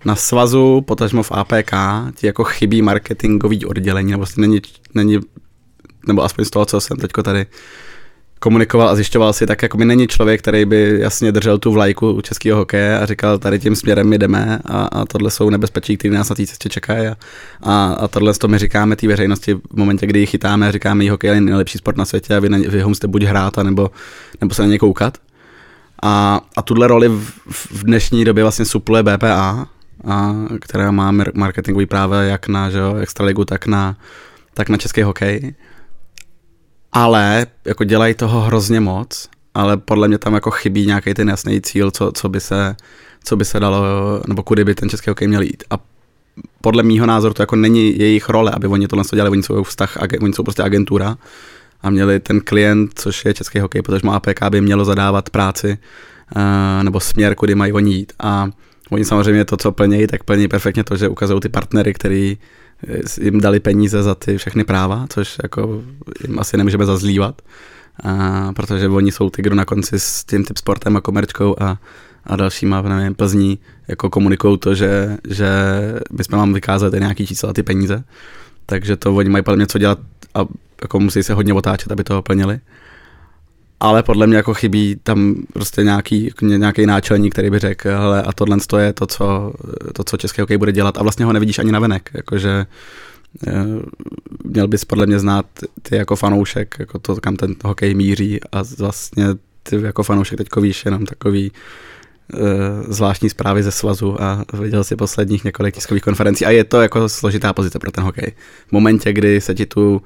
na svazu, potažmo v APK, ti jako chybí marketingový oddělení, nebo není, není nebo aspoň z toho, co jsem teď tady komunikoval a zjišťoval si, tak jako mi není člověk, který by jasně držel tu vlajku u českého hokeje a říkal, tady tím směrem my jdeme a, a tohle jsou nebezpečí, které nás na té cestě čekají a, a, a tohle to my říkáme té veřejnosti v momentě, kdy ji chytáme a říkáme, že hokej je nejlepší sport na světě a vy, na, vy ho musíte buď hrát, nebo, nebo se na ně koukat. A, a tuhle roli v, v dnešní době vlastně supluje BPA, a, která má marketingový práva jak na že Extraligu, tak na, tak na český hokej ale jako dělají toho hrozně moc, ale podle mě tam jako chybí nějaký ten jasný cíl, co, co, by se, co by se dalo, nebo kudy by ten český hokej měl jít. A podle mýho názoru to jako není jejich role, aby oni tohle dělali, oni jsou vztah, oni jsou prostě agentura a měli ten klient, což je český hokej, protože má APK, by mělo zadávat práci uh, nebo směr, kudy mají oni jít. A oni samozřejmě to, co plnějí, tak plní perfektně to, že ukazují ty partnery, který jim dali peníze za ty všechny práva, což jako jim asi nemůžeme zazlívat, a, protože oni jsou ty, kdo na konci s tím typ sportem a komerčkou a, a dalšíma, nevím, Plzní, jako komunikují to, že, že bychom vám vykázali nějaký čísla a ty peníze, takže to oni mají podle mě co dělat a jako musí se hodně otáčet, aby to plnili. Ale podle mě jako chybí tam prostě nějaký, nějaký náčelník, který by řekl, hele, a tohle je to co, to, co český hokej bude dělat. A vlastně ho nevidíš ani na venek, jakože eh, měl bys podle mě znát ty jako fanoušek, jako to, kam ten hokej míří. A vlastně ty jako fanoušek teďko víš jenom takový uh, zvláštní zprávy ze svazu a viděl si posledních několik tiskových konferencí. A je to jako složitá pozice pro ten hokej. V momentě, kdy se ti tu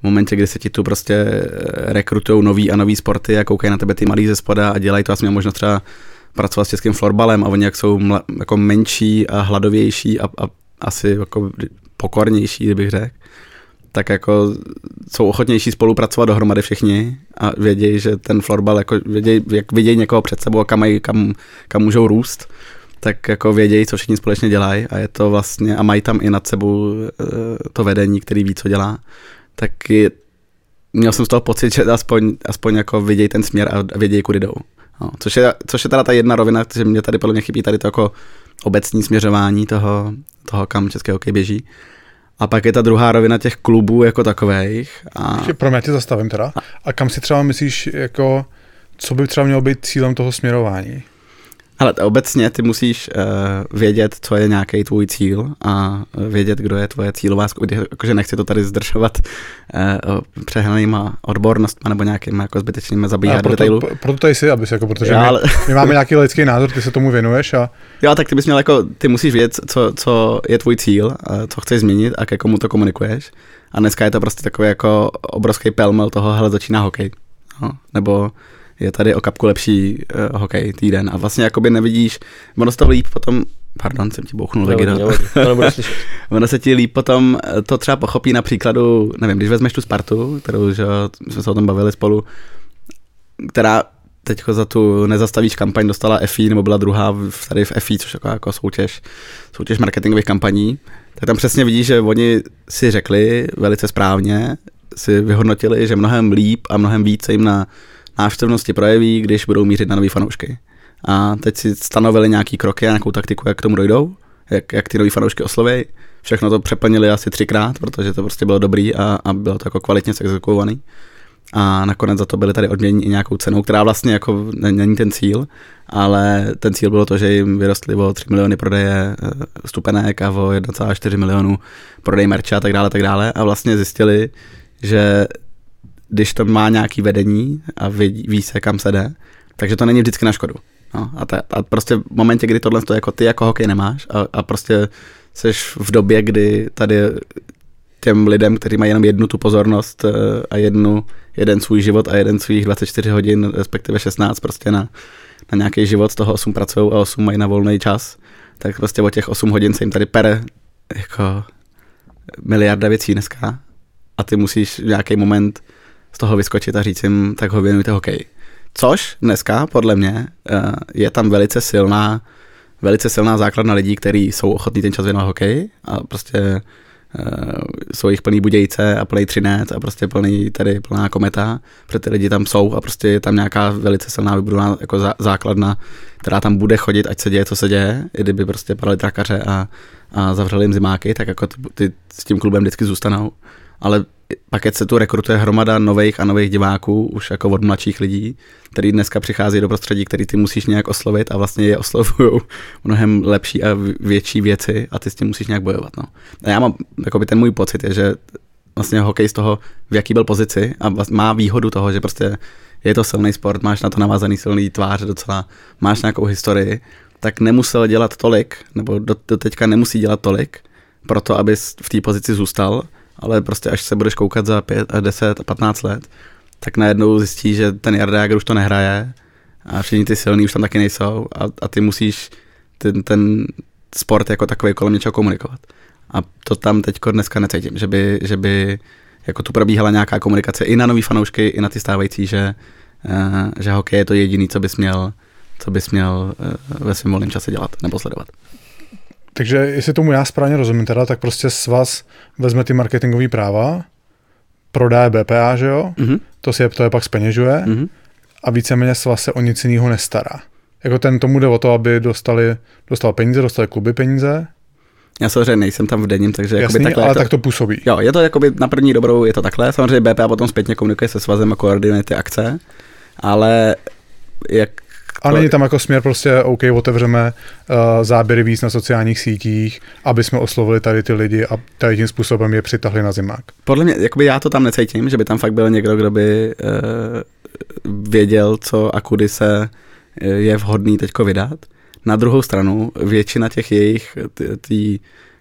v momentě, kdy se ti tu prostě eh, rekrutují nový a nový sporty a koukají na tebe ty malí ze spoda a dělají to, asi měl možnost třeba pracovat s českým florbalem a oni jak jsou mla, jako menší a hladovější a, a asi jako pokornější, kdybych řekl, tak jako jsou ochotnější spolupracovat dohromady všichni a vědějí, že ten florbal, jako vědějí, jak vidějí někoho před sebou a kam, mají, kam, kam můžou růst, tak jako vědějí, co všichni společně dělají a je to vlastně, a mají tam i nad sebou eh, to vedení, který ví, co dělá tak je, měl jsem z toho pocit, že aspoň, aspoň jako vidějí ten směr a vědějí, kudy jdou. No, což, je, což je teda ta jedna rovina, že mě tady podle mě chybí tady to jako obecní směřování toho, toho kam český hokej běží. A pak je ta druhá rovina těch klubů jako takových. A... Pro mě tě zastavím teda. A kam si třeba myslíš, jako, co by třeba mělo být cílem toho směrování? Ale obecně ty musíš uh, vědět, co je nějaký tvůj cíl a vědět, kdo je tvoje cílová skupina. Jakože nechci to tady zdržovat uh, přehnanýma odbornostma nebo nějakými jako zbytečnými zabíhat do detailu. Proto tady jsi, abys jako, protože Já, ale... my, my, máme nějaký lidský názor, ty se tomu věnuješ a... Jo, tak ty bys měl jako, ty musíš vědět, co, co je tvůj cíl, co chceš změnit a ke komu to komunikuješ. A dneska je to prostě takový jako obrovský pelmel toho, hele, začíná hokej. No, nebo je tady o kapku lepší uh, hokej týden a vlastně jakoby nevidíš, ono se to líp potom, pardon, jsem ti bouchnul nevadí, ono se ti líp potom eh, to třeba pochopí na příkladu, nevím, když vezmeš tu Spartu, kterou že, jsme se o tom bavili spolu, která teď za tu nezastavíš kampaň dostala FI, nebo byla druhá tady v FI, což jako, jako soutěž, soutěž marketingových kampaní, tak tam přesně vidíš, že oni si řekli velice správně, si vyhodnotili, že mnohem líp a mnohem víc se jim na návštěvnosti projeví, když budou mířit na nový fanoušky. A teď si stanovili nějaký kroky a nějakou taktiku, jak k tomu dojdou, jak, jak ty nový fanoušky osloví. Všechno to přeplnili asi třikrát, protože to prostě bylo dobrý a, a bylo to jako kvalitně sexekuovaný. A nakonec za to byly tady odměněni i nějakou cenou, která vlastně jako není ten cíl, ale ten cíl bylo to, že jim vyrostly o 3 miliony prodeje eh, stupenek a o 1,4 milionu prodej merče a tak dále, tak dále. A vlastně zjistili, že když to má nějaký vedení a ví, ví se, kam se jde, takže to není vždycky na škodu. No, a, ta, a prostě v momentě, kdy tohle to jako ty jako hokej nemáš a, a prostě jsi v době, kdy tady těm lidem, kteří mají jenom jednu tu pozornost eh, a jednu, jeden svůj život a jeden svých 24 hodin, respektive 16 prostě na, na nějaký život, z toho 8 pracují a 8 mají na volný čas, tak prostě o těch 8 hodin se jim tady pere jako miliarda věcí dneska a ty musíš v nějaký moment z toho vyskočit a říct jim, tak ho věnujte hokej. Což dneska, podle mě, eh, je tam velice silná, velice silná základna lidí, kteří jsou ochotní ten čas věnovat hokej a prostě Uh, jsou jich plný budějce a plný třinec a prostě plný tady plná kometa, protože ty lidi tam jsou a prostě je tam nějaká velice silná vybudovaná jako zá, základna, která tam bude chodit, ať se děje, co se děje, i kdyby prostě padali trakaře a, a zavřeli jim zimáky, tak jako ty, ty s tím klubem vždycky zůstanou. Ale pak se tu rekrutuje hromada nových a nových diváků, už jako od mladších lidí, který dneska přichází do prostředí, který ty musíš nějak oslovit a vlastně je oslovují mnohem lepší a větší věci a ty s tím musíš nějak bojovat. No. A já mám, by ten můj pocit je, že vlastně hokej z toho, v jaký byl pozici a má výhodu toho, že prostě je to silný sport, máš na to navázaný silný tvář docela, máš nějakou historii, tak nemusel dělat tolik, nebo do, do teďka nemusí dělat tolik, proto aby v té pozici zůstal, ale prostě až se budeš koukat za 5, 10 a 15 let, tak najednou zjistíš, že ten Jardáger už to nehraje a všichni ty silní už tam taky nejsou a, a ty musíš ten, ten sport jako takový kolem něčeho komunikovat. A to tam teď dneska necítím, že by, že by jako tu probíhala nějaká komunikace i na nový fanoušky, i na ty stávající, že, uh, že hokej je to jediný, co bys měl, co bys měl uh, ve svém volném čase dělat nebo sledovat. Takže jestli tomu já správně rozumím teda, tak prostě s vás vezme ty marketingové práva, prodá BPA, že jo? Mm-hmm. To si je, to je pak speněžuje mm-hmm. a víceméně s vás se o nic jiného nestará. Jako ten tomu jde o to, aby dostali, dostal peníze, dostali kluby peníze. Já samozřejmě nejsem tam v denním, takže Jasný, takhle ale to, tak to působí. Jo, je to jakoby na první dobrou, je to takhle. Samozřejmě BPA potom zpětně komunikuje se svazem a koordinuje ty akce. ale jak a není tam jako směr prostě, OK, otevřeme uh, záběry víc na sociálních sítích, aby jsme oslovili tady ty lidi a tady tím způsobem je přitahli na zimák. Podle mě, jakoby já to tam necítím, že by tam fakt byl někdo, kdo by uh, věděl, co a kudy se je vhodný teďko vydat. Na druhou stranu, většina těch jejich tý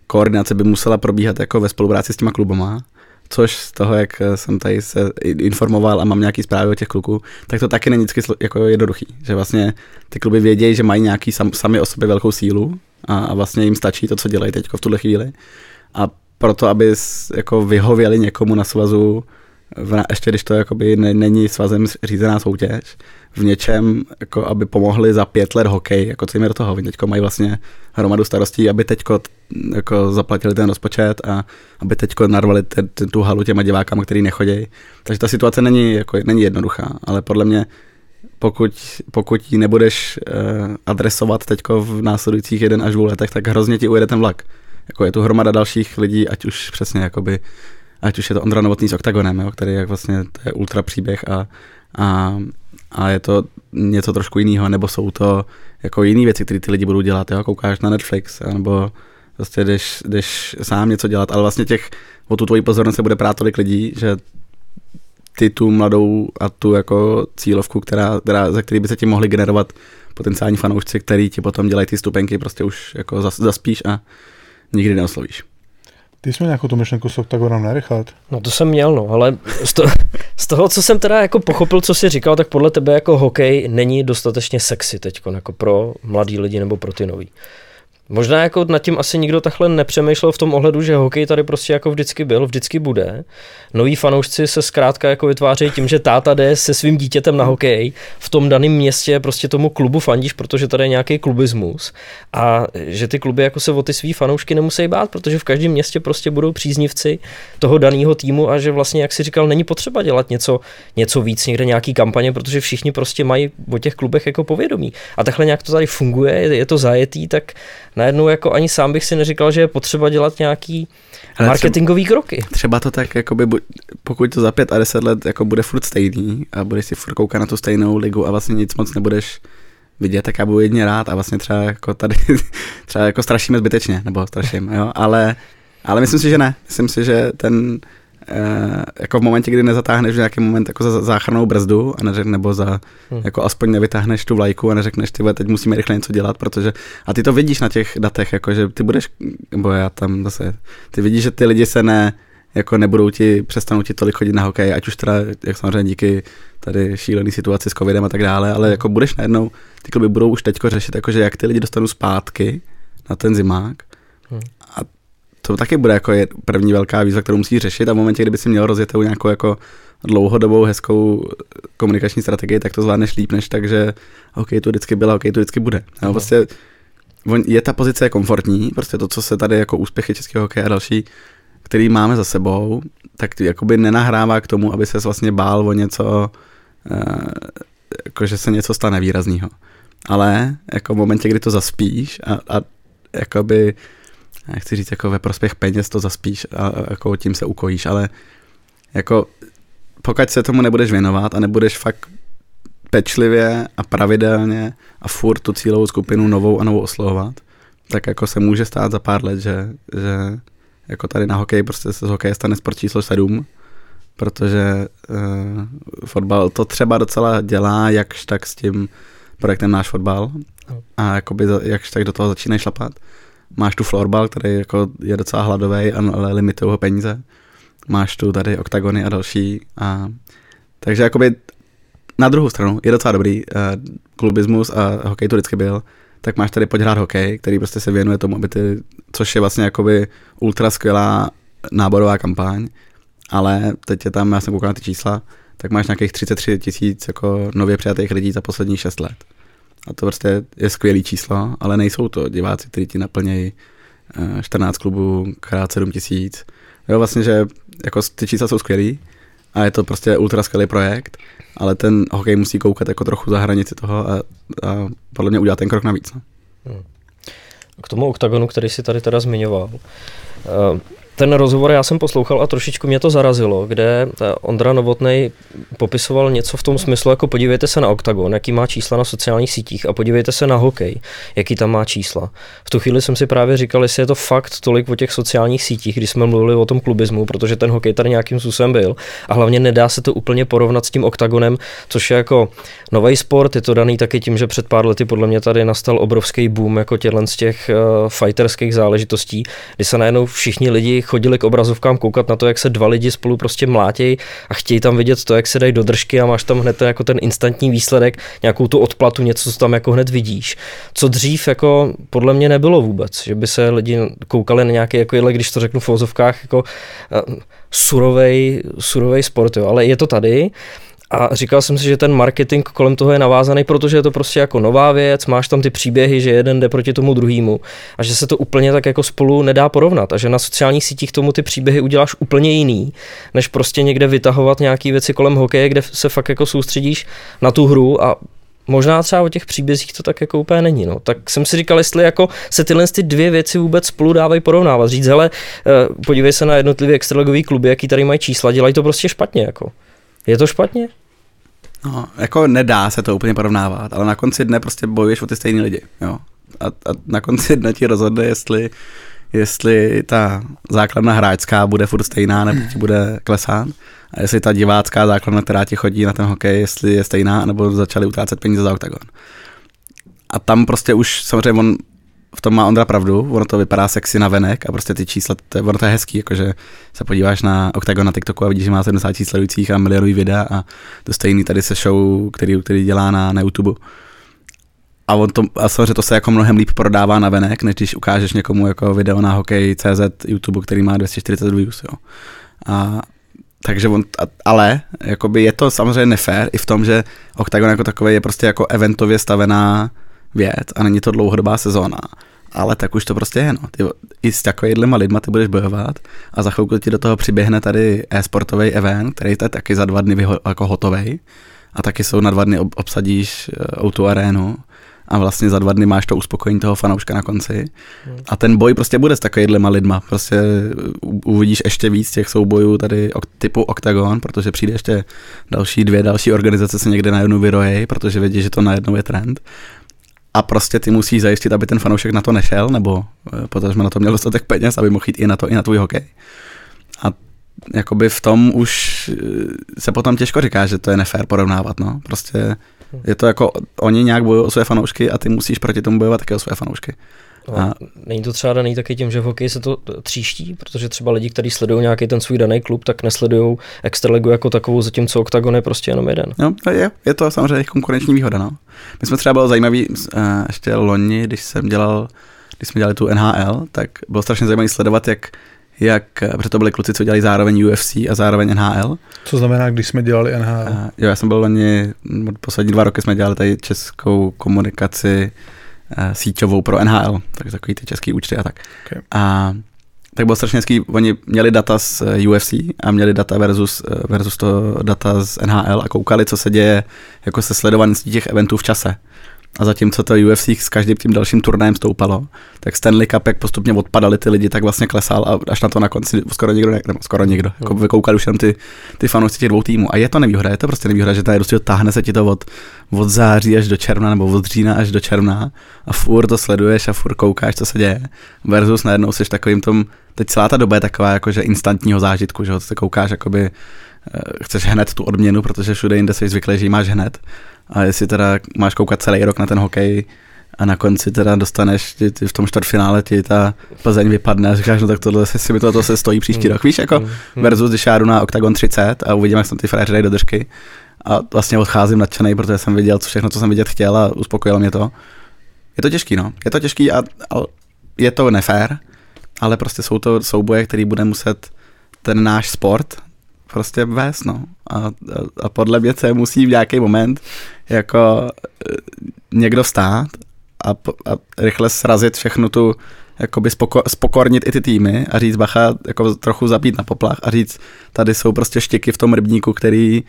koordinace by musela probíhat jako ve spolupráci s těma klubama, což z toho, jak jsem tady se informoval a mám nějaký zprávy o těch kluků, tak to taky není vždycky jako jednoduchý. Že vlastně ty kluby vědějí, že mají nějaký sam, sami o sobě velkou sílu a, a vlastně jim stačí to, co dělají teď v tuhle chvíli. A proto, aby jako vyhověli někomu na svazu, v, ještě když to jakoby ne, není svazem řízená soutěž, v něčem, jako aby pomohli za pět let hokej, jako co jim je do toho. Teďko mají vlastně hromadu starostí, aby teďko jako zaplatili ten rozpočet a aby teďko narvali ten, ten, tu halu těma divákama, který nechodí. Takže ta situace není, jako, není jednoduchá, ale podle mě pokud, pokud ji nebudeš uh, adresovat teďko v následujících jeden až dvou letech, tak hrozně ti ujede ten vlak. Jako je tu hromada dalších lidí, ať už přesně jakoby, ať už je to Ondra Novotný s Octagonem, jo, který jak vlastně to je ultra příběh a, a a je to něco trošku jiného, nebo jsou to jako jiné věci, které ty lidi budou dělat, jo? koukáš na Netflix, nebo prostě jdeš, jdeš sám něco dělat, ale vlastně těch, o tu tvoji pozornost se bude prát tolik lidí, že ty tu mladou a tu jako cílovku, která, která, za který by se ti mohli generovat potenciální fanoušci, který ti potom dělají ty stupenky, prostě už jako zaspíš a nikdy neoslovíš. Ty jsi měl nějakou tu myšlenku s Octagonem nerychat? No to jsem měl, no, ale z, to, z toho, co jsem teda jako pochopil, co jsi říkal, tak podle tebe jako hokej není dostatečně sexy teď, jako pro mladý lidi nebo pro ty nový. Možná jako nad tím asi nikdo takhle nepřemýšlel v tom ohledu, že hokej tady prostě jako vždycky byl, vždycky bude. Noví fanoušci se zkrátka jako vytvářejí tím, že táta jde se svým dítětem na hokej v tom daném městě prostě tomu klubu fandíš, protože tady je nějaký klubismus a že ty kluby jako se o ty svý fanoušky nemusí bát, protože v každém městě prostě budou příznivci toho daného týmu a že vlastně, jak si říkal, není potřeba dělat něco, něco víc, někde nějaký kampaně, protože všichni prostě mají o těch klubech jako povědomí. A takhle nějak to tady funguje, je to zajetý, tak najednou jako ani sám bych si neříkal, že je potřeba dělat nějaký Ale marketingový třeba, kroky. Třeba to tak, jakoby, pokud to za pět a deset let jako bude furt stejný a budeš si furt koukat na tu stejnou ligu a vlastně nic moc nebudeš vidět, tak já budu jedině rád a vlastně třeba jako tady třeba jako strašíme zbytečně, nebo straším, jo, ale, ale myslím si, že ne. Myslím si, že ten, Uh, jako v momentě, kdy nezatáhneš v nějaký moment jako za záchrannou brzdu a neřek, nebo za, hmm. jako aspoň nevytáhneš tu vlajku a neřekneš, ty teď musíme rychle něco dělat, protože, a ty to vidíš na těch datech, jako že ty budeš, nebo já tam zase, ty vidíš, že ty lidi se ne, jako nebudou ti, přestanou ti tolik chodit na hokej, ať už teda, jak samozřejmě díky tady šílený situaci s covidem a tak dále, ale jako budeš najednou, ty kluby budou už teďko řešit, jakože jak ty lidi dostanou zpátky na ten zimák hmm. To taky bude jako první velká výzva, kterou musí řešit a v momentě, kdyby si měl rozjetou nějakou jako dlouhodobou hezkou komunikační strategii, tak to zvládneš líp, než tak, že OK, to vždycky byla, OK, to vždycky bude. No, prostě je ta pozice komfortní, prostě to, co se tady jako úspěchy českého hokeje a další, který máme za sebou, tak jakoby nenahrává k tomu, aby se vlastně bál o něco, eh, jako že se něco stane výrazného. Ale jako v momentě, kdy to zaspíš a, a jakoby chci říct, jako ve prospěch peněz to zaspíš a jako tím se ukojíš, ale jako pokud se tomu nebudeš věnovat a nebudeš fakt pečlivě a pravidelně a furt tu cílovou skupinu novou a novou oslovovat, tak jako se může stát za pár let, že, že jako tady na hokej prostě se z hokeje stane sport číslo 7, protože uh, fotbal to třeba docela dělá, jakž tak s tím projektem náš fotbal a jakoby jakž tak do toho začínají šlapat máš tu florbal, který jako je docela hladový, ale limitují ho peníze. Máš tu tady oktagony a další. A, takže jakoby na druhou stranu je docela dobrý uh, klubismus a hokej to vždycky byl, tak máš tady pojď hrát hokej, který prostě se věnuje tomu, aby ty, což je vlastně jakoby ultra skvělá náborová kampaň, ale teď je tam, já jsem koukal na ty čísla, tak máš nějakých 33 tisíc jako nově přijatých lidí za poslední 6 let. A to prostě je skvělý číslo, ale nejsou to diváci, kteří ti naplnějí 14 eh, klubů krát 7 tisíc. Jo, vlastně, že jako ty čísla jsou skvělý a je to prostě ultra skvělý projekt, ale ten hokej musí koukat jako trochu za hranici toho a, a podle mě udělat ten krok navíc. No. Hmm. K tomu oktagonu, který si tady teda zmiňoval, uh, ten rozhovor já jsem poslouchal a trošičku mě to zarazilo, kde Ondra Novotnej popisoval něco v tom smyslu, jako podívejte se na OKTAGON, jaký má čísla na sociálních sítích a podívejte se na hokej, jaký tam má čísla. V tu chvíli jsem si právě říkal, jestli je to fakt tolik o těch sociálních sítích, když jsme mluvili o tom klubismu, protože ten hokej tady nějakým způsobem byl a hlavně nedá se to úplně porovnat s tím OKTAGONem, což je jako nový sport, je to daný taky tím, že před pár lety podle mě tady nastal obrovský boom jako těchto z těch uh, fighterských záležitostí, kdy se najednou všichni lidi chodili k obrazovkám koukat na to, jak se dva lidi spolu prostě mlátějí a chtějí tam vidět to, jak se dají do držky a máš tam hned ten, jako ten instantní výsledek, nějakou tu odplatu, něco, co tam jako hned vidíš. Co dřív jako podle mě nebylo vůbec, že by se lidi koukali na nějaký, jako když to řeknu v vozovkách, jako uh, surovej, surovej sport, jo. ale je to tady. A říkal jsem si, že ten marketing kolem toho je navázaný, protože je to prostě jako nová věc, máš tam ty příběhy, že jeden jde proti tomu druhému a že se to úplně tak jako spolu nedá porovnat a že na sociálních sítích tomu ty příběhy uděláš úplně jiný, než prostě někde vytahovat nějaké věci kolem hokeje, kde se fakt jako soustředíš na tu hru a možná třeba o těch příbězích to tak jako úplně není. No. Tak jsem si říkal, jestli jako se tyhle ty dvě věci vůbec spolu dávají porovnávat. Říct, hele, eh, podívej se na jednotlivé extraligový kluby, jaký tady mají čísla, dělají to prostě špatně. Jako. Je to špatně? No, jako nedá se to úplně porovnávat, ale na konci dne prostě bojuješ o ty stejné lidi, jo. A, a na konci dne ti rozhodne, jestli, jestli ta základna hráčská bude furt stejná, nebo ti bude klesát. A jestli ta divácká základna, která ti chodí na ten hokej, jestli je stejná, nebo začali utrácet peníze za oktagon. A tam prostě už samozřejmě on v tom má Ondra pravdu, ono to vypadá sexy na venek a prostě ty čísla, to, ono to je hezký, jakože se podíváš na Octagon na TikToku a vidíš, že má 70 tisíc sledujících a milionový videa a to stejný tady se show, který, který dělá na, na YouTube. A, on to, a samozřejmě to se jako mnohem líp prodává na venek, než když ukážeš někomu jako video na hokej CZ YouTube, který má 240 views, jo. A, takže on, ale jakoby je to samozřejmě nefér i v tom, že Octagon jako takový je prostě jako eventově stavená věc a není to dlouhodobá sezóna. Ale tak už to prostě je, no. Ty, I s takovýhlema lidma ty budeš bojovat a za chvilku ti do toho přiběhne tady e-sportový event, který je taky za dva dny vyho, jako hotový a taky jsou na dva dny obsadíš uh, o arénu a vlastně za dva dny máš to uspokojení toho fanouška na konci. Hmm. A ten boj prostě bude s takovýhlema lidma. Prostě uvidíš ještě víc těch soubojů tady typu Octagon, protože přijde ještě další dvě další organizace se někde najednou vyrojí, protože vidí, že to najednou je trend a prostě ty musíš zajistit, aby ten fanoušek na to nešel, nebo eh, protože na to měl dostatek peněz, aby mohl jít i na to, i na tvůj hokej. A jakoby v tom už eh, se potom těžko říká, že to je nefér porovnávat, no. Prostě je to jako, oni nějak bojují o své fanoušky a ty musíš proti tomu bojovat také o své fanoušky. No, a není to třeba daný taky tím, že v hokeji se to tříští, protože třeba lidi, kteří sledují nějaký ten svůj daný klub, tak nesledují extraligu jako takovou, zatímco OKTAGON je prostě jenom jeden. No, to je, je to samozřejmě konkurenční výhoda. No. My jsme třeba bylo zajímavý, uh, ještě loni, když jsem dělal, když jsme dělali tu NHL, tak bylo strašně zajímavé sledovat, jak jak, protože to byli kluci, co dělali zároveň UFC a zároveň NHL. Co znamená, když jsme dělali NHL? Uh, jo, já jsem byl loni, poslední dva roky jsme dělali tady českou komunikaci síťovou pro NHL, tak takový ty český účty a tak. Okay. A tak bylo strašně hezký, oni měli data z eh, UFC a měli data versus, eh, versus to data z NHL a koukali, co se děje jako se sledovaností těch eventů v čase. A zatímco to UFC s každým tím dalším turnajem stoupalo, tak Stanley Cup, jak postupně odpadali ty lidi, tak vlastně klesal a až na to na konci skoro nikdo, ne, nebo skoro nikdo, jako vykoukali už jen ty, ty fanoušci těch dvou týmů. A je to nevýhoda, je to prostě nevýhoda, že tady prostě táhne se ti to od, od září až do června, nebo od října až do června a furt to sleduješ a furt koukáš, co se děje. Versus najednou jsi takovým tom, teď celá ta doba je taková jakože instantního zážitku, že ho koukáš, jakoby eh, chceš hned tu odměnu, protože všude jinde jsi zvyklý, že ji máš hned a jestli teda máš koukat celý rok na ten hokej a na konci teda dostaneš, ty, ty v tom čtvrtfinále ti ta Plzeň vypadne a říkáš, no tak tohle si mi to, to se stojí příští mm. rok, víš, jako mm. versus když já jdu na Octagon 30 a uvidím, jak jsem ty frajeři dají do držky a vlastně odcházím nadšený, protože jsem viděl co všechno, co jsem vidět chtěl a uspokojilo mě to. Je to těžký, no. Je to těžký a, a je to nefér, ale prostě jsou to souboje, který bude muset ten náš sport prostě vést, no. A, a, a podle mě se musí v nějaký moment jako e, někdo stát a, a rychle srazit všechnu tu, jakoby spoko, spokornit i ty týmy a říct bacha, jako trochu zabít na poplach a říct, tady jsou prostě štiky v tom rybníku, který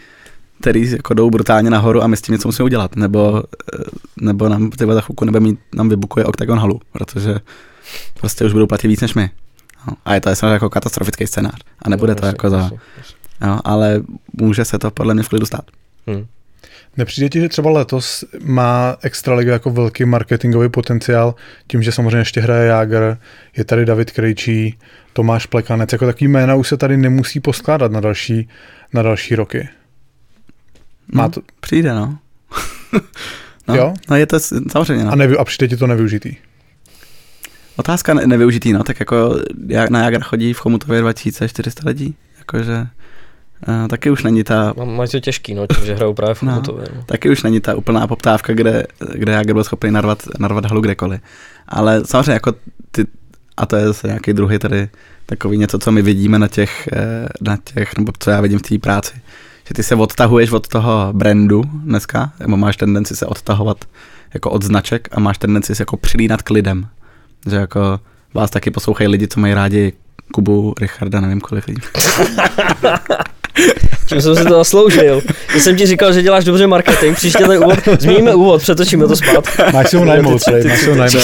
který jako jdou brutálně nahoru a my s tím něco musíme udělat, nebo, e, nebo nám tyhle za chvilku nebe mít, nám vybukuje Octagon halu, protože prostě už budou platit víc než my. No. A je to samozřejmě jako katastrofický scénář. A nebude to jako za... Jo, ale může se to podle mě v klidu stát. Hmm. Nepřijde ti, že třeba letos má Extraliga jako velký marketingový potenciál, tím, že samozřejmě ještě hraje Jágr, je tady David Krejčí, Tomáš Plekanec, jako takový jména už se tady nemusí poskládat na další, na další roky. Má no, to... Přijde, no. no. Jo? No je to samozřejmě, no. A, nevy, a přijde ti to nevyužitý? Otázka ne- nevyužitý, no, tak jako na Jagra chodí v Chomutově 2400 lidí, jakože Uh, taky už není ta... Mají to těžký, no, tím, že hrajou právě v no, no. Taky už není ta úplná poptávka, kde, kde Jager byl schopný narvat, narvat halu kdekoliv. Ale samozřejmě jako ty, a to je zase nějaký druhý tady takový něco, co my vidíme na těch, eh, na těch nebo co já vidím v té práci, že ty se odtahuješ od toho brandu dneska, nebo máš tendenci se odtahovat jako od značek a máš tendenci se jako přilínat k lidem. Že jako vás taky poslouchají lidi, co mají rádi Kubu, Richarda, nevím kolik lidí. Čím jsem si to zasloužil. Já jsem ti říkal, že děláš dobře marketing, příště ten úvod, změníme úvod, přetočíme to zpátky. Máš si ho najmout, máš si ho najmout.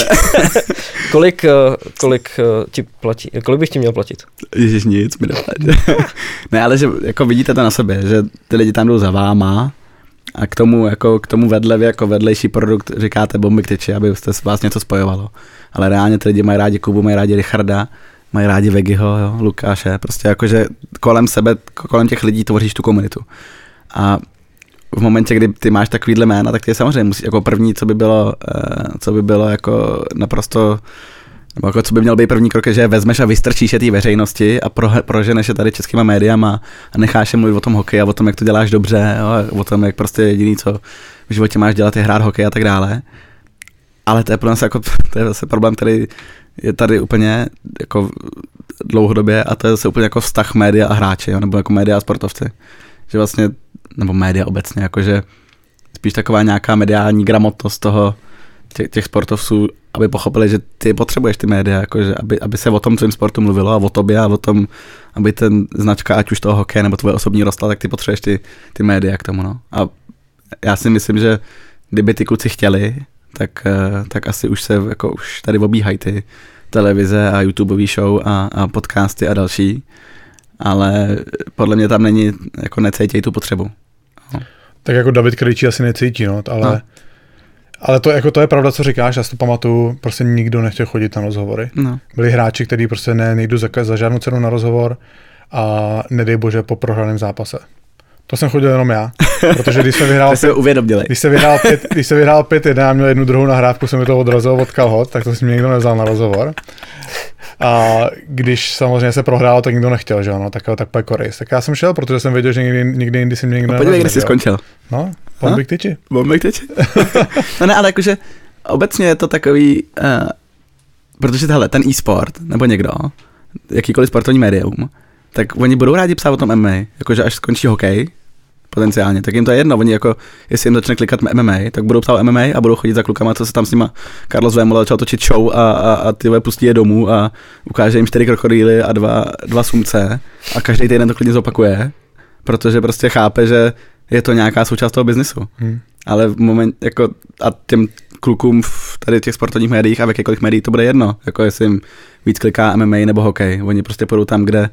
kolik, eh, kolik eh, ti platí, kolik bych ti měl platit? Ježiš, nic mi Ne, ale že jako vidíte to na sobě, že ty lidi tam jdou za váma, a k tomu, jako, k tomu vedle vy jako vedlejší produkt říkáte bomby k tyči, aby se vás něco spojovalo. Ale reálně ty lidi mají rádi Kubu, mají rádi Richarda, mají rádi Vegiho, jo, Lukáše, prostě jakože kolem sebe, kolem těch lidí tvoříš tu komunitu. A v momentě, kdy ty máš takovýhle jména, tak ty samozřejmě musí, jako první, co by bylo, eh, co by bylo jako naprosto nebo jako co by měl být první krok, že vezmeš a vystrčíš je té veřejnosti a pro, proženeš je tady českýma médiama a necháš je mluvit o tom hokeji a o tom, jak to děláš dobře, jo, o tom, jak prostě jediný, co v životě máš dělat, je hrát hokej a tak dále. Ale to je pro nás jako, to je zase problém, který je tady úplně jako dlouhodobě a to je zase úplně jako vztah média a hráči, jo, nebo jako média a sportovci. Že vlastně, nebo média obecně, jakože spíš taková nějaká mediální gramotnost toho, těch, těch sportovců, aby pochopili, že ty potřebuješ ty média, jakože aby, aby se o tom tvým sportu mluvilo a o tobě a o tom, aby ten značka, ať už toho hokeje nebo tvoje osobní rostla, tak ty potřebuješ ty, ty média k tomu. No. A já si myslím, že kdyby ty kluci chtěli, tak, eh, tak asi už se jako už tady obíhají ty televize a YouTubeový show a, a podcasty a další, ale podle mě tam není, jako necítí tu potřebu. No. Tak jako David Krejčí asi necítí, no, ale, no. ale to, jako to je pravda, co říkáš, já si to pamatuju, prostě nikdo nechtěl chodit na rozhovory. No. Byli hráči, kteří prostě ne, nejdu za, za žádnou cenu na rozhovor a nedej bože po prohraném zápase. To jsem chodil jenom já, protože když jsem vyhrál, pět, když jsem vyhrál pět, když jsem vyhrál pět jedna, měl jednu druhou nahrávku, jsem mi to odrazil od kalhot, tak to si mě nikdo nevzal na rozhovor. A když samozřejmě se prohrál, tak nikdo nechtěl, že ano, tak, tak pak. Tak já jsem šel, protože jsem věděl, že nikdy, nikdy jindy si mě nikdo no, Podívej, kde jsi skončil. No, bombik tyči. Bombik tyči. no ne, ale jakože obecně je to takový, uh, protože tohle, ten e-sport, nebo někdo, jakýkoliv sportovní médium, tak oni budou rádi psát o tom MMA, jakože až skončí hokej, potenciálně, tak jim to je jedno, oni jako, jestli jim začne klikat MMA, tak budou psát MMA a budou chodit za klukama, co se tam s nima Carlos Vémola začal točit show a, a, a ty pustí je domů a ukáže jim čtyři krokodýly a dva, dva sumce a každý týden to klidně zopakuje, protože prostě chápe, že je to nějaká součást toho biznesu. Hmm. Ale v moment, jako, a těm klukům v tady těch sportovních médiích a v jakýkoliv médiích to bude jedno, jako jestli jim víc kliká MMA nebo hokej. Oni prostě půjdou tam, kde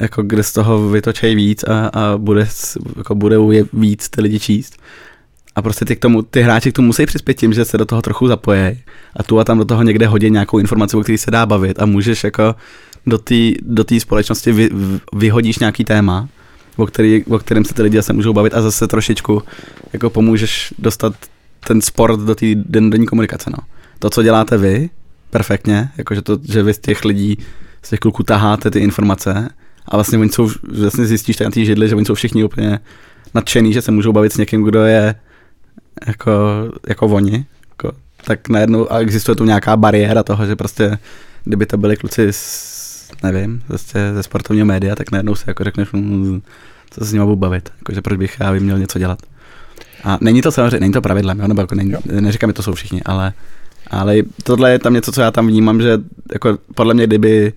jako kde z toho vytočej víc a, a bude, jako budou je víc ty lidi číst. A prostě ty, k tomu, ty hráči k tomu musí přispět tím, že se do toho trochu zapojí a tu a tam do toho někde hodí nějakou informaci, o který se dá bavit a můžeš jako do té do tý společnosti vy, vyhodíš nějaký téma, o, který, o kterém se ty lidi se můžou bavit a zase trošičku jako pomůžeš dostat ten sport do té denní komunikace. No. To, co děláte vy, perfektně, jakože to, že vy z těch lidí, z těch kluků taháte ty informace a vlastně oni jsou, vlastně zjistíš na té židli, že oni jsou všichni úplně nadšený, že se můžou bavit s někým, kdo je jako, jako oni. Jako, tak najednou a existuje tu nějaká bariéra toho, že prostě kdyby to byli kluci z, nevím, prostě ze sportovního média, tak najednou si jako řekneš, hm, co se s nimi budu bavit, jakože proč bych já by měl něco dělat. A není to samozřejmě, není to pravidlem, jo? nebo jako není, neříkám, že to jsou všichni, ale, ale tohle je tam něco, co já tam vnímám, že jako podle mě, kdyby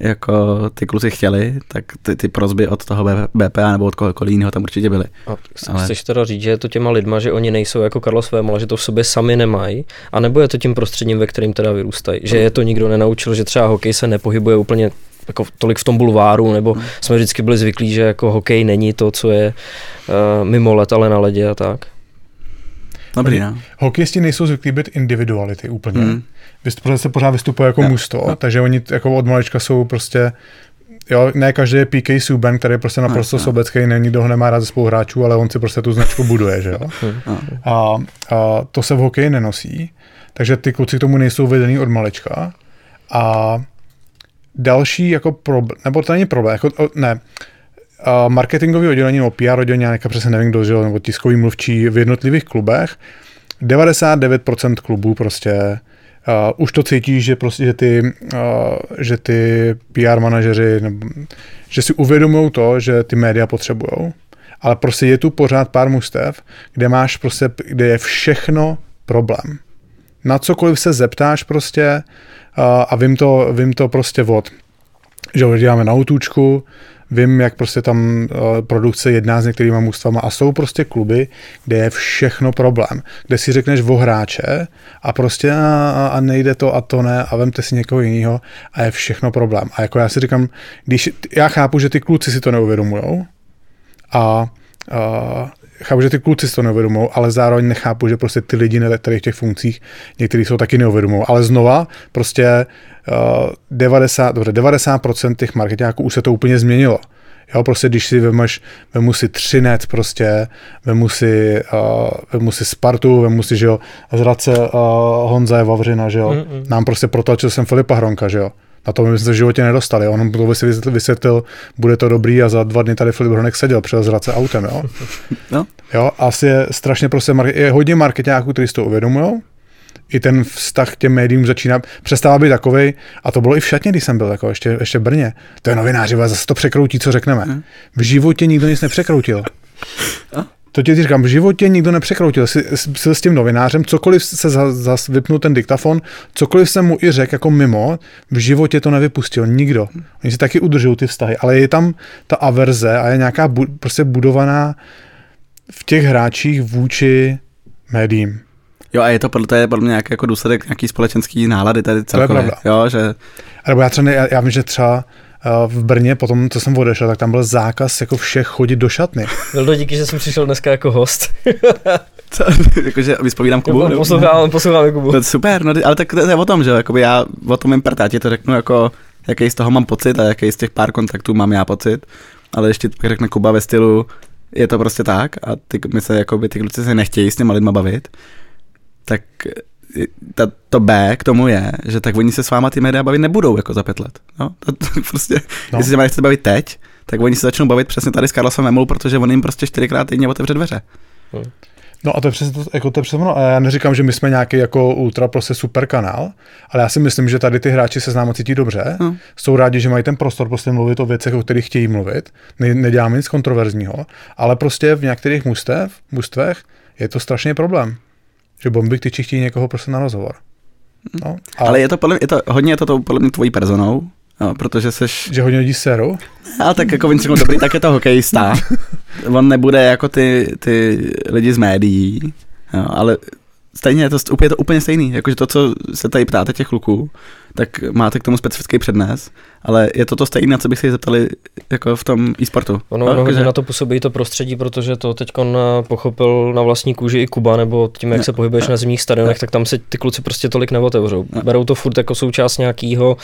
jako ty kluci chtěli, tak ty, ty prozby od toho BPA nebo od kohokoliv jiného tam určitě byly. A Ale... chceš teda říct, že je to těma lidma, že oni nejsou jako Carlos Vémola, že to v sobě sami nemají, a nebo je to tím prostředím, ve kterým teda vyrůstají, že je to nikdo nenaučil, že třeba hokej se nepohybuje úplně jako tolik v tom bulváru, nebo jsme vždycky byli zvyklí, že jako hokej není to, co je uh, mimo let, ale na ledě a tak. Dobrý, no. Hokejisti nejsou zvyklí být individuality úplně. Hmm. Vy se pořád vystupuje jako musto, no. takže oni jako od malička jsou prostě jo, ne každý je PK Subban, který je prostě naprosto no, sobecký, ne, nikdo ho nemá rád ze spoluhráčů, ale on si prostě tu značku buduje, že jo. No. A, a to se v hokeji nenosí, takže ty kluci k tomu nejsou vedený od malečka. A další jako problém, nebo to není problém, jako, ne, marketingový oddělení nebo PR oddělení, já přesně nevím kdo, že, nebo tiskový mluvčí v jednotlivých klubech, 99% klubů prostě Uh, už to cítí, že prostě, že ty, uh, že ty PR manažeři, nebo, že si uvědomují to, že ty média potřebují. Ale prostě je tu pořád pár mustev, kde máš prostě, kde je všechno problém. Na cokoliv se zeptáš prostě uh, a vím to, vím to prostě od, že děláme na autůčku, vím, jak prostě tam uh, produkce jedná s některýma mužstvama a jsou prostě kluby, kde je všechno problém, kde si řekneš o hráče a prostě a, a nejde to a to ne a vemte si někoho jiného a je všechno problém. A jako já si říkám, když já chápu, že ty kluci si to neuvědomujou a, a chápu, že ty kluci si to neuvědomují, ale zároveň nechápu, že prostě ty lidi na v těch funkcích, někteří jsou taky neuvědomují. Ale znova, prostě uh, 90, dobře, 90% těch marketáků už se to úplně změnilo. Jo, prostě když si vemeš, vemu si Třinec prostě, vemu si, uh, vemu si Spartu, vemu si, že jo, z Hradce uh, Honza Vavřina, že jo, mm-hmm. nám prostě protlačil jsem Filipa Hronka, že jo. Na to my jsme se v životě nedostali. On to vysvětlil, vysvětlil, bude to dobrý a za dva dny tady Filip Hronek seděl před zrace autem. Jo? No. jo, asi je strašně prostě, je hodně marketáků, kteří si to uvědomují, i ten vztah k těm médiím začíná, přestává být takovej, a to bylo i v šatně, když jsem byl, jako ještě, ještě v Brně. To je novináři, zase to překroutí, co řekneme. V životě nikdo nic nepřekroutil. To ti říkám, v životě nikdo nepřekroutil. Jsi, jsi s tím novinářem, cokoliv se za, za, vypnul ten diktafon, cokoliv jsem mu i řekl jako mimo, v životě to nevypustil nikdo. Oni si taky udržují ty vztahy, ale je tam ta averze a je nějaká bu, prostě budovaná v těch hráčích vůči médiím. Jo, a je to podle, to je podle mě nějaký jako důsledek nějaký společenský nálady tady celkově. To je pravda. Jo, že... Nebo já, třeba, já, já vím, že třeba v Brně, potom, co jsem odešel, tak tam byl zákaz jako všech chodit do šatny. to díky, že jsem přišel dneska jako host. Co? Jakože vyspovídám Kubu? Poslouchám, poslouchám Kubu. No, super, no, ale tak to je o tom, že jakoby já o tom jim ti to řeknu jako, jaký z toho mám pocit a jaký z těch pár kontaktů mám já pocit. Ale ještě řekne Kuba ve stylu, je to prostě tak a ty, my se, jakoby, ty kluci se nechtějí s těma lidma bavit, tak ta, to B k tomu je, že tak oni se s váma ty média bavit nebudou jako za pět let. No, to, to prostě, no. jestli se má nechce bavit teď, tak oni se začnou bavit přesně tady s Carlosem Vemou, protože on jim prostě čtyřikrát týdně otevře dveře. Hmm. No a to je přesně to, jako to je přesně ono. A já neříkám, že my jsme nějaký jako ultra prostě super kanál, ale já si myslím, že tady ty hráči se s námi cítí dobře, hmm. jsou rádi, že mají ten prostor prostě mluvit o věcech, o kterých chtějí mluvit. Ne, neděláme nic kontroverzního, ale prostě v některých mustev, mustvech je to strašně problém. Že bomby tyči chtějí někoho prostě na rozhovor. No, a... Ale je to, podle, je to hodně je to, to podle mě tvojí personou, No, protože seš... Že hodně lidí seru? A tak jako oni dobrý, tak je to hokejista. On nebude jako ty, ty lidi z médií, jo, ale stejně je to, úplně, to úplně stejný, jakože to, co se tady ptáte těch kluků, tak máte k tomu specifický přednes, ale je to to stejné, na co bych se zeptali jako v tom e-sportu. Ono, no, hodně na to působí to prostředí, protože to teď pochopil na vlastní kůži i Kuba, nebo tím, jak ne, se pohybuješ ne, na zimních stadionech, tak tam se ty kluci prostě tolik neotevřou. Ne. Berou to furt jako součást nějakého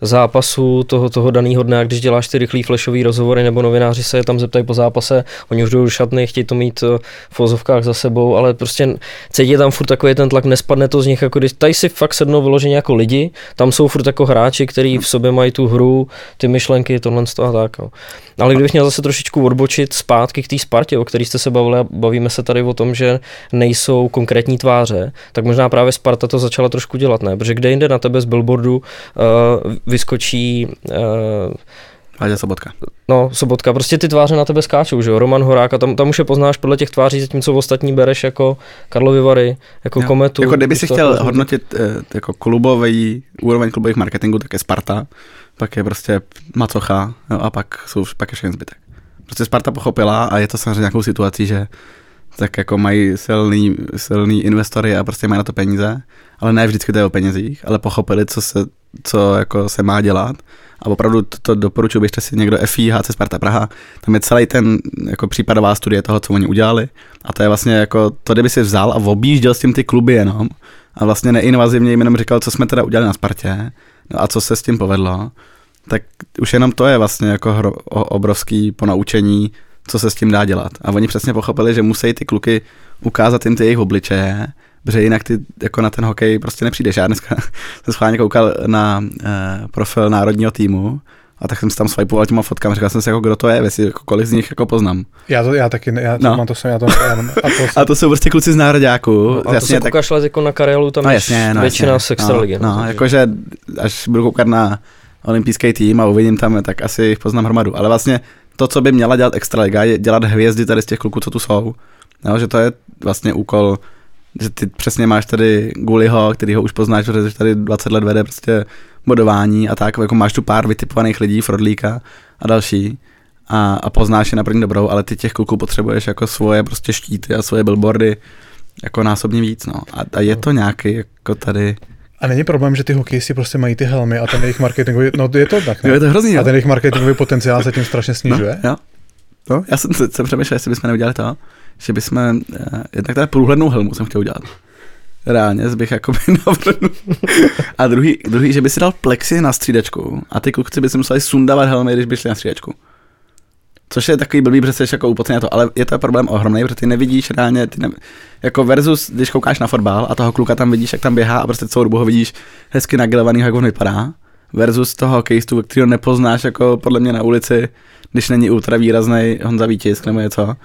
zápasu toho, toho daného dne, a když děláš ty rychlý flashový rozhovory, nebo novináři se tam zeptají po zápase, oni už jdou do šatny, chtějí to mít eh, v vozovkách za sebou, ale prostě cítí tam furt takový ten tlak, nespadne to z nich, jako když tady si fakt sednou vyloženě jako lidi, tam jsou furt jako hráči, kteří v sobě mají tu hru, ty myšlenky, tohle a tak. Jo. Ale kdybych měl zase trošičku odbočit zpátky k té Spartě, o který jste se bavili, bavíme se tady o tom, že nejsou konkrétní tváře, tak možná právě Sparta to začala trošku dělat, ne? Protože kde jinde na tebe z billboardu uh, vyskočí uh, Váďa Sobotka. No, Sobotka, prostě ty tváře na tebe skáčou, že jo, Roman Horák a tam, tam už je poznáš podle těch tváří, zatímco ostatní bereš jako Karlovy Vary, jako jo. Kometu. Jako kdyby si chtěl hodnotit eh, jako klubový, úroveň klubových marketingu, tak je Sparta, pak je prostě Macocha jo, a pak, jsou, pak je všechny zbytek. Prostě Sparta pochopila a je to samozřejmě nějakou situací, že tak jako mají silný, silný investory a prostě mají na to peníze, ale ne vždycky to je o penězích, ale pochopili, co se, co jako se má dělat a opravdu to, to doporučuji, běžte si někdo FI, HC Sparta Praha, tam je celý ten jako případová studie toho, co oni udělali a to je vlastně jako to, kdyby si vzal a objížděl s tím ty kluby jenom a vlastně neinvazivně jim jenom říkal, co jsme teda udělali na Spartě no a co se s tím povedlo, tak už jenom to je vlastně jako hro, obrovský ponaučení, co se s tím dá dělat. A oni přesně pochopili, že musí ty kluky ukázat jim ty jejich obličeje, protože jinak ty jako na ten hokej prostě nepřijdeš. Já dneska jsem schválně koukal na uh, profil národního týmu a tak jsem si tam swipeoval těma fotkami, říkal jsem si, jako, kdo to je, jestli jako, kolik z nich jako poznám. Já, to, já taky, já No. mám to jsem, já to, já, a to, A to jsou prostě kluci z nároďáku. No, a to se koukáš tak... jako na Karelu, tam no, je jasně, no, většina jasně. z extraligy. No, no, jakože až budu koukat na olympijský tým a uvidím tam, tak asi jich poznám hromadu. Ale vlastně to, co by měla dělat extraliga, je dělat hvězdy tady z těch kluků, co tu jsou. No, že to je vlastně úkol, že ty přesně máš tady Guliho, který ho už poznáš, protože tady 20 let vede prostě bodování a tak, jako máš tu pár vytipovaných lidí, Frodlíka a další a, a poznáš je na první dobrou, ale ty těch kluků potřebuješ jako svoje prostě štíty a svoje billboardy jako násobně víc, no. A, a je to nějaký jako tady a není problém, že ty hokejisti prostě mají ty helmy a ten jejich marketingový, no je to tak, ne? Jo, je to hrozný, A ten jejich marketingový potenciál se tím strašně snižuje. No, jo. No, já jsem, jsem přemýšlel, jestli bychom neudělali to, že bychom, eh, jednak teda průhlednou helmu jsem chtěl udělat. Reálně bych jako by. A druhý, druhý, že by si dal plexi na střídačku a ty kluci by si museli sundávat helmy, když by šli na střídačku. Což je takový blbý, protože jsi jako úplně to, ale je to problém ohromný, protože ty nevidíš reálně, ty ne, jako versus, když koukáš na fotbal a toho kluka tam vidíš, jak tam běhá a prostě celou dobu ho vidíš hezky nagilovaný, jak on vypadá, versus toho hokejistu, kterého nepoznáš jako podle mě na ulici, když není ultra výrazný Honza Vítisk nebo něco,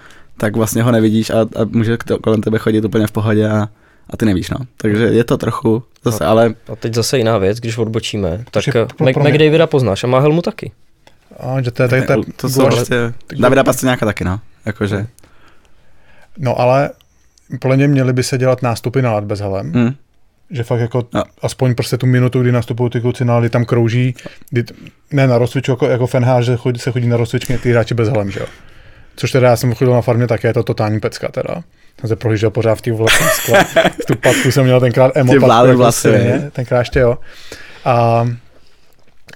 tak vlastně ho nevidíš a, a může to kolem tebe chodit úplně v pohodě a, a ty nevíš, no. Takže je to trochu zase, ale A teď zase jiná věc, když odbočíme, tak eh, Mac, pro mě- McDavida poznáš a má helmu taky. A, že to je, to, je, to, jsou prostě, Davida Pastrňáka taky, no. Jakože, No ale podle mě měly by se dělat nástupy na led bez helem. hm, Že fakt jako No. aspoň prostě tu minutu, kdy nastupují ty kluci na tam krouží, kdy, ne na rozcvičku, jako, jako FNH, že chodí, se chodí na rozcvičky ty hráči bez helem, že jo. Což teda já jsem chodil na farmě také, je to totální pecka teda. Jsem se prohlížel pořád v těch vlasech skle. tu patku jsem měl tenkrát emo patku, jako vlasy, silně, ne? tenkrát ještě jo. A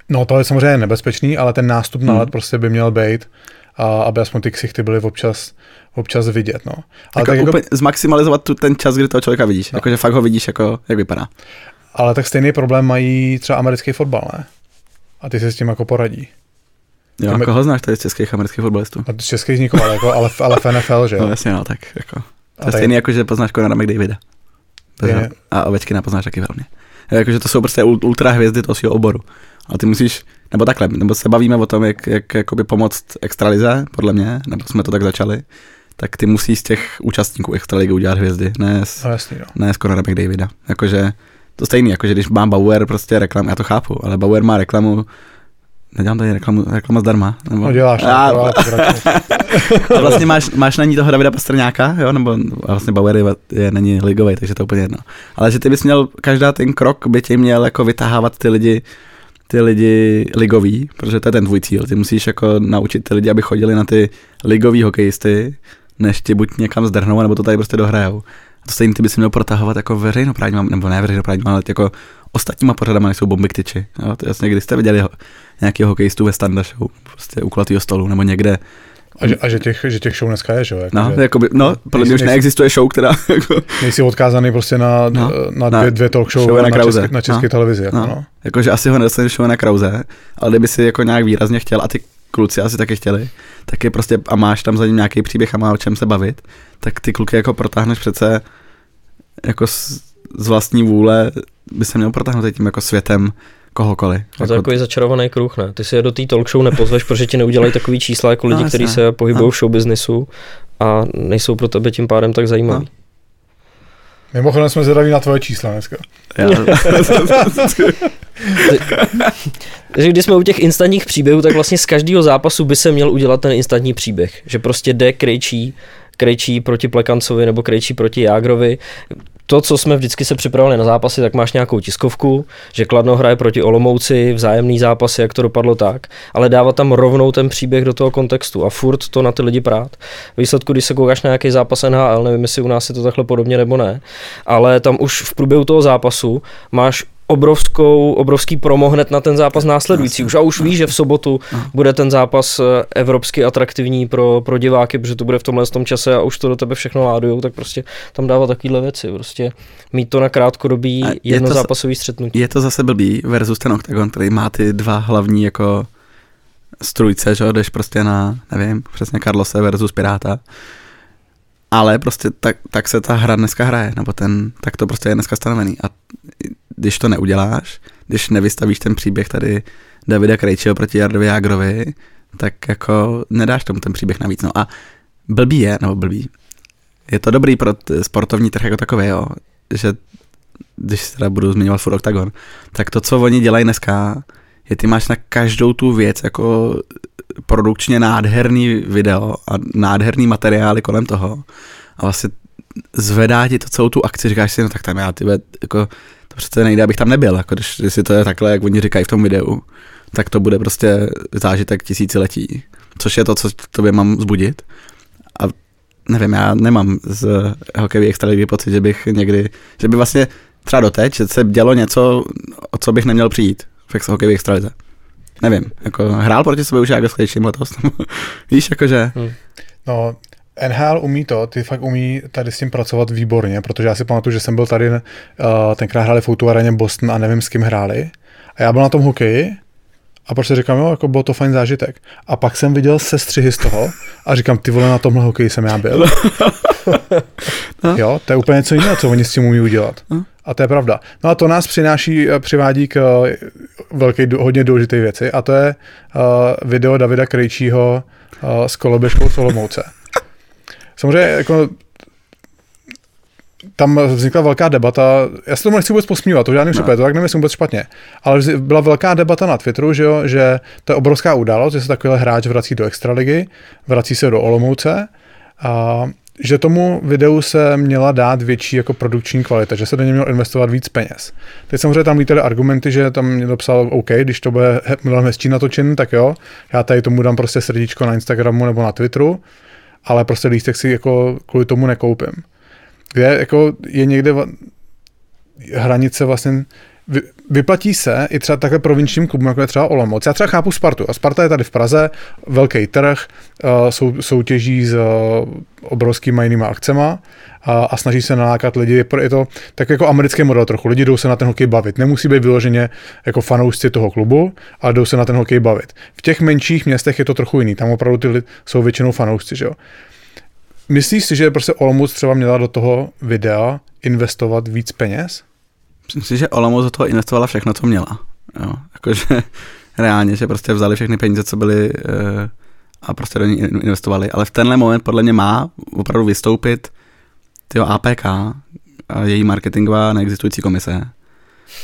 no to je samozřejmě nebezpečný, ale ten nástup na Hmm. led prostě by měl být, a aby aspoň ty ksichty byly občas, občas vidět, no. Ale jako, tak, jako, zmaximalizovat tu, ten čas, kdy toho člověka vidíš. No. Jakože fakt ho vidíš, jako, jak vypadá. ale tak stejný problém mají třeba americký fotbal, ne? A ty se s tím jako poradí. Jo, Tam je- koho znáš tady z českých amerických fotbalistů? A z českých nikoho, ale, jako, ale, ale v NFL, že No jo? jasně, no, tak jako. To A je tak- stejný jako, že poznáš Conora McDavida. Bez Je. A Ovečkina poznáš taky velmi. Jakože to jsou prostě ul- ultra hvězdy toho svého oboru. A ty musíš, nebo takhle, nebo se bavíme o tom, jak, jak jakoby pomoct extralize, podle mě, nebo jsme to tak začali, tak ty musíš z těch účastníků extraligy udělat hvězdy, ne z, No jasný, no. ne z Conora McDavida. Jakože to stejný, jakože když má Bauer prostě reklamu, já to chápu, ale Bauer má reklamu, nedělám tady reklamu, reklama zdarma. Nebo, No děláš, no, a, pokračuj. a vlastně máš, máš na ní toho Davida Pastrňáka, jo, nebo vlastně Bauer je, je není ligový, takže to je úplně jedno. Ale že ty bys měl, každá ten krok by tě měl jako vytahávat ty lidi, ty lidi ligový, protože to je ten tvůj cíl. Ty musíš jako naučit ty lidi, aby chodili na ty ligový hokejisty, než ti buď někam zdrhnou, nebo to tady prostě dohrajou. A to stejně ty bys měl protahovat jako veřejnoprávníma, nebo ne veřejnoprávníma, ale jako ostatníma pořadama, než jsou bomby k tyči. Jo, to jasně, když jste viděli ho, nějaký hokejistů ve standa show, prostě u kulatýho stolu, nebo někde, A, že, a že, těch, že těch show dneska je, že jo? Jako, No, že jakoby, no, podle mě už nejsi- neexistuje show, která jako, nejsi odkázaný prostě na, No, na, dvě, dvě talk show, show na na, Krause. české, na české No. televizi. Jako, No. no. jakože asi ho nedostaneš show na Krause, ale kdyby si jako nějak výrazně chtěl a ty kluci asi taky chtěli, tak je prostě a máš tam za ním nějaký příběh a má o čem se bavit, tak ty kluky jako protáhneš přece jako z, z vlastní vůle by se měl protáhnout tím jako světem kohokoliv. A to je Jako, takový začarovaný kruh, ne? Ty si je do té talk show nepozveš, protože ti neudělají takový čísla jako lidi, No, kteří se pohybují No. v showbiznisu a nejsou pro tebe tím pádem tak zajímaví. No. Mimochodem jsme zvědaví na tvoje čísla dneska. já, Takže když jsme u těch instantních příběhů, tak vlastně z každého zápasu by se měl udělat ten instantní příběh. Že prostě jde Krejčí, Krejčí proti Plekancovi nebo Krejčí proti Jágrovi. To, co jsme vždycky se připravili na zápasy, tak máš nějakou tiskovku, že Kladno hraje proti Olomouci, vzájemný zápasy, jak to dopadlo tak, ale dávat tam rovnou ten příběh do toho kontextu a furt to na ty lidi prát. Výsledku, když se koukáš na nějaký zápas NHL, nevím, jestli u nás je to takhle podobně nebo ne, ale tam už v průběhu toho zápasu máš obrovskou, obrovský promo hned na ten zápas následující. Už a už ví, že v sobotu bude ten zápas eh, evropsky atraktivní pro, pro diváky, protože to bude v tomhle tom čase a už to do tebe všechno ládujou, tak prostě tam dávat takovéhle věci. Prostě mít to na krátkodobý jednozápasový střetnutí. Je to zase blbý versus ten OKTAGON, který má ty dva hlavní jako strujce, že jdeš prostě na, nevím, přesně Carlose versus Piráta. Ale prostě tak, tak se ta hra dneska hraje, nebo ten, tak to prostě je dneska stanovený. A když to neuděláš, když nevystavíš ten příběh tady Davida Krejčího proti Jardovi Jágrovi, tak jako nedáš tomu ten příběh navíc. No a blbý je, nebo blbý, je to dobrý pro sportovní trh jako takový, jo, že když teda budu zmiňovat furt Octagon, tak to, co oni dělají dneska, je ty máš na každou tu věc jako produkčně nádherný video a nádherný materiály kolem toho a vlastně zvedá ti to celou tu akci, říkáš si, no tak tam já ty jako to přece nejde, abych tam nebyl, jako když, když si to je takhle, jak oni říkají v tom videu, tak to bude prostě zážitek tisíciletí, což je to, co tobě mám zbudit. A nevím, já nemám z hokejové extraligy pocit, že bych někdy, že by vlastně třeba doteď, že se dělo něco, o co bych neměl přijít v hokejové extralize. Nevím, jako hrál proti sobě už jako s letos, víš, jakože... Hmm. No, NHL umí to, ty fakt umí tady s tím pracovat výborně, protože já si pamatuju, že jsem byl tady, uh, tenkrát hráli v areně Boston a nevím s kým hráli. A já byl na tom hokeji a prostě říkám, jo, jako byl to fajn zážitek. A pak jsem viděl sestřihy z toho a říkám, ty vole, na tomhle hokeji jsem já byl. no. Jo, to je úplně něco jiného, co oni s tím umí udělat. A to je pravda. No a to nás přináší, eh, přivádí k uh, velké, hodně důležité věci a to je uh, video Davida Krejčího uh, s koloběžkou Solomouce. Samozřejmě jako tam vznikla velká debata, já se tomu nechci vůbec posmívat, to žádný no. to tak nemyslím vůbec špatně, ale byla velká debata na Twitteru, že, jo, že to je obrovská událost, že se takovýhle hráč vrací do extraligy, vrací se do Olomouce a že tomu videu se měla dát větší jako produkční kvalita, že se do něj mělo investovat víc peněz. Teď samozřejmě tam lítaly argumenty, že tam někdo psal, OK, když to bude mnohem hezčí natočen, tak jo, já tady tomu dám prostě srdíčko na Instagramu nebo na Twitteru, ale prostě lístek si jako kvůli tomu nekoupím. Kde jako je někde hranice vlastně vy, vyplatí se i třeba takhle provinčním klubům, jako je třeba Olomouc. Já třeba chápu Spartu. A Sparta je tady v Praze, velký trh, uh, sou, soutěží s uh, obrovskými jinými akcema a, a snaží se nalákat lidi. Je to tak jako americký model trochu. Lidi jdou se na ten hokej bavit. Nemusí být vyloženě jako fanoušci toho klubu, ale jdou se na ten hokej bavit. V těch menších městech je to trochu jiný. Tam opravdu ty lidi jsou většinou fanoušci. Že jo? Myslíš si, že prostě Olomouc třeba měla do toho videa investovat víc peněz? Myslím si, že Olomouc do toho investovala všechno, co měla. Jo. Jakože reálně, že prostě vzali všechny peníze, co byly e, a prostě do ní investovali. Ale v tenhle moment podle mě má opravdu vystoupit tyjo, APK a její marketingová neexistující komise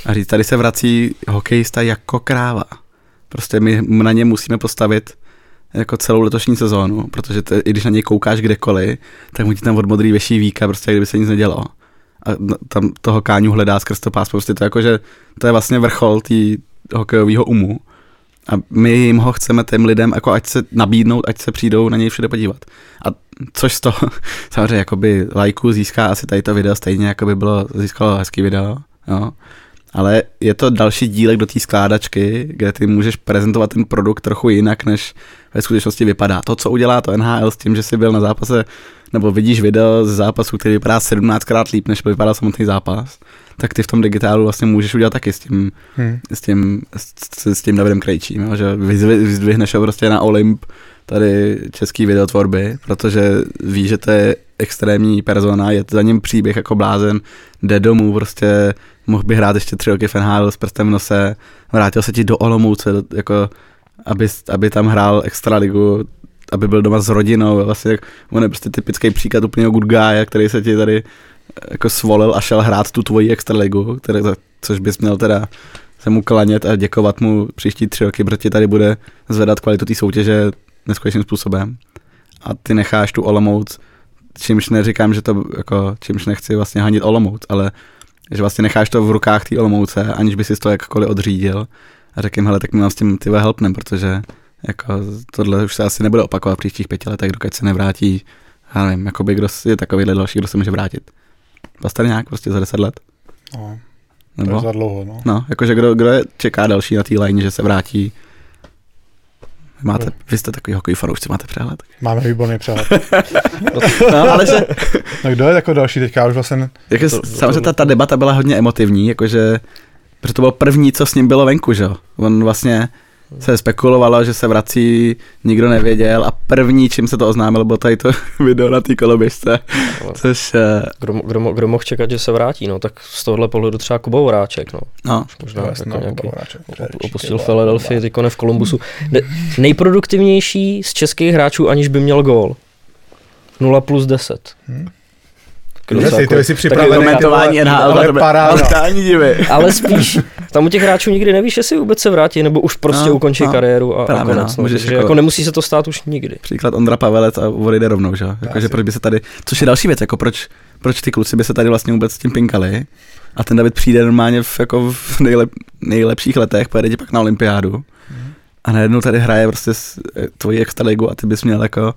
a říct, tady se vrací hokejista jako kráva. Prostě my na ně musíme postavit jako celou letošní sezónu, protože te, i když na něj koukáš kdekoliv, tak mu ti tam od modrý veší víka, prostě kdyby se nic nedělo a tam toho Káňu hledá skrz to pás. Prostě to, jako, že to je vlastně vrchol té hokejového umu. A my jim ho chceme těm lidem, jako ať se nabídnout, ať se přijdou na něj všude podívat. A což z toho samozřejmě jakoby lajku získá asi tady to video stejně, jako by bylo, získalo hezký video. Jo. Ale je to další dílek do té skládačky, kde ty můžeš prezentovat ten produkt trochu jinak, než ve skutečnosti vypadá. To, co udělá to NHL s tím, že jsi byl na zápase nebo vidíš video z zápasu, který vypadá 17krát líp, než vypadá samotný zápas, tak ty v tom digitálu vlastně můžeš udělat taky s tím, hmm. s tím, s, s tím Davidem Krejčím, že vyzdvihneš ho prostě na Olymp tady český videotvorby, protože víš, že to je extrémní persona, je za ním příběh jako blázen, jde domů, prostě mohl by hrát ještě tři roky v NHL s prstem v nose, vrátil se ti do Olomouce, jako aby, aby tam hrál extraligu, aby byl doma s rodinou, vlastně on je prostě typický příklad úplně good guy, který se ti tady jako svolil a šel hrát tu tvoji extraligu, které, což bys měl teda se mu klanět a děkovat mu příští tři roky, protože tady bude zvedat kvalitu té soutěže neskutečným způsobem. A ty necháš tu Olomouc, čímž neříkám, že to, jako, čímž nechci vlastně hanit Olomouc, ale že vlastně necháš to v rukách té Olomouce, aniž by si to jakkoliv odřídil a řekl jim, hele, tak my vám s tím ty helpnem, protože jako tohle už se asi nebude opakovat v příštích pěti letech, dokud se nevrátí, já nevím, jakoby kdo je takovýhle další, kdo se může vrátit. Pasterňák prostě za deset let. No. To je Nebo? za dlouho, no. No, jakože kdo, kdo je, čeká další na té line, že se vrátí. Máte, vy jste takový hokej fanoušci, máte přehled. Máme výborný přehled. No, ale že, No kdo je jako další teďka? Už vlastně jako, To- to- samozřejmě ta, ta debata byla hodně emotivní, jakože, protože to bylo první, co s ním bylo venku, že jo. On vlastně se spekulovalo, že se vrací, nikdo nevěděl a první, čím se to oznámilo, bylo tady to video na té koloběžce, což, eh, Kdo, kdo, kdo mohl čekat, že se vrátí, no, tak z tohohle pohledu třeba Kuba Horáček, no. no, Možná No, jako jasno, nějaký, především, opustil Philadelphia, teď v Kolumbusu. Ne, nejproduktivnější z českých hráčů, aniž by měl gól. 0 plus 10. Hmm. Kdo Ty jsi- jako- připravený, jako- komentování NHL, ale to paráda. ale spíš, tam u těch hráčů nikdy nevíš, jestli vůbec se vrátí, nebo už prostě No, ukončí no, kariéru a, a konec. no, No, můžeš jako- jako nemusí se to stát už nikdy. Příklad Ondra Pavelec a odejde rovnou, že? jo? Jakože Asi. proč by se tady, což je další věc, jako proč, proč ty kluci by se tady vlastně vůbec s tím pinkali a ten David přijde normálně v, jako v nejlep, nejlepších letech, pojede ti pak na olympiádu a najednou tady hraje prostě s, eh, tvoji extraligu a ty bys měl jako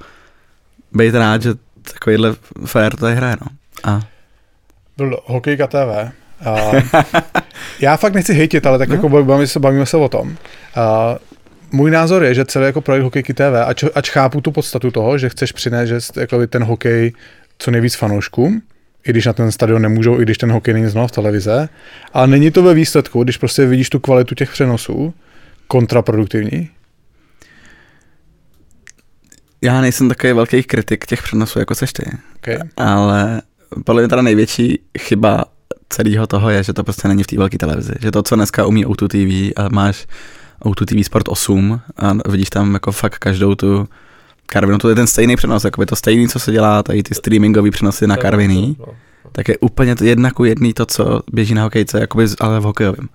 být rád, že takovýhle fair tady hraje, no. A Byl hokejka TV. A já fakt nechci hejtit, ale tak No. jako bavíme se, bavíme se o tom. A můj názor je, že celý jako projekt Hokejky TV, ač, ač chápu tu podstatu toho, že chceš přinést že jako ten hokej co nejvíc fanouškům, i když na ten stadion nemůžou, i když ten hokej není znal v televize, ale není to ve výsledku, když prostě vidíš tu kvalitu těch přenosů, kontraproduktivní. já nejsem takový velký kritik těch přenosů, jako seš ty. Okay. Ale podle mě teda největší chyba celého toho je, že to prostě není v té velké televizi. Že to, co dneska umí O2 TV a máš O2 TV Sport 8 a vidíš tam jako fakt každou tu Karvinu, to je ten stejný přenos, jako by to stejný, co se dělá, tady ty streamingový přenosy na Karviný, No, tak je úplně to jedna ku jedný to, co běží na hokejce, jakoby, ale v hokejovém.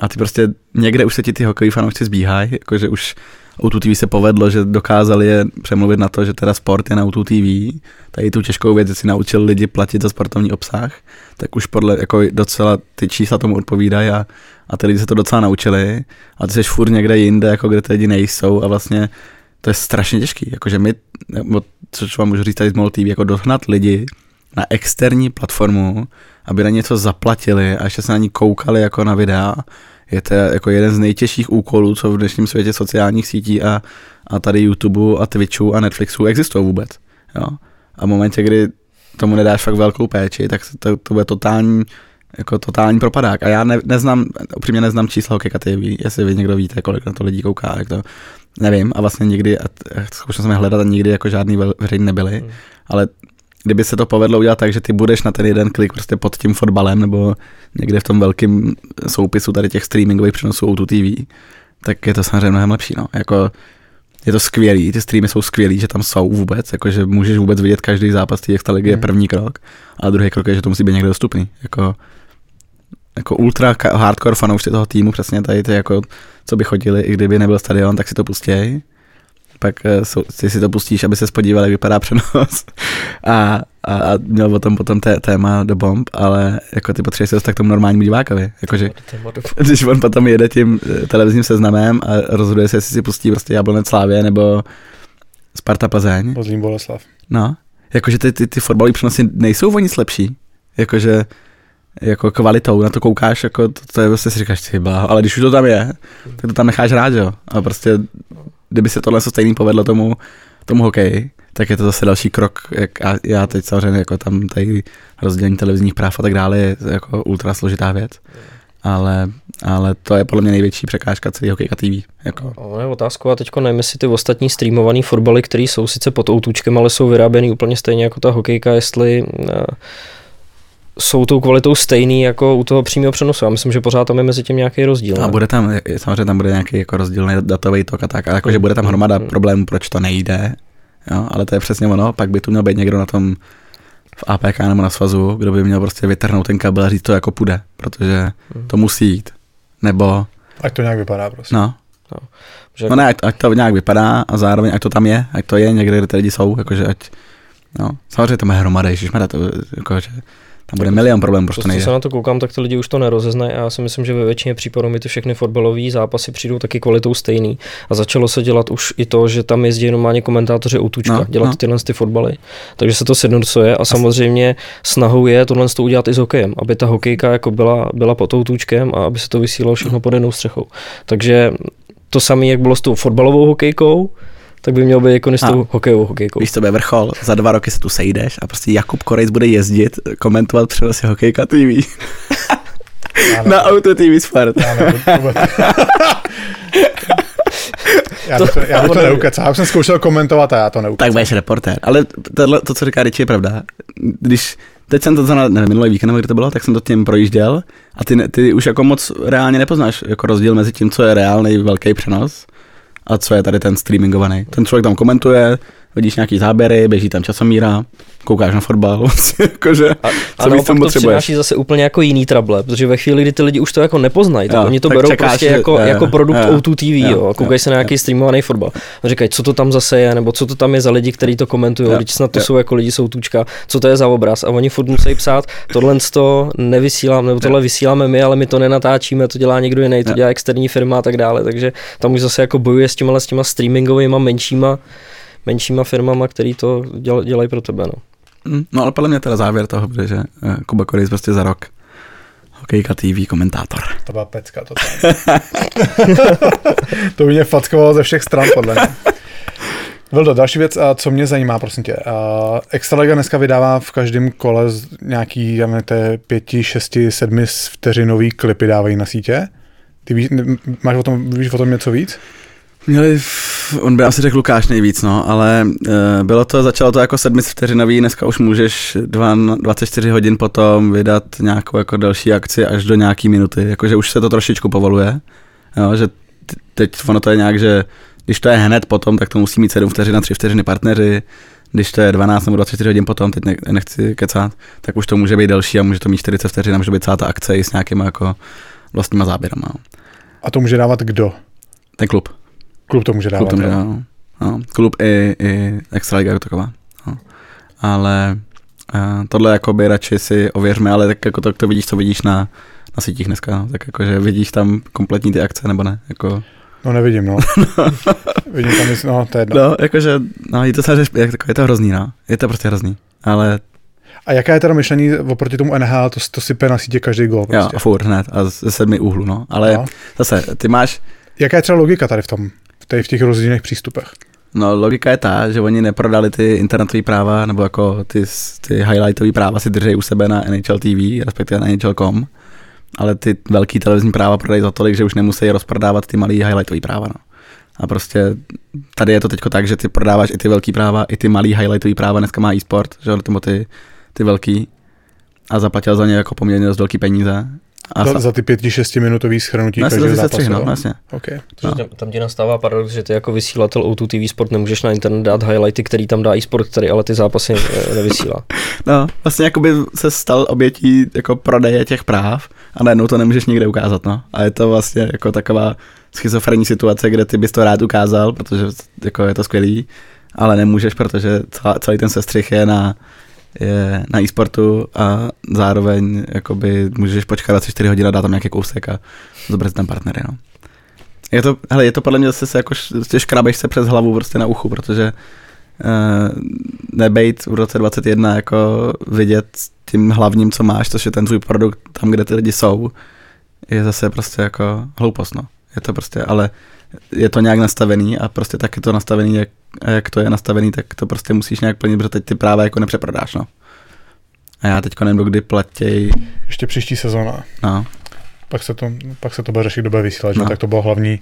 A ty prostě někde už se ti ty hokejoví fanoušci zbíhají, jakože už O2 TV se povedlo, že dokázali je přemluvit na to, že teda sport je na O2 TV, tady tu těžkou věc, že si naučil lidi platit za sportovní obsah, tak už podle jako docela ty čísla tomu odpovídají a, a ty lidi se to docela naučili. A ty jsi furt někde jinde, jako kde ty lidi nejsou a vlastně to je strašně těžký, jakože my, nebo což vám můžu říct tady z MOL TV, jako dohnat lidi na externí platformu, aby na něco zaplatili a ještě se na ní koukali jako na videa, je to jako jeden z nejtěžších úkolů, co v dnešním světě sociálních sítí a, a tady YouTube a Twitchu a Netflixu existují vůbec. Jo? A v momentě, kdy tomu nedáš fakt velkou péči, tak to, to bude totální, jako totální propadák. A já ne, neznám, upřímně neznám čísla Hokejka TV, jestli vy někdo víte, kolik na to lidí kouká, jak to, nevím. A vlastně nikdy, a, zkoušel jsem je hledat a nikdy jako žádný veřejný nebyly, Hmm. ale kdyby se to povedlo udělat tak, že ty budeš na ten jeden klik prostě pod tím fotbalem nebo někde v tom velkém soupisu tady těch streamingových přenosů O2 TV, tak je to samozřejmě mnohem lepší. No. Jako, je to skvělý, ty streamy jsou skvělý, že tam jsou vůbec, jako, že můžeš vůbec vidět každý zápas té extraligy je Mhm. první krok, a druhý krok je, že to musí být někde dostupný. Jako, jako ultra hardcore fanoušci toho týmu, přesně tady ty jako, co by chodili, i kdyby nebyl stadion, tak si to pustěj. Pak eh, ty si to pustíš, aby se podíval, jak vypadá přenos. A, a, a měl o tom potom té, téma do bomb, ale jako ty potřebuješ se dostat k tomu normálnímu divákovi. Jakože, když on potom jede tím eh, televizním seznamem a rozhoduje se, jestli si pustí prostě Jablonec Slávě nebo Sparta Plzeň. Pozlím Boleslav. No, jakože ty, ty, ty fotbalové přenosy nejsou o nic lepší. Jakože jako kvalitou, na to koukáš, jako to, to je prostě si říkáš, ty bláho, ale když už to tam je, tak to tam necháš rád, jo. A prostě, kdyby se tohle stejný povedlo tomu, tomu hokeji, tak je to zase další krok, jak já, já teď samozřejmě jako tam tady rozdělení televizních práv a tak dále je jako ultra složitá věc. Ale, ale to je podle mě největší překážka celý hokejka TV. Jako. Ono je otázka, a teďko nevím, jestli ty ostatní streamované fotbaly, které jsou sice pod outučkem, ale jsou vyráběny úplně stejně jako ta hokejka, jestli uh, jsou tou kvalitou stejný jako u toho přímého přenosu. Já myslím, že pořád tam je mezi tím nějaký rozdíl. A bude tam, samozřejmě tam bude nějaký jako rozdílný datový tok a tak, ale jakože bude tam hromada Mm. problémů, proč to nejde, jo, ale to je přesně ono, pak by tu měl být někdo na tom v APK nebo na svazu, kdo by měl prostě vytrhnout ten kabel a říct to jako půjde, protože Mm. to musí jít, nebo, Ať to nějak vypadá prostě. no, Že no ne, ať, ať to nějak vypadá a zároveň ať to tam je, ať to je někde, kde ty lidi jsou, jakože ať, no, samozřejmě tam je hromada, ježišmarja, to, jakože, Tam bude milion problémů, proč To, nejde. se na to koukám, tak ty lidi už to nerozeznají a já si myslím, že ve většině případů mi ty všechny fotbalové zápasy přijdou taky kvalitou stejný. A začalo se dělat už i to, že tam jezdí normálně komentátoři Outučka, No, dělat no. tyhle ty fotbaly. Takže se to sjednocuje a samozřejmě snahou je tohle to udělat i s hokejem, aby ta hokejka jako byla, byla pod Outučkem a aby se to vysílalo všechno pod jednou střechou. Takže to samé, jak bylo s tou fotbalovou hokejkou, tak by mělo být jako s tou hokejovou hokejkou. Víš, co bude vrchol? Za dva roky se tu sejdeš a prostě Jakub Korejc bude jezdit, komentovat přenosy Hokejka TV na Auto TV Sport. Já bych to, já bych to neukecal. Já už jsem zkoušel komentovat a já to neukecal. Tak budeš reportér. Ale tohle, to, co říká Richie, je pravda. Když teď jsem to za nevím, minulý víkend, nebo kdy to bylo, tak jsem to tím projížděl a ty, ty už jako moc reálně nepoznáš jako rozdíl mezi tím, co je reálný velký přenos a co je tady ten streamingovaný. Ten člověk tam komentuje, vidíš nějaký záběry, běží tam časomíra, koukáš na fotbal, jakože, A, co víc tam to potřebuješ. přináší zase úplně jako jiný trable, protože ve chvíli, kdy ty lidi už to jako nepoznají, tak Jo, oni to tak berou čekáš, prostě jako, jo, jako jo, produkt jo, O2 TV, jo, jo, a koukají jo, se na nějaký streamovaný fotbal. A říkají, co to tam zase je, nebo co to tam je za lidi, kteří to komentují, Jo, když snad to jo. jsou jako lidi soutůčka, co to je za obraz. A oni furt musí psát, tohle to nevysíláme, nebo tohle vysíláme my, ale my to nenatáčíme, to dělá někdo jiný, to Jo. dělá externí firma a tak dále. Takže tam už zase jako bojuje s těma, s těma streamingovými menšíma menšíma firmama, který to děl, dělají pro tebe. No. Mm, No ale podle mě teda závěr toho bude, že eh, Kuba Korejc prostě za rok Hokejka TV komentátor. To byla pecka, to To by mě fackovalo ze všech stran, podle mě. Vildo, další věc, a co mě zajímá, prosím tě. A Extraliga dneska vydává v každém kole z- nějaký, já nevím, pěti, šesti, sedmi vteřinový klipy dávají na sítě. Ty víš, máš o tom, víš o tom něco víc? Měli, on by asi řekl Lukáš nejvíc, no, ale uh, bylo to, začalo to jako 7 vteřinový, dneska už můžeš dva, 24 hodin potom vydat nějakou jako další akci až do nějaký minuty, jakože už se to trošičku povoluje, jo, že teď ono to je nějak, že když to je hned potom, tak to musí mít 7 vteřin a 3 vteřiny partneři, když to je 12 nebo 24 hodin potom, teď ne, nechci kecat, tak už to může být delší a může to mít 40 vteřin a může být celá ta akce i s nějakýma jako vlastníma záběrama. jo. A to může dávat kdo? Ten klub. Klub to může dávat. Klub to jo? no. no. Klub i, i Extraliga jako taková. No. Ale uh, tohle jakoby radši si ověřme, ale tak jako to, to vidíš, co vidíš na, na sítích dneska, no. tak jakože vidíš tam kompletní ty akce, nebo ne? Jako, No nevidím, no. Vidím tam, no to je jedno. no, jakože, no, je to, samozřejmě, jak, je to hrozný, no. Je to prostě hrozný. Ale A jaká je teda myšlení oproti tomu NHL, to, to sype na sítě každý gol jo, prostě. a furt hned a ze sedmi úhlů, no. Ale No. zase, ty máš, Jaká je třeba logika tady v tom, těch, v těch rozdílných přístupech? No, logika je ta, že oni neprodali ty internetové práva, nebo jako ty, ty highlightové práva si drží u sebe na NHL TV, respektive na NHL.com, ale ty velký televizní práva prodají za tolik, že už nemusí rozprodávat ty malý highlightové práva. No. A prostě tady je to teď tak, že ty prodáváš i ty velký práva, i ty malý highlightové práva, dneska má e-sport, že ty, ty velký a zaplatil za ně jako poměrně dost velký peníze. A Za, za ty pěti, šestiminutový schrnutí no, každého se zápasu. střih, no, jo? vlastně. Okay. Protože tam, tam ti nastává paradox, že ty jako vysílatel O2 TV Sport nemůžeš na internet dát highlighty, který tam dá i sport, který ale ty zápasy eh, nevysílá. No, vlastně jakoby se stal obětí jako prodeje těch práv a najednou to nemůžeš nikde ukázat, no. A je to vlastně jako taková schizofrenní situace, kde ty bys to rád ukázal, protože jako je to skvělý, ale nemůžeš, protože celá, celý ten sestřih je na, je na e-sportu a zároveň jakoby můžeš počkat 24 hodin a dát tam nějaký kousek a zobrat tam partnery, no. Je to, hele, je to podle mě zase se jako škrabeš se přes hlavu prostě na uchu, protože uh, nebejt v roce 21 jako vidět tím hlavním, co máš, což je ten tvůj produkt tam, kde ty lidi jsou, je zase prostě jako hloupost, no. Je to prostě, ale je to nějak nastavený a prostě tak je to nastavený, jak, jak to je nastavený, tak to prostě musíš nějak plnit, protože teď ty práva jako nepřeprodáš, no. A já teďko nevím, kdy platěj, Ještě příští sezóna. no. Pak se to, pak se to bude řešit, bude vysílat, že? No. tak to bylo hlavní,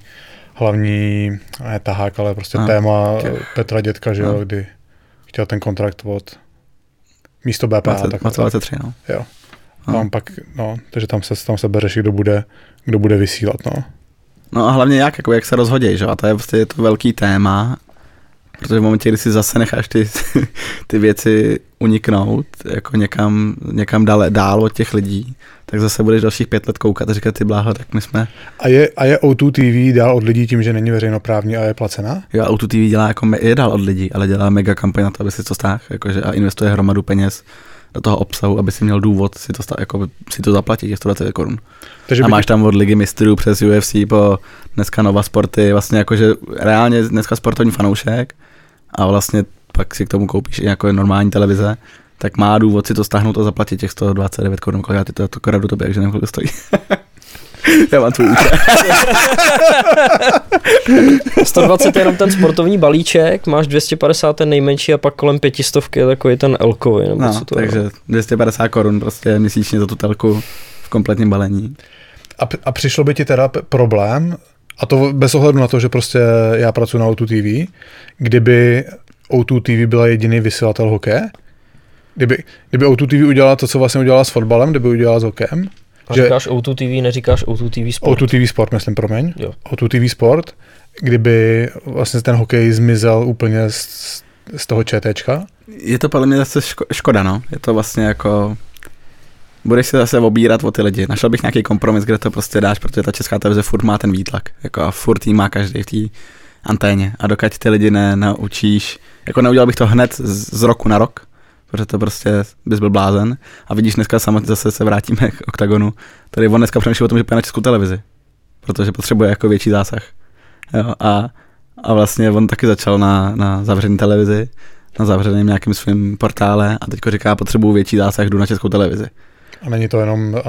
hlavní, ne tahák, ale prostě No. téma Těch- Petra Dětka, že jo, No. kdy chtěl ten kontrakt od místo BPA. 20, tak, 23, no. Jo. No. Tam pak, no, takže tam se, tam se bude řešit, kdo bude, kdo bude vysílat, no. No a hlavně jak, jako jak se rozhodí, že? A to je prostě je to velký téma, protože v momentě, kdy si zase necháš ty, ty věci uniknout, jako někam, někam dál, dál od těch lidí, tak zase budeš dalších pět let koukat a říkat ty bláho, tak my jsme, A je, a je O2 TV dál od lidí tím, že není veřejnoprávní a je placená? jo, Auto TV dělá jako, je dál od lidí, ale dělá mega kampaň na to, aby si to stáhl, jakože a investuje hromadu peněz toho obsahu, aby si měl důvod si to, sta- jako, si to zaplatit, těch 120 korun. Takže A máš tam od ligy mistrů přes UFC po dneska Nova Sporty, vlastně jakože reálně dneska sportovní fanoušek a vlastně pak si k tomu koupíš i jako normální televize, tak má důvod si to stáhnout a zaplatit těch 129 korun, kolik já ty to, to kradu tobě, takže nevím, kolik to stojí. já mám tvůj účet. 120 je jenom ten sportovní balíček, máš 250 ten nejmenší a pak kolem pětistovky je takový ten elkový, nebo No, co to je. takže 250 korun prostě měsíčně za tu telku v kompletním balení. A, a přišlo by ti teda p- problém, a to bez ohledu na to, že prostě já pracuji na O2 TV, kdyby O2 TV byla jediný vysílatel hokeje? Kdyby, kdyby O2 TV udělala to, co vlastně udělala s fotbalem, kdyby udělala s hokejem? A že- říkáš O2 TV, neříkáš O2 TV Sport. O2 TV Sport, myslím, promiň. Jo. O2 TV Sport, kdyby vlastně ten hokej zmizel úplně z, z toho ČTčka. Je to podle mě zase ško- škoda, no. Je to vlastně jako... Budeš se zase obírat o ty lidi. Našel bych nějaký kompromis, kde to prostě dáš, protože ta česká televize furt má ten výtlak. Jako a furt jí má každý v té anténě. A dokud ty lidi ne, naučíš, jako neudělal bych to hned z, z roku na rok, protože to prostě bys byl blázen. A vidíš, dneska samotně zase se vrátíme k OKTAGONu. Tady on dneska přemýšlí o tom, že půjde na českou televizi, protože potřebuje jako větší zásah. Jo, a, a vlastně on taky začal na, na zavřené televizi, na zavřeném nějakým svým portále a teďko říká, potřebuju větší zásah, jdu na českou televizi. A není to jenom uh,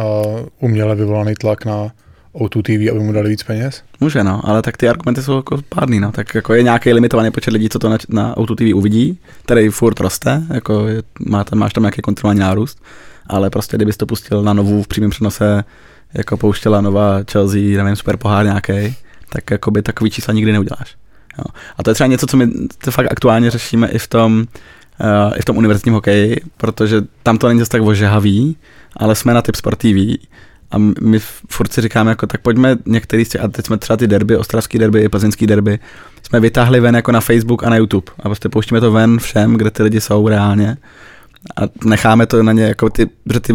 uměle vyvolaný tlak na O2 TV, aby mu dali víc peněz? Může, no, ale tak ty argumenty jsou jako pádný, no. Tak jako je nějaký limitovaný počet lidí, co to na, na Auto TV uvidí, který furt roste, jako je, má tam, máš tam nějaký kontrolní nárůst, ale prostě kdybys to pustil na novou v přímém přenose, jako pouštěla nová Chelsea, nevím, super pohár nějaký, tak jako by takový čísla nikdy neuděláš. Jo. A to je třeba něco, co my to fakt aktuálně řešíme i v tom, uh, i v tom univerzitním hokeji, protože tam to není zase tak ožehavý, ale jsme na typ Sport TV a my furt si říkáme, jako tak pojďme některý z těch, a teď jsme třeba ty derby, ostravský derby plzeňský derby, jsme vytáhli ven jako na Facebook a na YouTube a prostě pouštíme to ven všem, kde ty lidi jsou reálně a necháme to na ně, jako ty, protože ty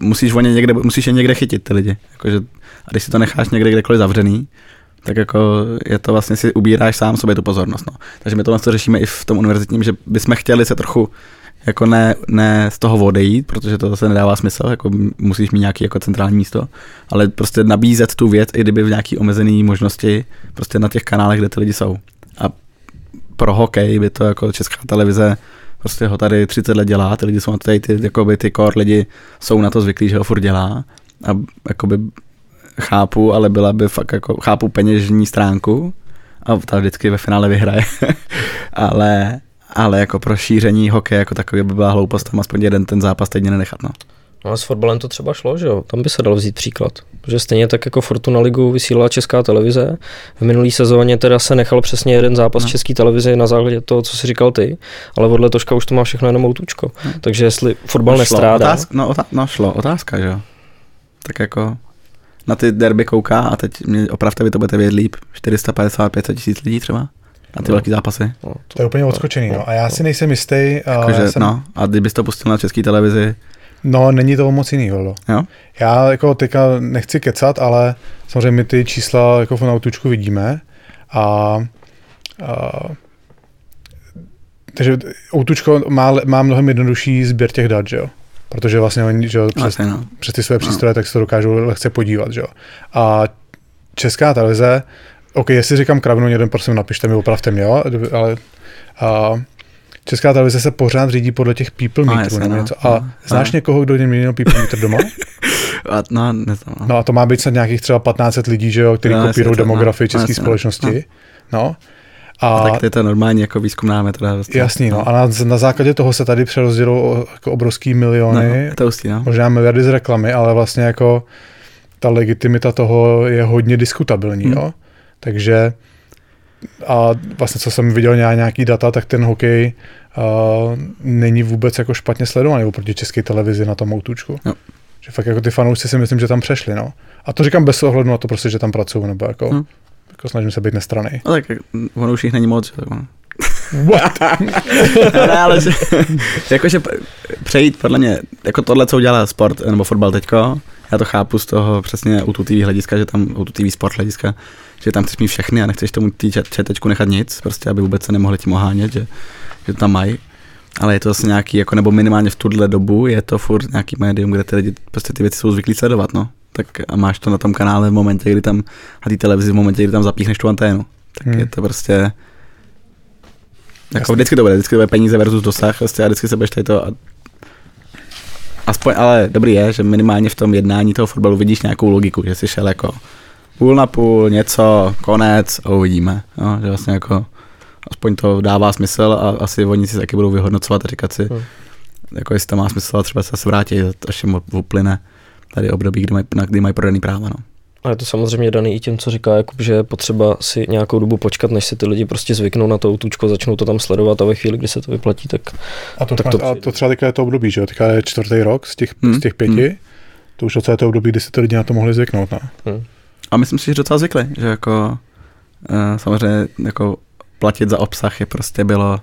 musíš, o ně někde, musíš je někde chytit ty lidi, jakože, a když si to necháš někde kdekoliv zavřený, tak jako je to vlastně si ubíráš sám sobě tu pozornost. No. Takže my tohle to řešíme i v tom univerzitním, že bychom chtěli se trochu jako ne, ne z toho odejít, protože to zase nedává smysl, jako musíš mít nějaký jako centrální místo, ale prostě nabízet tu věc, i kdyby v nějaký omezený možnosti, prostě na těch kanálech, kde ty lidi jsou. A pro hokej by to jako česká televize prostě ho tady 30 let dělá, ty lidi jsou na tady, ty, jakoby ty core lidi jsou na to zvyklí, že ho furt dělá a jakoby chápu, ale byla by fakt jako, chápu peněžní stránku a ta vždycky ve finále vyhraje, ale, ale jako pro šíření hokeje jako takový by byla hloupost tam aspoň jeden ten zápas teď nenechat, no. No a s fotbalem to třeba šlo, že jo? Tam by se dal vzít příklad. Protože stejně tak jako Fortuna ligu vysílala česká televize. V minulý sezóně teda se nechal přesně jeden zápas No. no. české televize na základě toho, co si říkal ty, ale od letoška už to má všechno jenom outučko. No. Takže jestli fotbal šlo, nestrádá, Otázka, no, otá- no šlo, otázka, že jo. Tak jako na ty derby kouká a teď mě opravdu vy to budete vědět líp. 450-500 tisíc lidí třeba na ty No. velké zápasy. no, To je úplně odskočený, no. A já si nejsem jistý. a Jakože, jsem, no, a kdybys to pustil na české televizi, no, není to moc jiný, jo? Já jako teďka nechci kecat, ale samozřejmě my ty čísla jako v Nautučku vidíme a, a takže Outučko má, má mnohem jednodušší sběr těch dat, že jo? Protože vlastně oni, že jo, přes, Vlastně, no. přes ty své přístroje, tak se to dokážou lehce podívat, že jo? A česká televize, OK, jestli říkám kravinu, jeden prosím napište mi, opravte mě, jo? Ale a, Česká televize se pořád řídí podle těch people A, meterů no, něco. A no, znáš no. někoho, kdo měl people meter doma? A, no, neznám, no. No a to má být snad nějakých třeba 1500 lidí, že jo, kteří No, kopírují no, demografii no, české no. společnosti. No. A, A, tak to je to normální jako výzkumná metoda. Vlastně. jasný, no. A na, na základě toho se tady přerozdělou jako obrovský no, miliony, je to hustý, no. možná miliardy z reklamy, ale vlastně jako ta legitimita toho je hodně diskutabilní, Hmm. jo. Takže a vlastně co jsem viděl nějak- nějaký data, tak ten hokej uh, není vůbec jako špatně sledovaný oproti české televizi na tom outučku. Jo. Že fakt jako ty fanoušci si myslím, že tam přešli, no. A to říkám bez ohledu na to prostě, že tam pracuju, nebo jako, Hmm. jako snažím se být nestraný. No tak ono už jich není moc. že jo, no. What? ne, ale že, jakože přejít podle mě, jako tohle, co udělá sport nebo fotbal teďko, já to chápu z toho přesně u tu TV hlediska, že tam u tu TV sport hlediska, že tam chceš mít všechny a nechceš tomu tý čet- četečku nechat nic, prostě aby vůbec se nemohli tím ohánět, že, že to tam mají. Ale je to zase nějaký, jako nebo minimálně v tuhle dobu je to furt nějaký médium, kde ty lidi prostě ty věci jsou zvyklí sledovat, no. Tak a máš to na tom kanále v momentě, kdy tam, a té televizi v momentě, kdy tam zapíchneš tu anténu. Tak Hmm. hmm. je to prostě, jako Jasně. vždycky to bude, vždycky to bude peníze versus dosah, prostě a vždycky se budeš tady to a aspoň, ale dobrý je, že minimálně v tom jednání toho fotbalu vidíš nějakou logiku, že jsi šel jako půl na půl, něco, konec a uvidíme. Jo, že vlastně jako aspoň to dává smysl a asi oni si taky budou vyhodnocovat a říkat si, Hmm. jako jestli to má smysl a třeba se vrátit, až jim uplyne tady období, kdy mají, na kdy mají prodaný práva. No. A je to samozřejmě daný i tím, co říká Jakub, že je potřeba si nějakou dobu počkat, než si ty lidi prostě zvyknou na to autůčko, začnou to tam sledovat a ve chvíli, kdy se to vyplatí, tak A to, Tak to- to, a to třeba teďka je to období, že jo? Teďka je čtvrtý rok z těch, Hmm, z těch pěti. To už docela je to období, kdy si ty lidi na to mohli zvyknout. No. A myslím si, že docela zvykli, že jako uh, samozřejmě jako platit za obsah je prostě bylo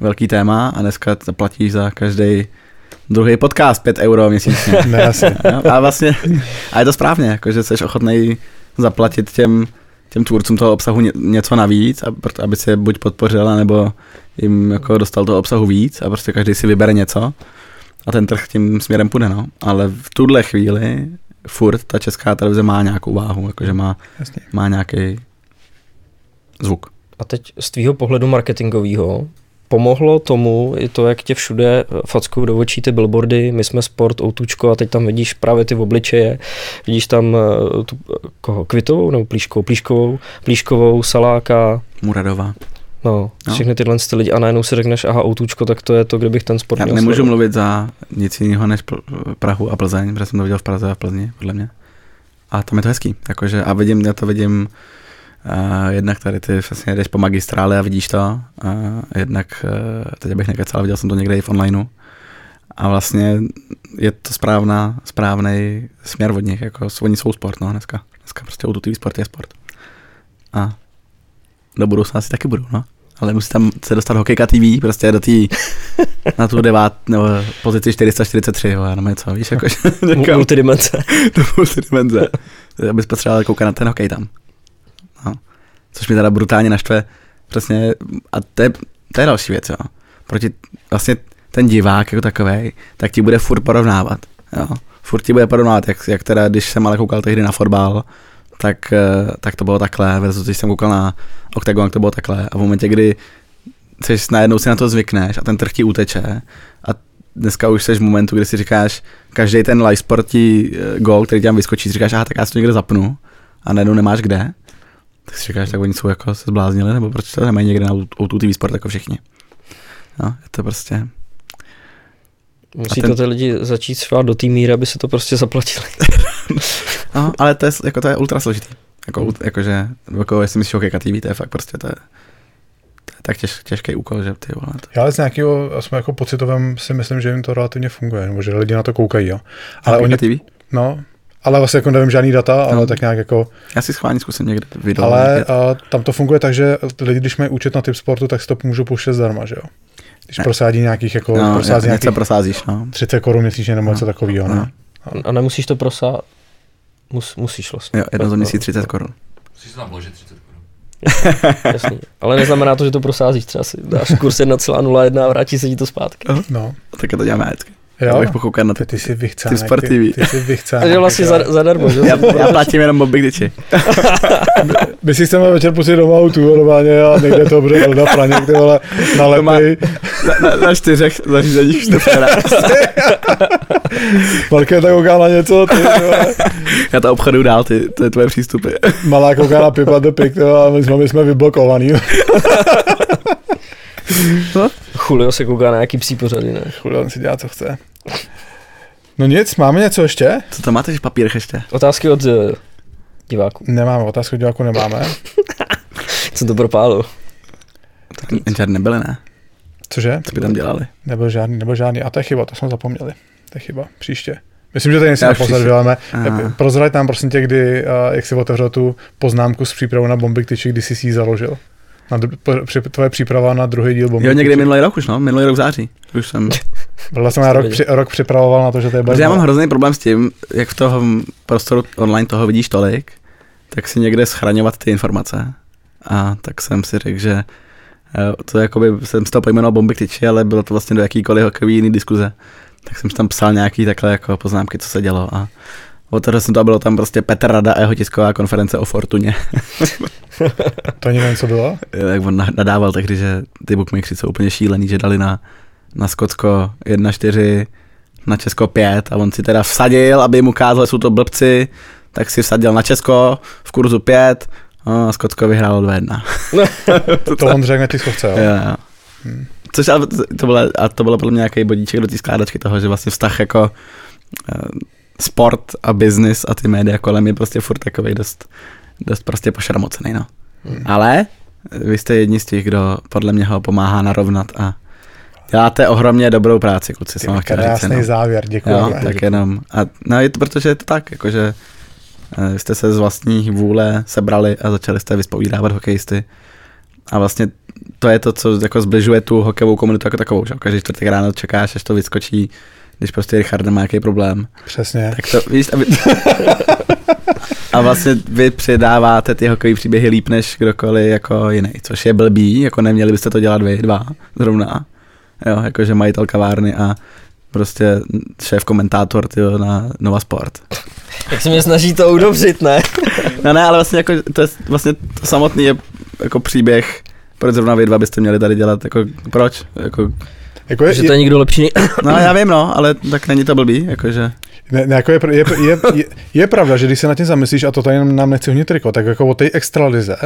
velký téma a dneska zaplatíš za každý druhý podcast 5 euro měsíčně. Ne, asi. Jo, a vlastně, a je to správně, jako, že jsi ochotný zaplatit těm, těm tvůrcům toho obsahu ně, něco navíc, a, proto- aby si je buď podpořil, nebo jim jako dostal toho obsahu víc a prostě každý si vybere něco a ten trh tím směrem půjde, no. Ale v tuhle chvíli furt ta česká televize má nějakou váhu, jakože má, Jasně. má nějaký zvuk. A teď z tvýho pohledu marketingového pomohlo tomu i to, jak tě všude fackou do očí ty billboardy, my jsme sport, outučko a teď tam vidíš právě ty obličeje, vidíš tam eh, tu, eh, koho, Kvitovou nebo Plíškovou, Plíškovou, Plíškovou, Saláka, Muradová. no, No. všechny tyhle ty lidi a najednou si řekneš, aha, outučko, tak to je to, kdybych ten sport Já nemůžu sledovat. mluvit za nic jiného než Prahu a Plzeň, protože jsem to viděl v Praze a v Plzni, podle mě. A tam je to hezký, jakože a vidím, já to vidím uh, jednak tady ty vlastně jdeš po magistrále a vidíš to, a jednak, uh, teď bych nekecal, viděl jsem to někde i v onlineu. A vlastně je to správná, správný směr od nich, jako oni jsou sport, no, dneska. Dneska prostě autotivý sport je sport. A do budoucna asi taky budou, no. Ale musí tam se dostat hokejka TV, prostě do té, na tu devát, nebo pozici 443, jo, nebo něco, víš, jako, Mu- Multidimenze. do multidimenze. Abys potřeboval koukat na ten hokej tam. Což mi teda brutálně naštve. Přesně, a to je, to je další věc, jo. Proti, vlastně ten divák jako takový, tak ti bude furt porovnávat, jo. Furt ti bude porovnávat, jak, jak teda, když jsem ale koukal tehdy na fotbal, tak, eh, tak to bylo takhle, versus když jsem koukal na Octagon, to bylo takhle. A v momentě, kdy jsi najednou si na to zvykneš a ten trh ti uteče a dneska už jsi v momentu, kdy si říkáš, každý ten live sportí eh, gol, který tam vyskočí, si říkáš, aha, tak já si to někde zapnu a najednou nemáš kde, tak si říkáš, tak oni jsou jako se zbláznili, nebo proč to nemají někde na O2 TV Sport jako všichni. No, je to prostě, Musí ten- to ty lidi začít švát do té míry, aby se to prostě zaplatili. no, ale to je, jako to je ultra složitý. Jako, ult- jakože, jako jestli myslíš Hokejka TV, to je fakt prostě, to je, to je tak těž, těžký úkol, že ty vole, to, Já ale z nějakého, aspoň jako pocitovém si myslím, že jim to relativně funguje, nebo že lidi na to koukají, jo. Ale oni, TV? no, ale vlastně jako nevím žádný data, ale No. tak nějak jako, Já si schválně zkusím někde video. ale a, tam to funguje tak, že lidi, když mají účet na typ sportu, tak si to můžou pouštět zdarma, že jo. Když Ne. prosádí nějakých jako, no, prosází nějakých prosázíš, no. 30 korun měsíčně nebo No. něco takového, No. ne? A nemusíš to prosát. Mus, musíš vlastně. Jo, jedno za měsíc 30 korun. Musíš se tam vložit 30 korun. Jasný. Ale neznamená to, že to prosázíš. Třeba si dáš kurz 1,01 a vrátí se ti to zpátky. No. Tak to děláme vždycky. Já Jo, bych pokoukal na ty, ty. ty jsi vychcánek. Ty Sport Ty, ty jsi vychcánek. Takže vlastně za, zadarmo, že? Já, já platím jenom Bobby Diči. My si chceme večer pustit doma autu normálně a někde to bude na praně, ty vole, nalepej. Na, na, na čtyřech zařízeních štefera. Marké tak kouká na něco, ty vole. Já to obchodu dál, ty, to je tvoje přístupy. Malá kouká na Pipa the Pig, ty vole, a my jsme, my jsme vyblokovaný. Julio se kouká na nějaký psí pořady, ne? Chudě, on si dělá, co chce. No nic, máme něco ještě? Co to máte v papírech ještě? Otázky od uh, diváků. Nemáme, otázku diváku nemáme. Co to propálil? Tak žádný nebyly, ne? Cože? Co by tam dělali? Nebyl žádný, nebyl žádný. A to je chyba, to jsme zapomněli. To je chyba, příště. Myslím, že tady něco nepozorujeme. Aha. Prozrať nám prosím tě, kdy, a jak si otevřel tu poznámku s přípravou na bomby tyči, kdy jsi si ji založil. Na, při, tvoje příprava na druhý díl bomby Jo, někdy minulý rok už, no, minulý rok v září. Už jsem, Byla jsem já rok, při, rok připravoval na to, že to je protože já mám hrozný problém s tím, jak v tom prostoru online toho vidíš tolik, tak si někde schraňovat ty informace. A tak jsem si řekl, že Jo, to jakoby jsem z toho pojmenoval bomby k tyči, ale bylo to vlastně do jakýkoliv hokejový jiný diskuze. Tak jsem si tam psal nějaký takhle jako poznámky, co se dělo a Otevřel jsem to a bylo tam prostě Petr Rada a jeho tisková konference o Fortuně. To ani nevím, co bylo. Jak on nadával tehdy, že ty bookmakers jsou úplně šílený, že dali na, na Skotsko 1-4, na Česko 5 a on si teda vsadil, aby mu ukázal, že jsou to blbci, tak si vsadil na Česko v kurzu 5 a Skotsko vyhrálo 2-1. To on řekl na tiskovce, jo. Jo, jo. Což ale to bylo, a to bylo podle mě nějaký bodíček do té skládačky toho, že vlastně vztah jako sport a business a ty média kolem je prostě furt takový dost, dost prostě pošramocený, no. Hmm. Ale vy jste jedni z těch, kdo podle mě ho pomáhá narovnat a děláte ohromně dobrou práci, kluci, jsem chtěl říct, Krásný no. závěr, děkuji. Jo, tak jenom. A, no je to protože je to tak, jakože eh, jste se z vlastní vůle sebrali a začali jste vyspovídávat hokejisty. A vlastně to je to, co jako zbližuje tu hokejovou komunitu jako takovou. Že? Každý čtvrtek ráno čekáš, až to vyskočí, když prostě Richard má nějaký problém. Přesně. Tak to víš, aby... A vlastně vy předáváte ty hokejové příběhy líp než kdokoliv jako jiný, což je blbý, jako neměli byste to dělat vy dva zrovna. Jo, jakože majitel kavárny a prostě šéf komentátor tyjo, na Nova Sport. Tak se mě snaží to udobřit, ne? No ne, ale vlastně jako, to je vlastně to samotný je jako příběh, proč zrovna vy dva byste měli tady dělat, jako proč? Jako, Jako je, Že to je nikdo lepší. no já vím no, ale tak není to blbý, jakože. Ne, ne, jako je, je, je, je, je, pravda, že když se na tím zamyslíš, a to tady nám nechci hodně triko, tak jako o té extralize,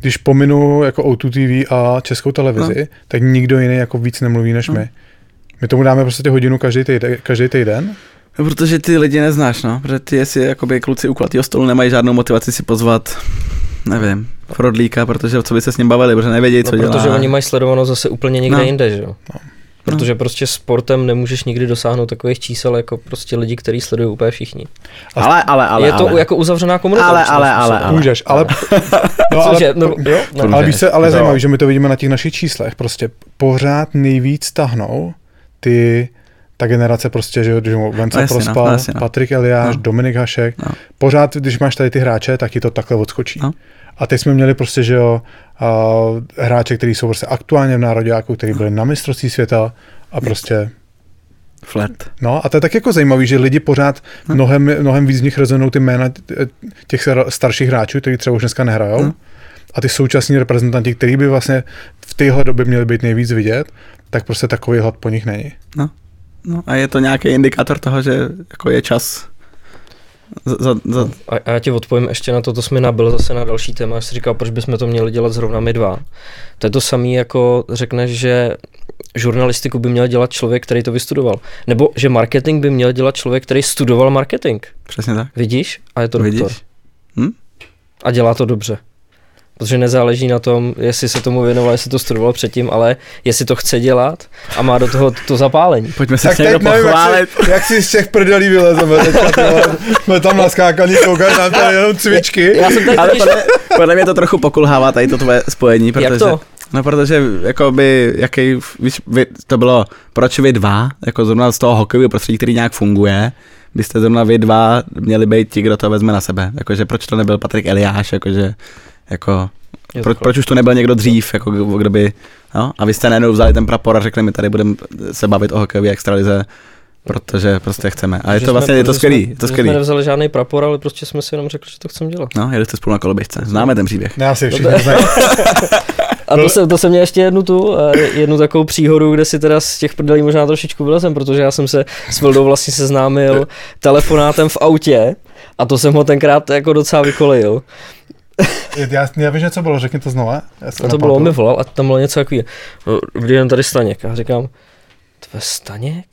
když pominu jako O2 TV a českou televizi, no. tak nikdo jiný jako víc nemluví než no. my. My tomu dáme prostě hodinu každý týden, každý týden. No, protože ty lidi neznáš, no, protože ty jestli jakoby kluci u kulatého stolu nemají žádnou motivaci si pozvat, nevím, Frodlíka, protože co by se s ním bavili, protože nevědí, No, co dělá. protože oni mají sledovanost zase úplně někde No. jinde, že jo? Protože prostě sportem nemůžeš nikdy dosáhnout takových čísel jako prostě lidi, kteří sledují úplně všichni. Ale, ale, ale, je to ale. jako uzavřená komunita. Ale, ale, ale, způsobem. ale. Můžeš, ale... No, ale, Cože? No, jo? No. ale víš se, ale Jo. zajímavý, že my to vidíme na těch našich číslech. Prostě pořád nejvíc tahnou ty ta generace prostě, že jo, že Venca No no, Prospal, no jasně, no. Patrik Eliáš, No. Dominik Hašek, No. pořád, když máš tady ty hráče, tak ti to takhle odskočí. No. A teď jsme měli prostě, že jo, hráče, kteří jsou prostě aktuálně v nároďáku, kteří byli na mistrovství světa a prostě, Flat. no a to je tak jako zajímavý, že lidi pořád, No. mnohem, mnohem víc z nich rezonují ty jména těch star- starších hráčů, kteří třeba už dneska nehrajou. No. A ty současní reprezentanti, kteří by vlastně v téhle době měli být nejvíc vidět, tak prostě takový hlad po nich není. No a je to nějaký indikátor toho, že jako je čas za, za, za A, a já ti odpovím ještě na to, to jsi mi nabil zase na další téma, jsi říkal, proč bychom to měli dělat zrovna my dva. To je to samé, jako řekneš, že žurnalistiku by měl dělat člověk, který to vystudoval. Nebo že marketing by měl dělat člověk, který studoval marketing. přesně tak. Vidíš? A je to doktor. Vidíš? Hm? A dělá to dobře. Protože nezáleží na tom, jestli se tomu věnoval, jestli to studoval předtím, ale jestli to chce dělat a má do toho to zapálení. Pojďme se Tak s někdo teď nevím, jak si, jak si z těch prdelí vylezeme. Teďka, jsme tam naskákaní, koukáš na to jenom cvičky. Já jsem teď Ale podle, podle mě to trochu pokulhává tady to tvoje spojení, protože... Jak to? No protože jakoby, jaký, víš, vy, to bylo, proč vy dva, jako zrovna z toho hokejového prostředí, který nějak funguje, byste zrovna vy dva měli být ti, kdo to vezme na sebe. Jakože proč to nebyl Patrik Eliáš, jakože, jako, Je proč, už to nebyl někdo dřív, jako kdo by, no, a vy jste najednou vzali ten prapor a řekli mi, tady budeme se bavit o hokejové extralize, protože prostě chceme. A je to vlastně, je to skvělý, je to skvělý. Jsme nevzali žádný prapor, ale prostě jsme si jenom řekli, že to chceme dělat. No, jeli jste spolu na koloběžce. Známe ten příběh. Ne, asi No všichni. A to jsem, to jsem měl ještě jednu tu, eh, jednu takovou příhodu, kde si teda z těch prdelí možná trošičku vylezem, protože já jsem se s Vildou vlastně seznámil telefonátem v autě a to jsem ho tenkrát jako docela vykolejil. Já, já vím, že co bylo, řekni to znova. Já to bylo, on mi volal a tam bylo něco takového. No, kdy jen tady Staněk. A říkám, tve Staněk?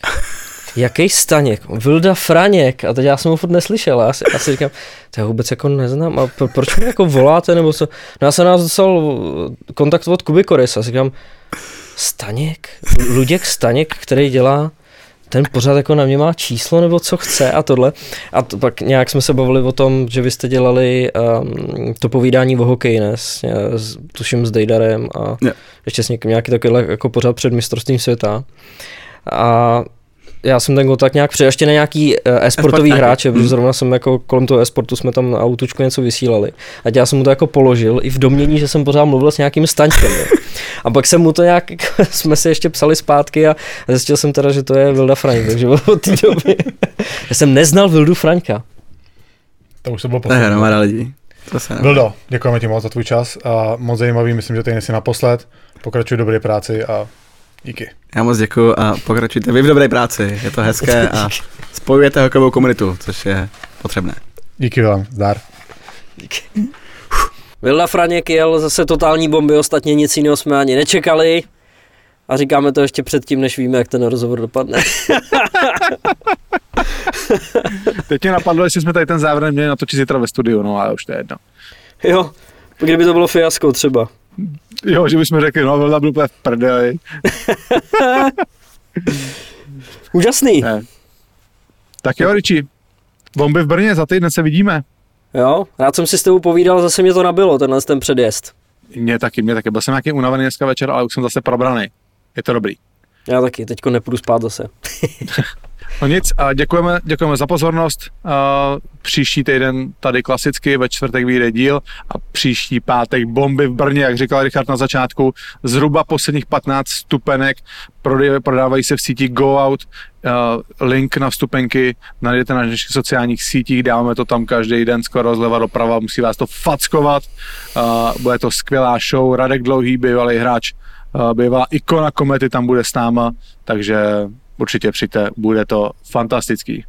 Jaký Staněk? Vilda Franěk. A teď já jsem ho furt neslyšel. A já si, já si říkám, to já vůbec jako neznám. A pro, proč mi jako voláte? Nebo co? No já jsem nás dostal eh, kontakt od Kuby Koris a říkám, Staněk? Luděk Staněk, který dělá ten pořád jako na mě má číslo nebo co chce a tohle. A to pak nějak jsme se bavili o tom, že vy jste dělali um, to povídání o hokeji, ne? S, s, tuším s Dejdarem a Jo. ještě s někým nějaký takovýhle jako pořád před mistrovstvím světa. A já jsem ten kontakt nějak přijel ještě na nějaký uh, e-sportový hráče, protože Hmm. zrovna jsem jako kolem toho e-sportu jsme tam na autučku něco vysílali. A já jsem mu to jako položil i v domění, že jsem pořád mluvil s nějakým staňkem. jo. A pak jsem mu to nějak, jako, jsme se ještě psali zpátky a zjistil jsem teda, že to je Vilda Frank, takže od té doby. já jsem neznal Vildu Franka. To už to bylo To je poslední. hromada lidí. To se. Vildo, děkujeme ti moc za tvůj čas a moc zajímavý, myslím, že tady nejsi naposled. Pokračuj v dobré práci a díky. Já moc děkuji a pokračujte vy v dobré práci. Je to hezké a spojujete hokejovou komunitu, což je potřebné. Díky vám, zdar. Vilda Franěk jel zase totální bomby, ostatně nic jiného jsme ani nečekali. A říkáme to ještě předtím, než víme, jak ten rozhovor dopadne. Teď mě napadlo, jestli jsme tady ten závěr měli natočit zítra ve studiu, no ale už to je jedno. jo, kdyby to bylo fiasko třeba. Jo, že bychom řekli, no, Vilda byl úplně v prdeli. Úžasný. Ne. Tak jo, Riči, bomby v Brně, za týden se vidíme. Jo, rád jsem si s tebou povídal, zase mě to nabilo, tenhle ten předjezd. Mě taky, mě taky. Byl jsem nějaký unavený dneska večer, ale už jsem zase probraný. Je to dobrý. Já taky, teďko nepůjdu spát zase. No nic, a děkujeme, děkujeme za pozornost. Příští týden tady klasicky, ve čtvrtek vyjde díl a příští pátek bomby v Brně, jak říkal Richard na začátku, zhruba posledních 15 stupenek prodávají se v síti Go Out. Link na vstupenky najdete na našich sociálních sítích, dáváme to tam každý den skoro zleva doprava, musí vás to fackovat. Bude to skvělá show, Radek Dlouhý, bývalý hráč, bývalá ikona komety tam bude s náma, takže určitě přijďte, bude to fantastický.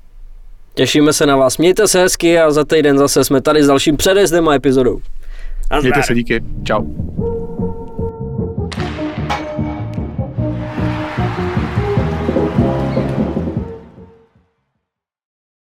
Těšíme se na vás, mějte se hezky a za týden zase jsme tady s dalším předjezdem a epizodou. Nazdar. Mějte se, díky, čau.